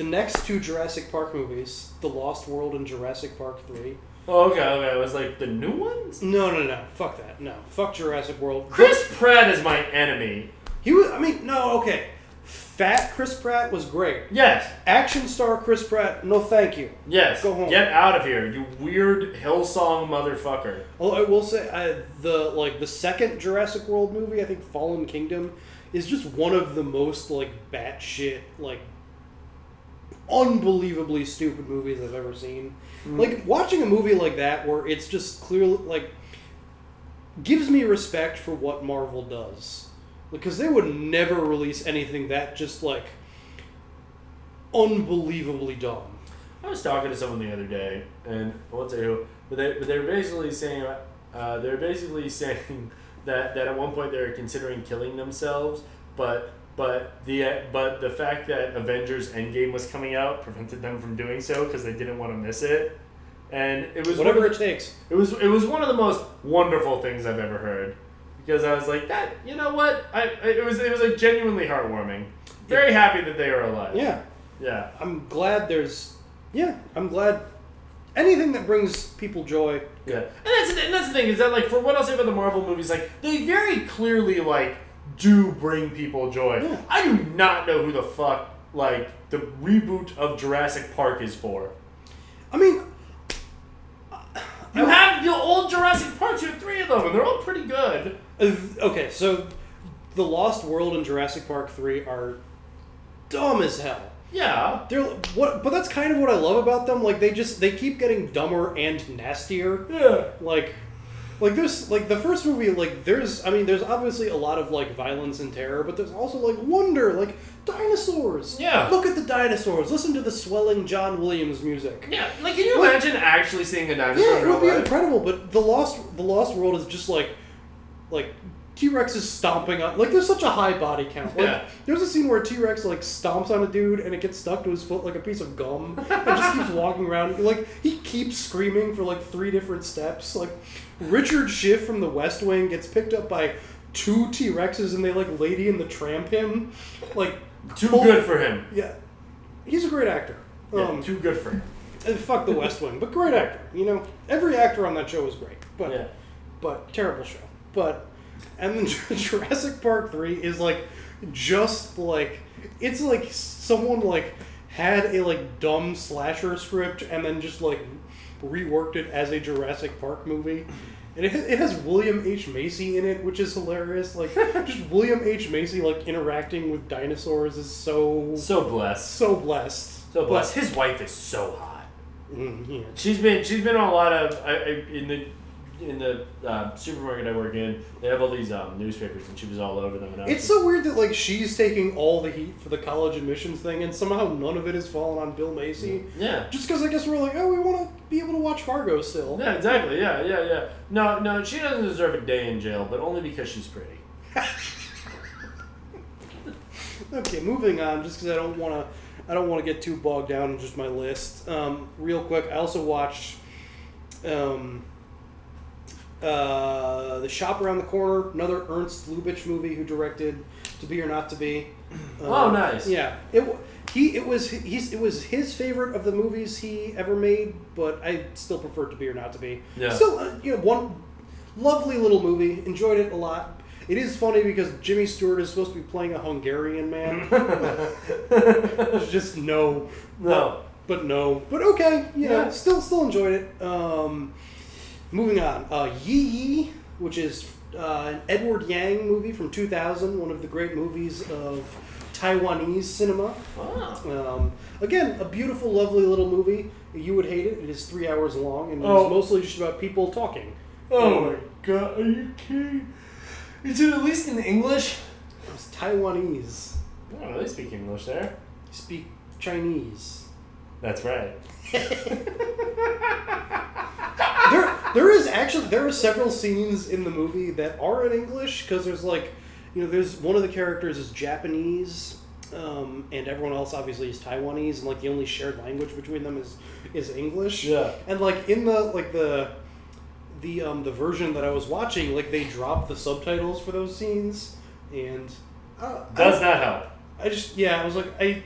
the next two Jurassic Park movies, The Lost World and Jurassic Park Three.
Oh, okay, okay. It was like the new ones.
No, no, no. Fuck that. No. Fuck Jurassic World.
Chris Pratt is my enemy.
He was. I mean, no. Okay. Fat Chris Pratt was great.
Yes.
Action star Chris Pratt. No, thank you.
Yes.
Go home.
Get out of here, you weird Hillsong motherfucker.
Well, I will say I, the like the second Jurassic World movie, I think Fallen Kingdom, is just one of the most like batshit like unbelievably stupid movies I've ever seen.
Mhm.
Like watching a movie like that where it's just clearly like gives me respect for what Marvel does. Because they would never release anything that just like unbelievably dumb.
I was talking to someone the other day, and I won't say who, but they but they're basically saying uh, they were basically saying that, that at one point they're considering killing themselves, but but the uh, but the fact that Avengers Endgame was coming out prevented them from doing so because they didn't want to miss it, and it was
Whatever
one
it takes.
It was it was one of the most wonderful things I've ever heard because I was like that you know what I it was it was like genuinely heartwarming. Very happy that they are alive.
Yeah.
Yeah.
I'm glad there's yeah, I'm glad anything that brings people joy.
Yeah, and that's and that's the thing is that like for what I'll say about the Marvel movies, like they very clearly like do bring people joy. I do not know who the fuck like the reboot of Jurassic Park is for.
I mean,
you have the old Jurassic Parks. You have three of them, and they're all pretty good.
Okay, so The Lost World and Jurassic Park 3 are dumb as hell.
Yeah.
They're what but that's kind of what I love about them. Like they just they keep getting dumber and nastier.
Yeah.
Like like there's like the first movie like there's I mean there's obviously a lot of like violence and terror, but there's also like wonder, like dinosaurs.
Yeah.
Look at the dinosaurs. Listen to the swelling John Williams music.
Yeah, like can you
Like-
imagine actually seeing a dinosaur?
Yeah,
in
it
real
would be
life?
incredible. But the lost, the Lost World is just like, like T Rex is stomping on. Like there's such a high body count. Like,
Yeah.
There's a scene where T Rex like stomps on a dude and it gets stuck to his foot like a piece of gum. and just keeps walking around. Like he keeps screaming for like three different steps. Like Richard Schiff from The West Wing gets picked up by two T Rexes and they like Lady in the Tramp him. Like
Too
full-
good for him.
Yeah, he's a great actor.
Yeah,
Um,
too good for him.
and fuck the West Wing, but great actor. You know, every actor on that show is great, but
Yeah.
but terrible show. But and then Jurassic Park three is like just like it's like someone like had a like dumb slasher script and then just like reworked it as a Jurassic Park movie. And it, it has William H. Macy in it, which is hilarious. Like, just William H. Macy, like, interacting with dinosaurs is so...
So blessed.
So blessed.
So blessed. His wife is so hot.
Mm, yeah.
She's been she's been on a lot of I, I, in the in the uh, supermarket I work in. They have all these um, newspapers, and she was all over them. And I was
It's so weird that like she's taking all the heat for the college admissions thing, and somehow none of it is falling on Bill Macy.
Yeah.
Just because I guess we're like, oh, we want to be able to watch Fargo still.
Yeah, exactly. Yeah, yeah, yeah. No, no, she doesn't deserve a day in jail, but only because she's pretty.
Okay, moving on. Just because I don't want to, I don't want to get too bogged down in just my list. Um, real quick, I also watched um, uh, the Shop Around the Corner, another Ernst Lubitsch movie who directed To Be or Not to Be.
Oh,
Um,
nice.
Yeah, it he it was he's it was his favorite of the movies he ever made, but I still prefer To Be or Not to Be.
Yeah.
Still, uh, you know, one lovely little movie. Enjoyed it a lot. It is funny because Jimmy Stewart is supposed to be playing a Hungarian man. There's just no,
No.
but no, but okay. You know,
Yeah.
still still enjoyed it. Um, Moving on, uh, Yi Yi, which is uh, an Edward Yang movie from 2000, one of the great movies of Taiwanese cinema. Um, again, a beautiful, lovely little movie. You would hate it. It is three hours long, and
Oh.
it's mostly just about people talking.
Oh my god, are you kidding? Is it at least in English?
It's Taiwanese.
I don't know, they speak English there.
Speak Chinese.
That's right.
There, there is actually there are several scenes in the movie that are in English because there's like, you know, there's one of the characters is Japanese, um, and everyone else obviously is Taiwanese, and like the only shared language between them is is English.
Yeah.
And like in the like the the um the version that I was watching, like they dropped the subtitles for those scenes, and uh,
Does
I,
not help.
I just yeah, I was like I.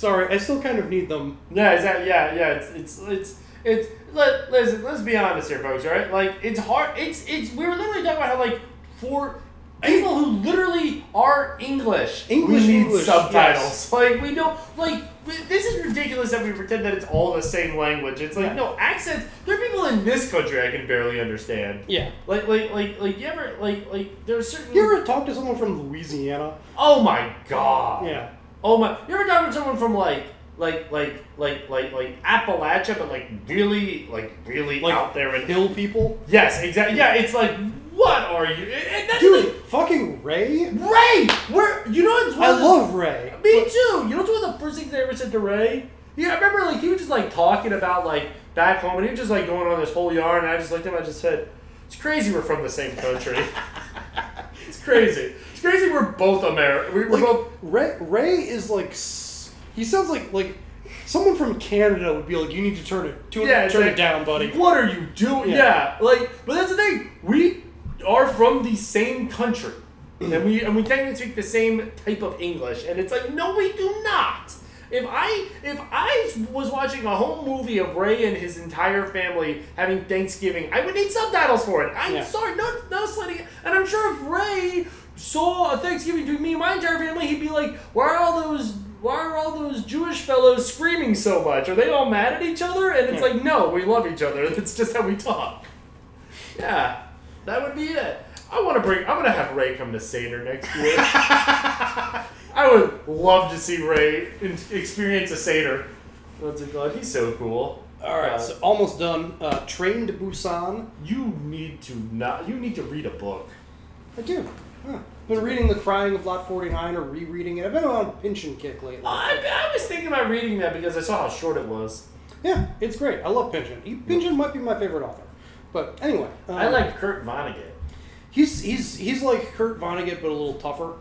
Sorry, I still kind of need them.
Yeah, is that yeah, yeah. It's it's it's it's. Let, listen, let's be honest here, folks. All right, like it's hard. It's it's. We were literally talking about how like for people who literally are English,
English,
we need
English,
subtitles.
yes.
Like we don't like. This is ridiculous that we pretend that it's all the same language. It's like
Yeah.
no accents. There are people in this country I can barely understand.
Yeah.
Like like like like you ever like like there's certain.
You ever talk to someone from Louisiana?
Oh my god.
Yeah.
Oh my! You ever talk to someone from like, like, like, like, like, like Appalachia, but like really, like really
Like
out there in
hill people?
Yes, exactly. Yeah, it's like, what are you? And and
Dude, fucking Ray?
Ray. Where you know one
I
of the-
love Ray.
Me too. You know what's one of the first things I ever said to Ray? Yeah, I remember like he was just like talking about like back home, and he was just like going on this whole yarn, and I just looked at him, I just said, "It's crazy we're from the same country. it's crazy. It's crazy we're both American. We're
Like,
both."
Ray, Ray is like, he sounds like like someone from Canada would be like, you need to turn it, turn,
Yeah,
turn
like,
it down, buddy.
What are you doing?
Yeah.
Yeah. like, but that's the thing. We are from the same country, and we and we technically speak the same type of English, and it's like, no, we do not. If I if I was watching a home movie of Ray and his entire family having Thanksgiving, I would need subtitles for it. I'm
Yeah.
sorry, no, no slitting. And I'm sure if Ray saw a Thanksgiving between me and my entire family, he'd be like, "Why are all those?" Why are all those Jewish fellows screaming so much? Are they all mad at each other? And it's
Yeah.
like, no, we love each other. That's just how we talk. Yeah, that would be it. I want to bring. I'm gonna have Ray come to Seder next year. I would love to see Ray experience a Seder. What's it called? He's so cool.
All right,
Uh,
so almost done. Uh, Train to Busan.
you need to not. You need to read a book.
I do. Huh. Been reading The Crying of Lot 49 or rereading it. I've been on a Pynchon kick lately.
I, I was thinking about reading that because I saw how short it was.
Yeah, it's great. I love Pynchon. He- Pynchon might be my favorite author. But anyway, um,
I like Kurt Vonnegut.
He's he's he's like Kurt Vonnegut, but a little tougher.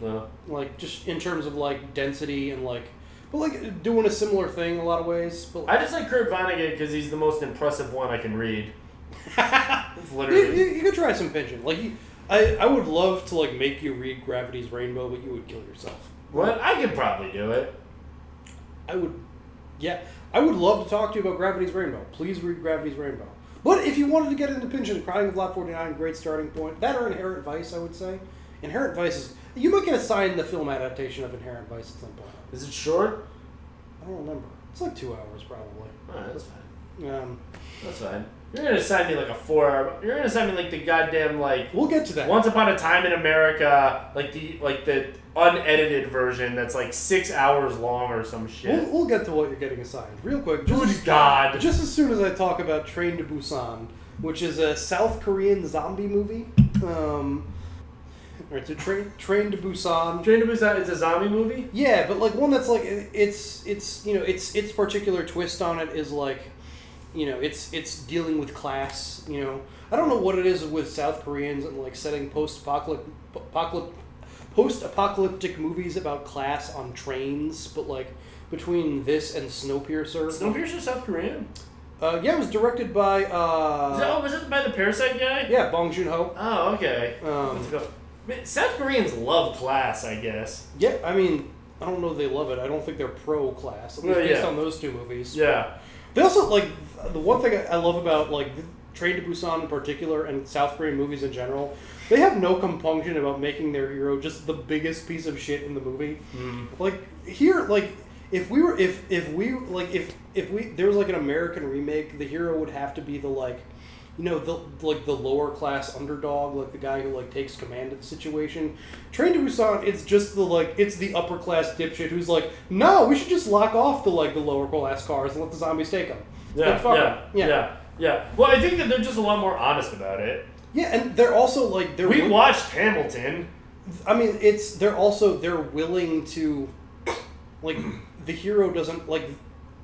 Well,
Like just in terms of like density and like, but like doing a similar thing in a lot of ways. But
I just like Kurt Vonnegut because he's the most impressive one I can read. it's
you,
literally.
you, you could try some Pynchon. Like, you, I I would love to like make you read Gravity's Rainbow, but you would kill yourself.
What? I could probably do it.
I would, yeah, I would love to talk to you about Gravity's Rainbow. Please read Gravity's Rainbow. But if you wanted to get into Pynchon, Crying of Lot 49, great starting point. That or Inherent Vice, I would say. Inherent Vice is. You might get assigned the film adaptation of Inherent Vice at some point.
Is it short?
I don't remember. It's like two hours, probably.
Alright, that's fine.
Um,
That's fine. You're gonna assign me like a four hour. You're gonna assign me like the goddamn like.
we'll get to that.
Once upon a time in America, like the like the unedited version that's like six hours long or some shit.
We'll, we'll get to what you're getting assigned. Real quick.
Good
Just,
God.
just as soon as I talk about Train to Busan, which is a South Korean zombie movie. Um, Alright, so Train, Train to Busan.
Train to Busan is a zombie movie.
Yeah, but like one that's like it's it's you know its its particular twist on it is like you know it's it's dealing with class. You know I don't know what it is with South Koreans and like setting post apocalyptic post apocalyptic movies about class on trains, but like between this and Snowpiercer.
Snowpiercer South Korean.
Uh, yeah, it was directed by uh,
that, oh, was it by the Parasite guy?
yeah Bong Joon Ho.
Oh, okay.
Um,
Let's go. Man, South Koreans love class, I guess.
Yeah, I mean I don't know if they love it. I don't think they're pro class. At least
Well,
based
yeah.
on those two movies.
Yeah.
They also like the one thing I love about like Train to Busan in particular and South Korean movies in general. They have no compunction about making their hero just the biggest piece of shit in the movie. Mm-hmm. Like here, like if we were if if we like if if we there was like an American remake, the hero would have to be the like you know the like the lower class underdog, like the guy who like takes command of the situation. Train to Busan, it's just the like it's the upper class dipshit who's like, no, we should just lock off the like the lower class cars and let the zombies take them.
Yeah, yeah, yeah, yeah, Well, I think that they're just a lot more honest about it.
Yeah, and they're also like they're.
We
wi-
watched Hamilton.
I mean, it's they're also they're willing to, like, the hero doesn't like,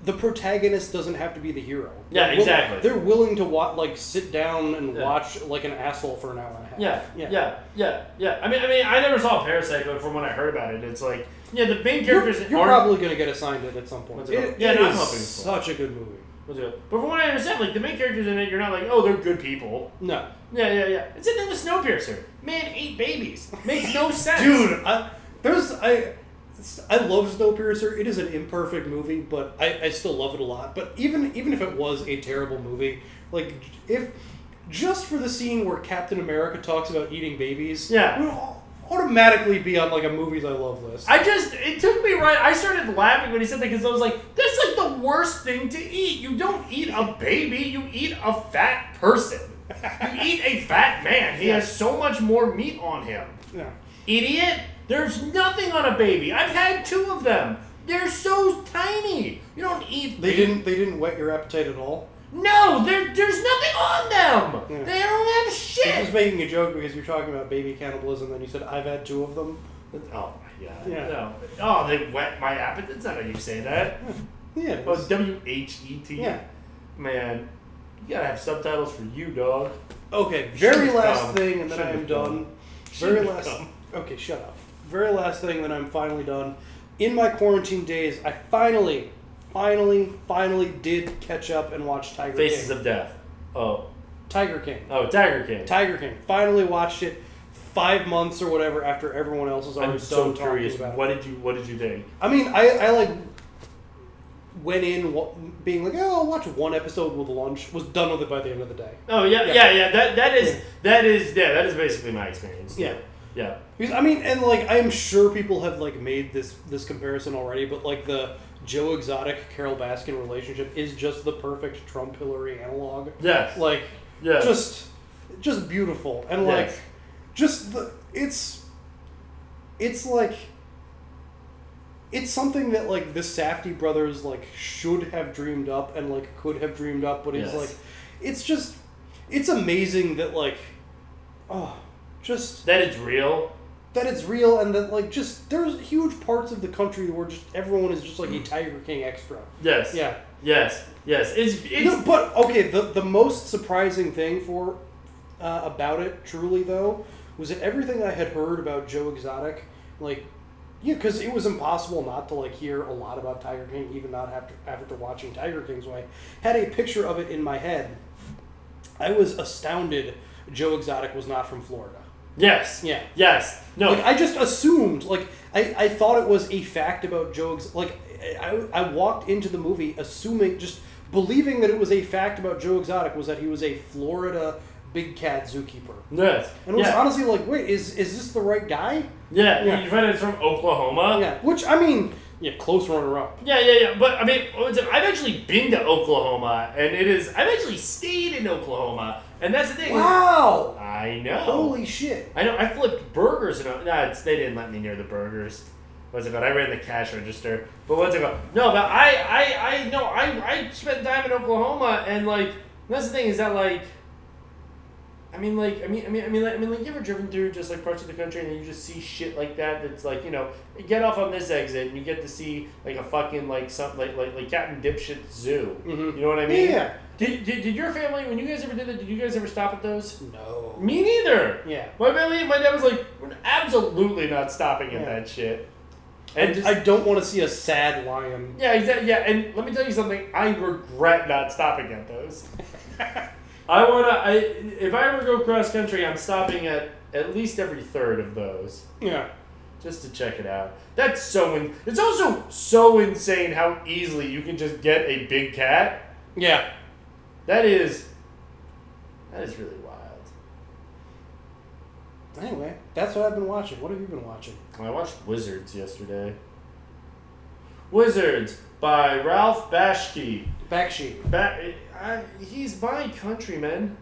the protagonist doesn't have to be the hero.
Yeah, exactly.
They're willing to wa- like sit down and
Yeah.
watch like an asshole for an hour and a half.
Yeah, yeah, yeah, yeah, yeah. I mean, I mean, I never saw Parasite, but from when I heard about it, it's like, yeah, the main
You're,
characters
you're
aren't.
probably gonna get assigned it at some point.
It? Yeah,
it
no, I'm
is such a good movie.
It? But from what I understand, like the main characters in it, you're not like, oh, they're good people.
No.
Yeah, yeah, yeah. It's in there with Snowpiercer. Man ate babies. Makes no sense.
Dude, I, there's I. I love Snowpiercer. It is an imperfect movie, but I, I still love it a lot. But even even if it was a terrible movie, like if just for the scene where Captain America talks about eating babies,
Yeah.
It would au- automatically be on like a movies I love list.
I just, it took me right. I started laughing when he said that because I was like, that's like the worst thing to eat. You don't eat a baby, you eat a fat person. You eat a fat man. He has so much more meat on him.
Yeah.
Idiot! There's nothing on a baby. I've had two of them. They're so tiny. You don't eat.
They
baby-
didn't they didn't whet your appetite at all.
No, there, there's nothing on them.
Yeah.
They don't have shit.
I was making a joke because you're talking about baby cannibalism, and you said I've had two of them.
Oh my god.
Yeah.
No. Oh, they wet my appetite. That's not how you say that.
Yeah. it
Oh,
was-
W H E T.
Yeah.
Man, you gotta have subtitles for you, dog.
Okay, very
Should've
last
come.
thing, and then
Should've
I'm
come.
done. Very
Should've
last.
come.
Okay, shut up. Very last thing, then I'm finally done. In my quarantine days, I finally, finally, finally did catch up and watch Tiger
Faces
King.
of Death. Oh.
Tiger King.
Oh, Tiger King.
Tiger King. Finally watched it five months or whatever after everyone else was already
I'm so curious.
about it.
What did you What did you think?
I mean, I, I like went in being like, oh, I'll watch one episode with lunch. Was done with it by the end of the day.
Oh yeah, yeah, yeah. That that is that is yeah. That is basically my experience.
Yeah.
Yeah.
Because I mean, and like I'm sure people have like made this this comparison already, but like the Joe Exotic Carole Baskin relationship is just the perfect Trump Hillary analog.
Yes.
Like,
Yes.
just just beautiful and like
Yes.
just the it's it's like it's something that like the Safdie brothers like should have dreamed up and like could have dreamed up, but it's
Yes.
like it's just it's amazing that like oh just
That it's real.
That it's real and that like just there's huge parts of the country where just everyone is just like a Tiger King extra.
Yes.
Yeah.
Yes. Yes. It's it's
No, but okay, the the most surprising thing for uh, about it, truly though, was that everything I had heard about Joe Exotic, like, yeah, because it was impossible not to like hear a lot about Tiger King, even not after after watching Tiger King's Way. Had a picture of it in my head. I was astounded. Joe Exotic was not from Florida.
Yes.
Yeah.
Yes. No.
Like I just assumed, like I, I thought it was a fact about Joe. Ex- like I, I walked into the movie assuming, just believing that it was a fact about Joe Exotic was that he was a Florida big cat zookeeper.
yes.
And it was
yeah.
honestly like, wait, is is this the right guy?
Yeah.
Yeah.
You find it's from Oklahoma.
Yeah. Which I mean, yeah, close runner up.
Yeah, yeah, yeah. But I mean, I've actually been to Oklahoma, and it is. I've actually stayed in Oklahoma, and that's the thing.
Wow.
I know.
Holy shit.
I know. I flipped burgers, and no, it's, they didn't let me near the burgers. What's it called? I ran the cash register. But what's it called? No, but I, I, I no, I, I spent time in Oklahoma, and like that's the thing is that like. I mean, like, I mean, I mean, I mean, like, I mean, like, you ever driven through just like parts of the country and then you just see shit like that? That's like, you know, you get off on this exit and you get to see like a fucking like some like like like Captain Dipshit Zoo.
Mhm.
You know what I mean?
Yeah.
Did, did, did your family when you guys ever did that? Did you guys ever stop at those?
No.
Me neither.
Yeah.
My family, my dad was like, we're absolutely not stopping at
Yeah.
that shit.
And
And just,
I don't want to see a sad lion.
yeah, exactly. Yeah, and let me tell you something. I regret not stopping at those. I wanna. I if I ever go cross country, I'm stopping at at least every third of those
Yeah.
just to check it out. That's so. In, it's also so insane how easily you can just get a big cat.
Yeah.
That is. That is really wild.
Anyway, that's what I've been watching. What have you been watching?
I watched Wizards yesterday. Wizards by Ralph Bashki.
Bakshi.
Ba- I, he's my countryman.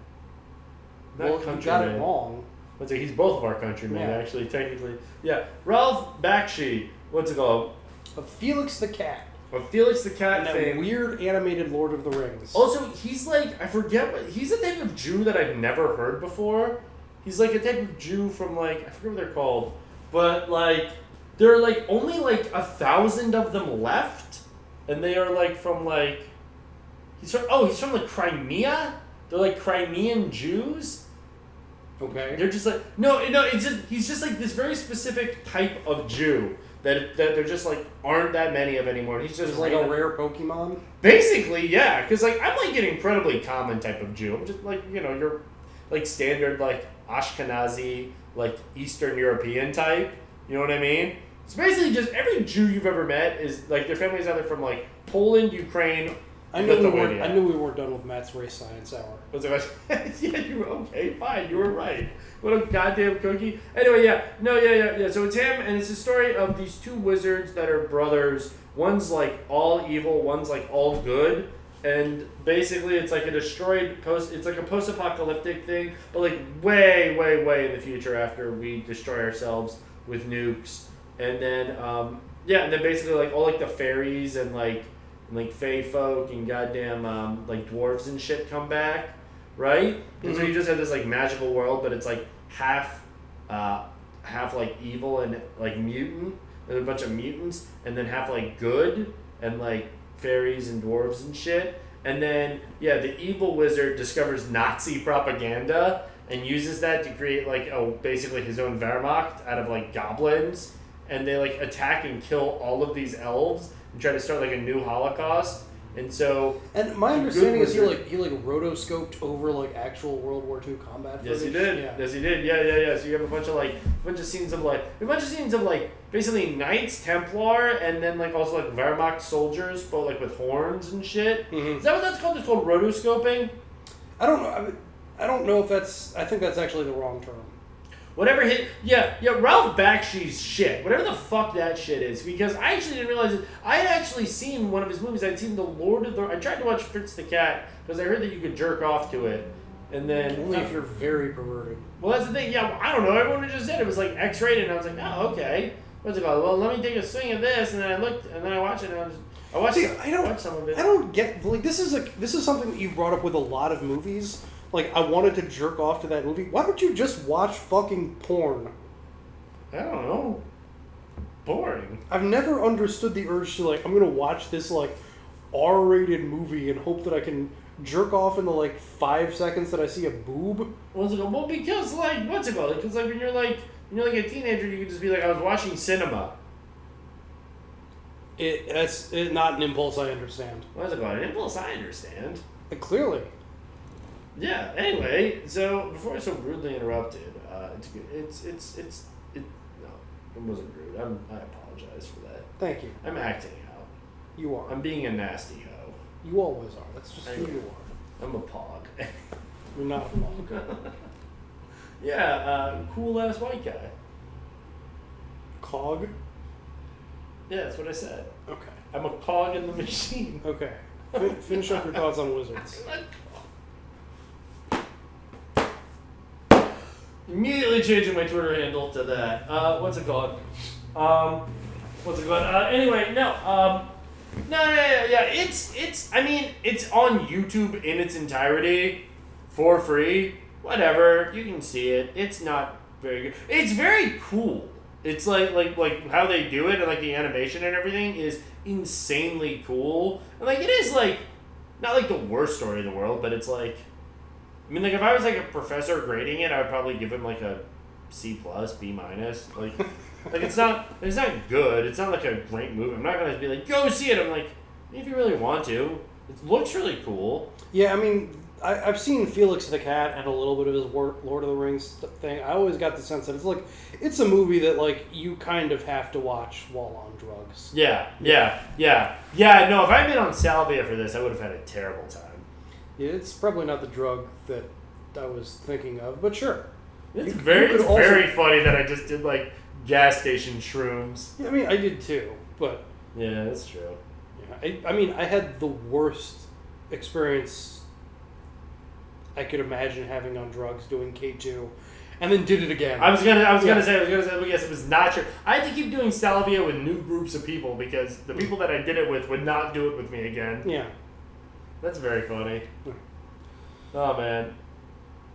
Not
well, you got it wrong.
Let's say he's both of our countrymen,
Yeah.
actually, technically. Yeah. Ralph Bakshi, what's it called?
Of Felix the Cat.
Of Felix the Cat
And that
fame.
weird animated Lord of the Rings.
Also, he's like I forget what he's a type of Jew that I've never heard before. He's like a type of Jew from like I forget what they're called, but like there are like only like a thousand of them left, and they are like from like he's from oh he's from like Crimea. They're like Crimean Jews.
Okay.
They're just like no no it's just he's just like this very specific type of Jew that that there just like aren't that many of anymore. He's just
Just like a rare Pokemon.
Basically, yeah, because like I'm like an incredibly common type of Jew. I'm just like you know you're like standard like Ashkenazi like Eastern European type. You know what I mean? It's basically just every Jew you've ever met is like their family's either from like Poland, Ukraine,
I knew, we weren't, I knew we weren't done with Matt's race science hour.
Was it? yeah, you were okay. Fine, you were right. What a goddamn cookie. Anyway, yeah, no, yeah, yeah, yeah. So it's him, and it's the story of these two wizards that are brothers. One's like all evil, one's like all good, and basically it's like a destroyed post. It's like a post-apocalyptic thing, but like way, way, way in the future after we destroy ourselves with nukes, and then um, yeah, and then basically like all like the fairies and like and, like fae folk and goddamn um, like dwarves and shit come back, right? And so you just have this like magical world, but it's like half, uh, half like evil and like mutant, and a bunch of mutants, and then half like good and like fairies and dwarves and shit. And then yeah, the evil wizard discovers Nazi propaganda and uses that to create like oh basically his own Wehrmacht out of like goblins, and they like attack and kill all of these elves and try to start like a new Holocaust. And so
And my understanding is he like he like rotoscoped over like actual World War II combat.
Yes, he
footage.
did.
Yeah.
Yes, he did. Yeah, yeah, yeah. So you have a bunch of like, a bunch of scenes of like, a bunch of scenes of like, basically Knights Templar, and then like also like Wehrmacht soldiers, but like with horns and shit. Mm-hmm. Is that what that's called? It's called rotoscoping.
I don't know. I, mean, I don't know if that's. I think that's actually the wrong term.
Whatever hit, yeah, yeah. Ralph Bakshi's shit, whatever the fuck that shit is, because I actually didn't realize it. I had actually seen one of his movies. I'd seen the Lord of the. I tried to watch Fritz the Cat because I heard that you could jerk off to it, and then
Only if you're very perverted.
Well, that's the thing. Yeah, well, I don't know. Everyone just said it was like X-rated, and I was like, oh, okay. What's it called? Oh, well, let me take a swing at this, and then I looked, and then I watched it, and I was, I watched,
See,
some,
I don't-
watched some of it.
I don't get like this is like this is something that you brought up with a lot of movies. Like I wanted to jerk off to that movie. Why don't you just watch fucking porn?
I don't know. Boring.
I've never understood the urge to like I'm gonna watch this like R-rated movie and hope that I can jerk off in the like five seconds that I see a boob.
What's it called? Well, because like, what's it called? Because like when you're like, when you're like a teenager, you could just be like, I was watching cinema.
It that's it, not an impulse I understand.
What's it called? An impulse. I understand.
Uh, clearly.
Yeah. Anyway, so before I so rudely interrupted, uh, it's it's it's it's it. No, it wasn't rude. I'm, I apologize for that.
Thank you.
I'm acting out.
You are.
I'm being a nasty hoe.
You always are. That's just who you are.
I'm a pog.
You're not a punk.
yeah, uh, cool ass white guy.
Cog.
Yeah, that's what I said.
Okay.
I'm a cog in the machine.
Okay. Fin- finish up your thoughts on wizards.
Immediately changing my Twitter handle to that. Uh, what's it called? Um, what's it called? Uh, anyway, no. Um, no, no, yeah. It's it's. I mean, it's on YouTube in its entirety for free. Whatever, you can see it. It's not very good. It's very cool. It's like like like how they do it and like the animation and everything is insanely cool. And like it is like not like the worst story in the world, but it's like I mean, like if I was like a professor grading it, I would probably give him like a C plus, B minus. Like, like it's not it's not good. It's not like a great movie. I'm not gonna be like go see it. I'm like if you really want to. It looks really cool.
Yeah, I mean, I, I've seen Felix the Cat and a little bit of his War, Lord of the Rings thing. I always got the sense that it's like it's a movie that like you kind of have to watch while on drugs.
Yeah, yeah, yeah, yeah. No, if I'd been on salvia for this, I would have had a terrible time.
Yeah, it's probably not the drug that I was thinking of, but sure.
It's
You- you
very
could
it's
also-
very funny that I just did like gas station shrooms.
Yeah, I mean, I did too, but
Yeah, that's true.
yeah, I, I mean, I had the worst experience I could imagine having on drugs doing K two, and then did it again.
I was gonna, I was
Yeah.
gonna say, I was gonna say, but yes, it was not true. I had to keep doing salvia with new groups of people because the people that I did it with would not do it with me again.
Yeah.
That's very funny. Oh man,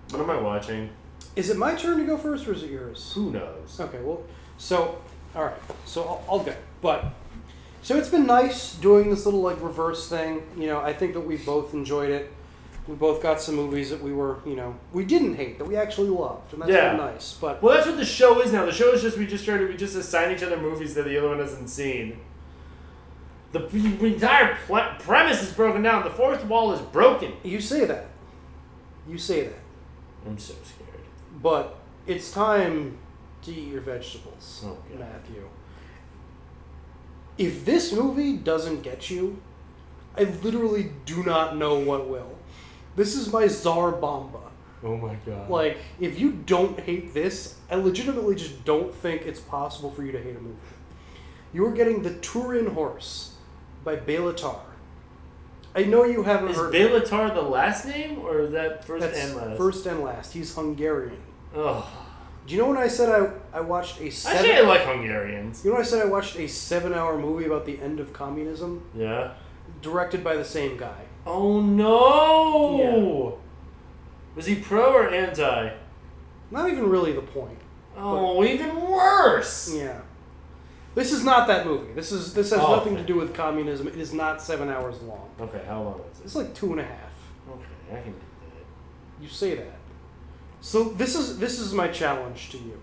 what am I watching?
Is it my turn to go first, or is it yours?
Who knows?
Okay, well, so all right, so I'll, I'll go. But so it's been nice doing this little like reverse thing. You know, I think that we both enjoyed it. We both got some movies that we were, you know, we didn't hate that we actually loved, and that's
Yeah.
been nice. But
Well, that's what the show is now. The show is just we just started. We just assign each other movies that the other one hasn't seen. The, entire pl- premise is broken down. The fourth wall is broken.
you say that, you say that,
I'm so scared.
but it's time to eat your vegetables,
Oh, God.
Matthew. If this movie doesn't get you, I literally do not know what will. This is my Tsar Bomba.
Oh my god.
Like, if you don't hate this, I legitimately just don't think it's possible for you to hate a movie. You're getting The Turin Horse by Béla Tarr. I know you haven't
is
heard
Béla Tarr the last name or is that first
That's
and last?
first and last. He's Hungarian.
Ugh.
Do you know when I said I, I watched a seven
Actually, I like Hungarians.
You know when I said I watched a seven hour movie about the end of communism?
Yeah.
Directed by the same guy.
Oh no! Was he pro or anti?
Not even really the point.
Oh, even worse.
Yeah. This is not that movie. This is this has
Oh,
nothing to
okay.
do with communism. It is not seven hours long.
Okay, how long is it?
It's like two and a half.
Okay, I can do that.
You say that. So this is this is my challenge to you.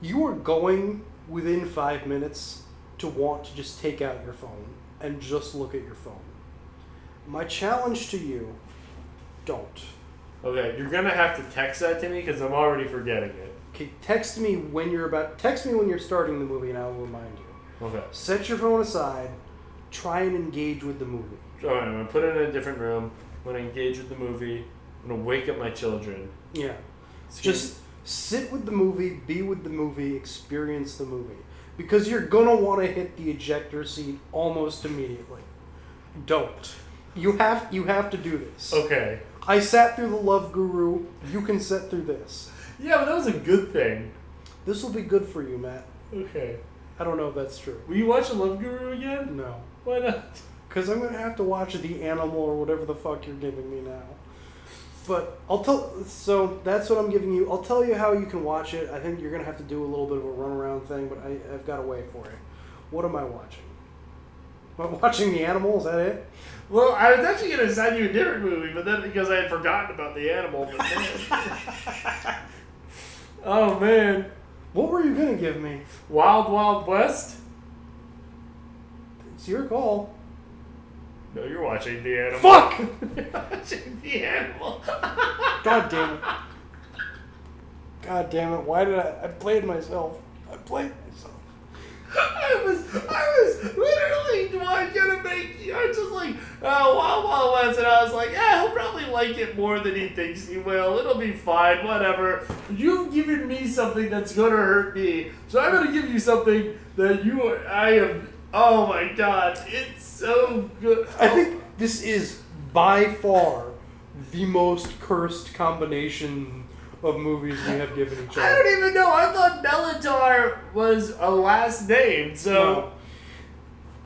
You are going within five minutes to want to just take out your phone and just look at your phone. My challenge to you, don't.
Okay, you're gonna have to text that to me because I'm already forgetting it.
Okay, text me when you're about. Text me when you're starting the movie, and I will remind you.
Okay.
Set your phone aside. Try and engage with the movie.
Alright, I'm gonna put it in a different room. I'm gonna engage with the movie. I'm gonna wake up my children.
Yeah. Just sit with the movie, be with the movie, experience the movie. Because you're gonna want to hit the ejector seat almost immediately. Don't. You have you have to do this.
Okay.
I sat through the Love Guru. You can sit through this.
Yeah, but that was a good thing.
This will be good for you, Matt.
Okay.
I don't know if that's true.
Will you watch the Love Guru again?
No.
Why not?
Because I'm gonna have to watch the animal or whatever the fuck you're giving me now. But I'll tell. So that's what I'm giving you. I'll tell you how you can watch it. I think you're gonna have to do a little bit of a runaround thing, but I, I've got a way for it. What am I watching? Am I watching the animal? Is that it?
Well, I was actually gonna assign you a different movie, but then because I had forgotten about the animal. But. oh man.
What were you gonna give me?
Wild Wild West.
It's your call.
No, you're watching the animal.
Fuck!
you're watching the animal.
God damn it. God damn it. Why did I? I played myself. I played.
I was, I was literally trying to make. I was just like, oh, Wild Wild West, and I was like, yeah, he'll probably like it more than he thinks he will. It'll be fine, whatever. You've given me something that's gonna hurt me, so I'm gonna give you something that you, I am. Oh my god, it's so good.
I think this is by far the most cursed combination of movies we have given each other.
I don't even know. I thought Béla Tarr was a last name, so.
No.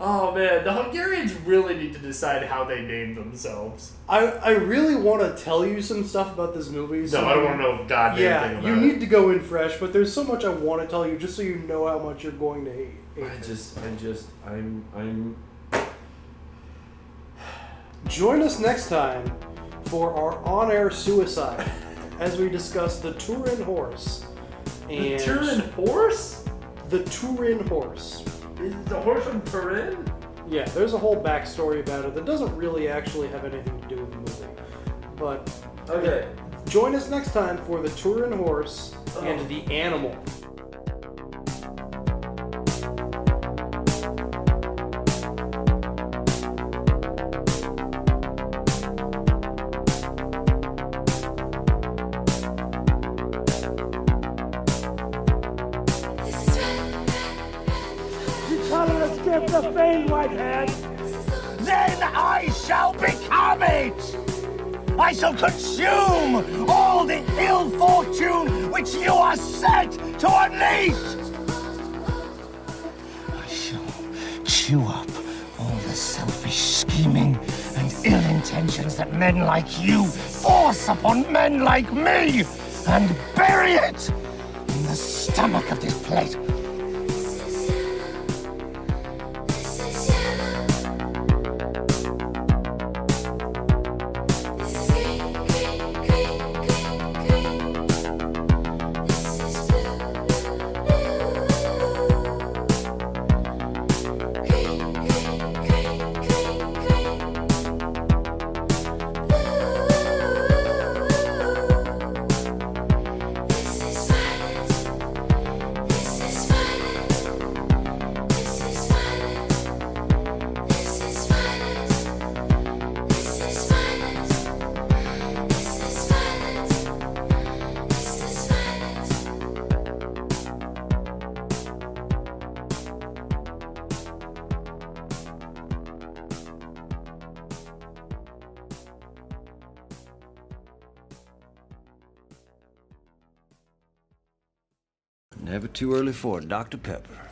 Oh man, the Hungarians really need to decide how they name themselves.
I, I really want to tell you some stuff about this movie.
No, I don't wanna know a goddamn
yeah,
thing about
you
it.
need to go in fresh, but there's so much I want to tell you just so you know how much you're going to hate. hate
I just, I just, I'm, I'm.
Join us next time for our on-air suicide as we discuss the Turin horse. And The
Turin horse?
The Turin horse.
Is the horse from Turin?
Yeah, there's a whole backstory about it that doesn't really actually have anything to do with the movie. But
Okay.
join us next time for the Turin horse
Oh.
and the animal.
I shall
consume all the ill fortune which you are set to unleash. I shall chew up all the selfish scheming and ill intentions that men like you force upon men like me and bury it in the stomach of this plate.
Too early for a Dr. Pepper.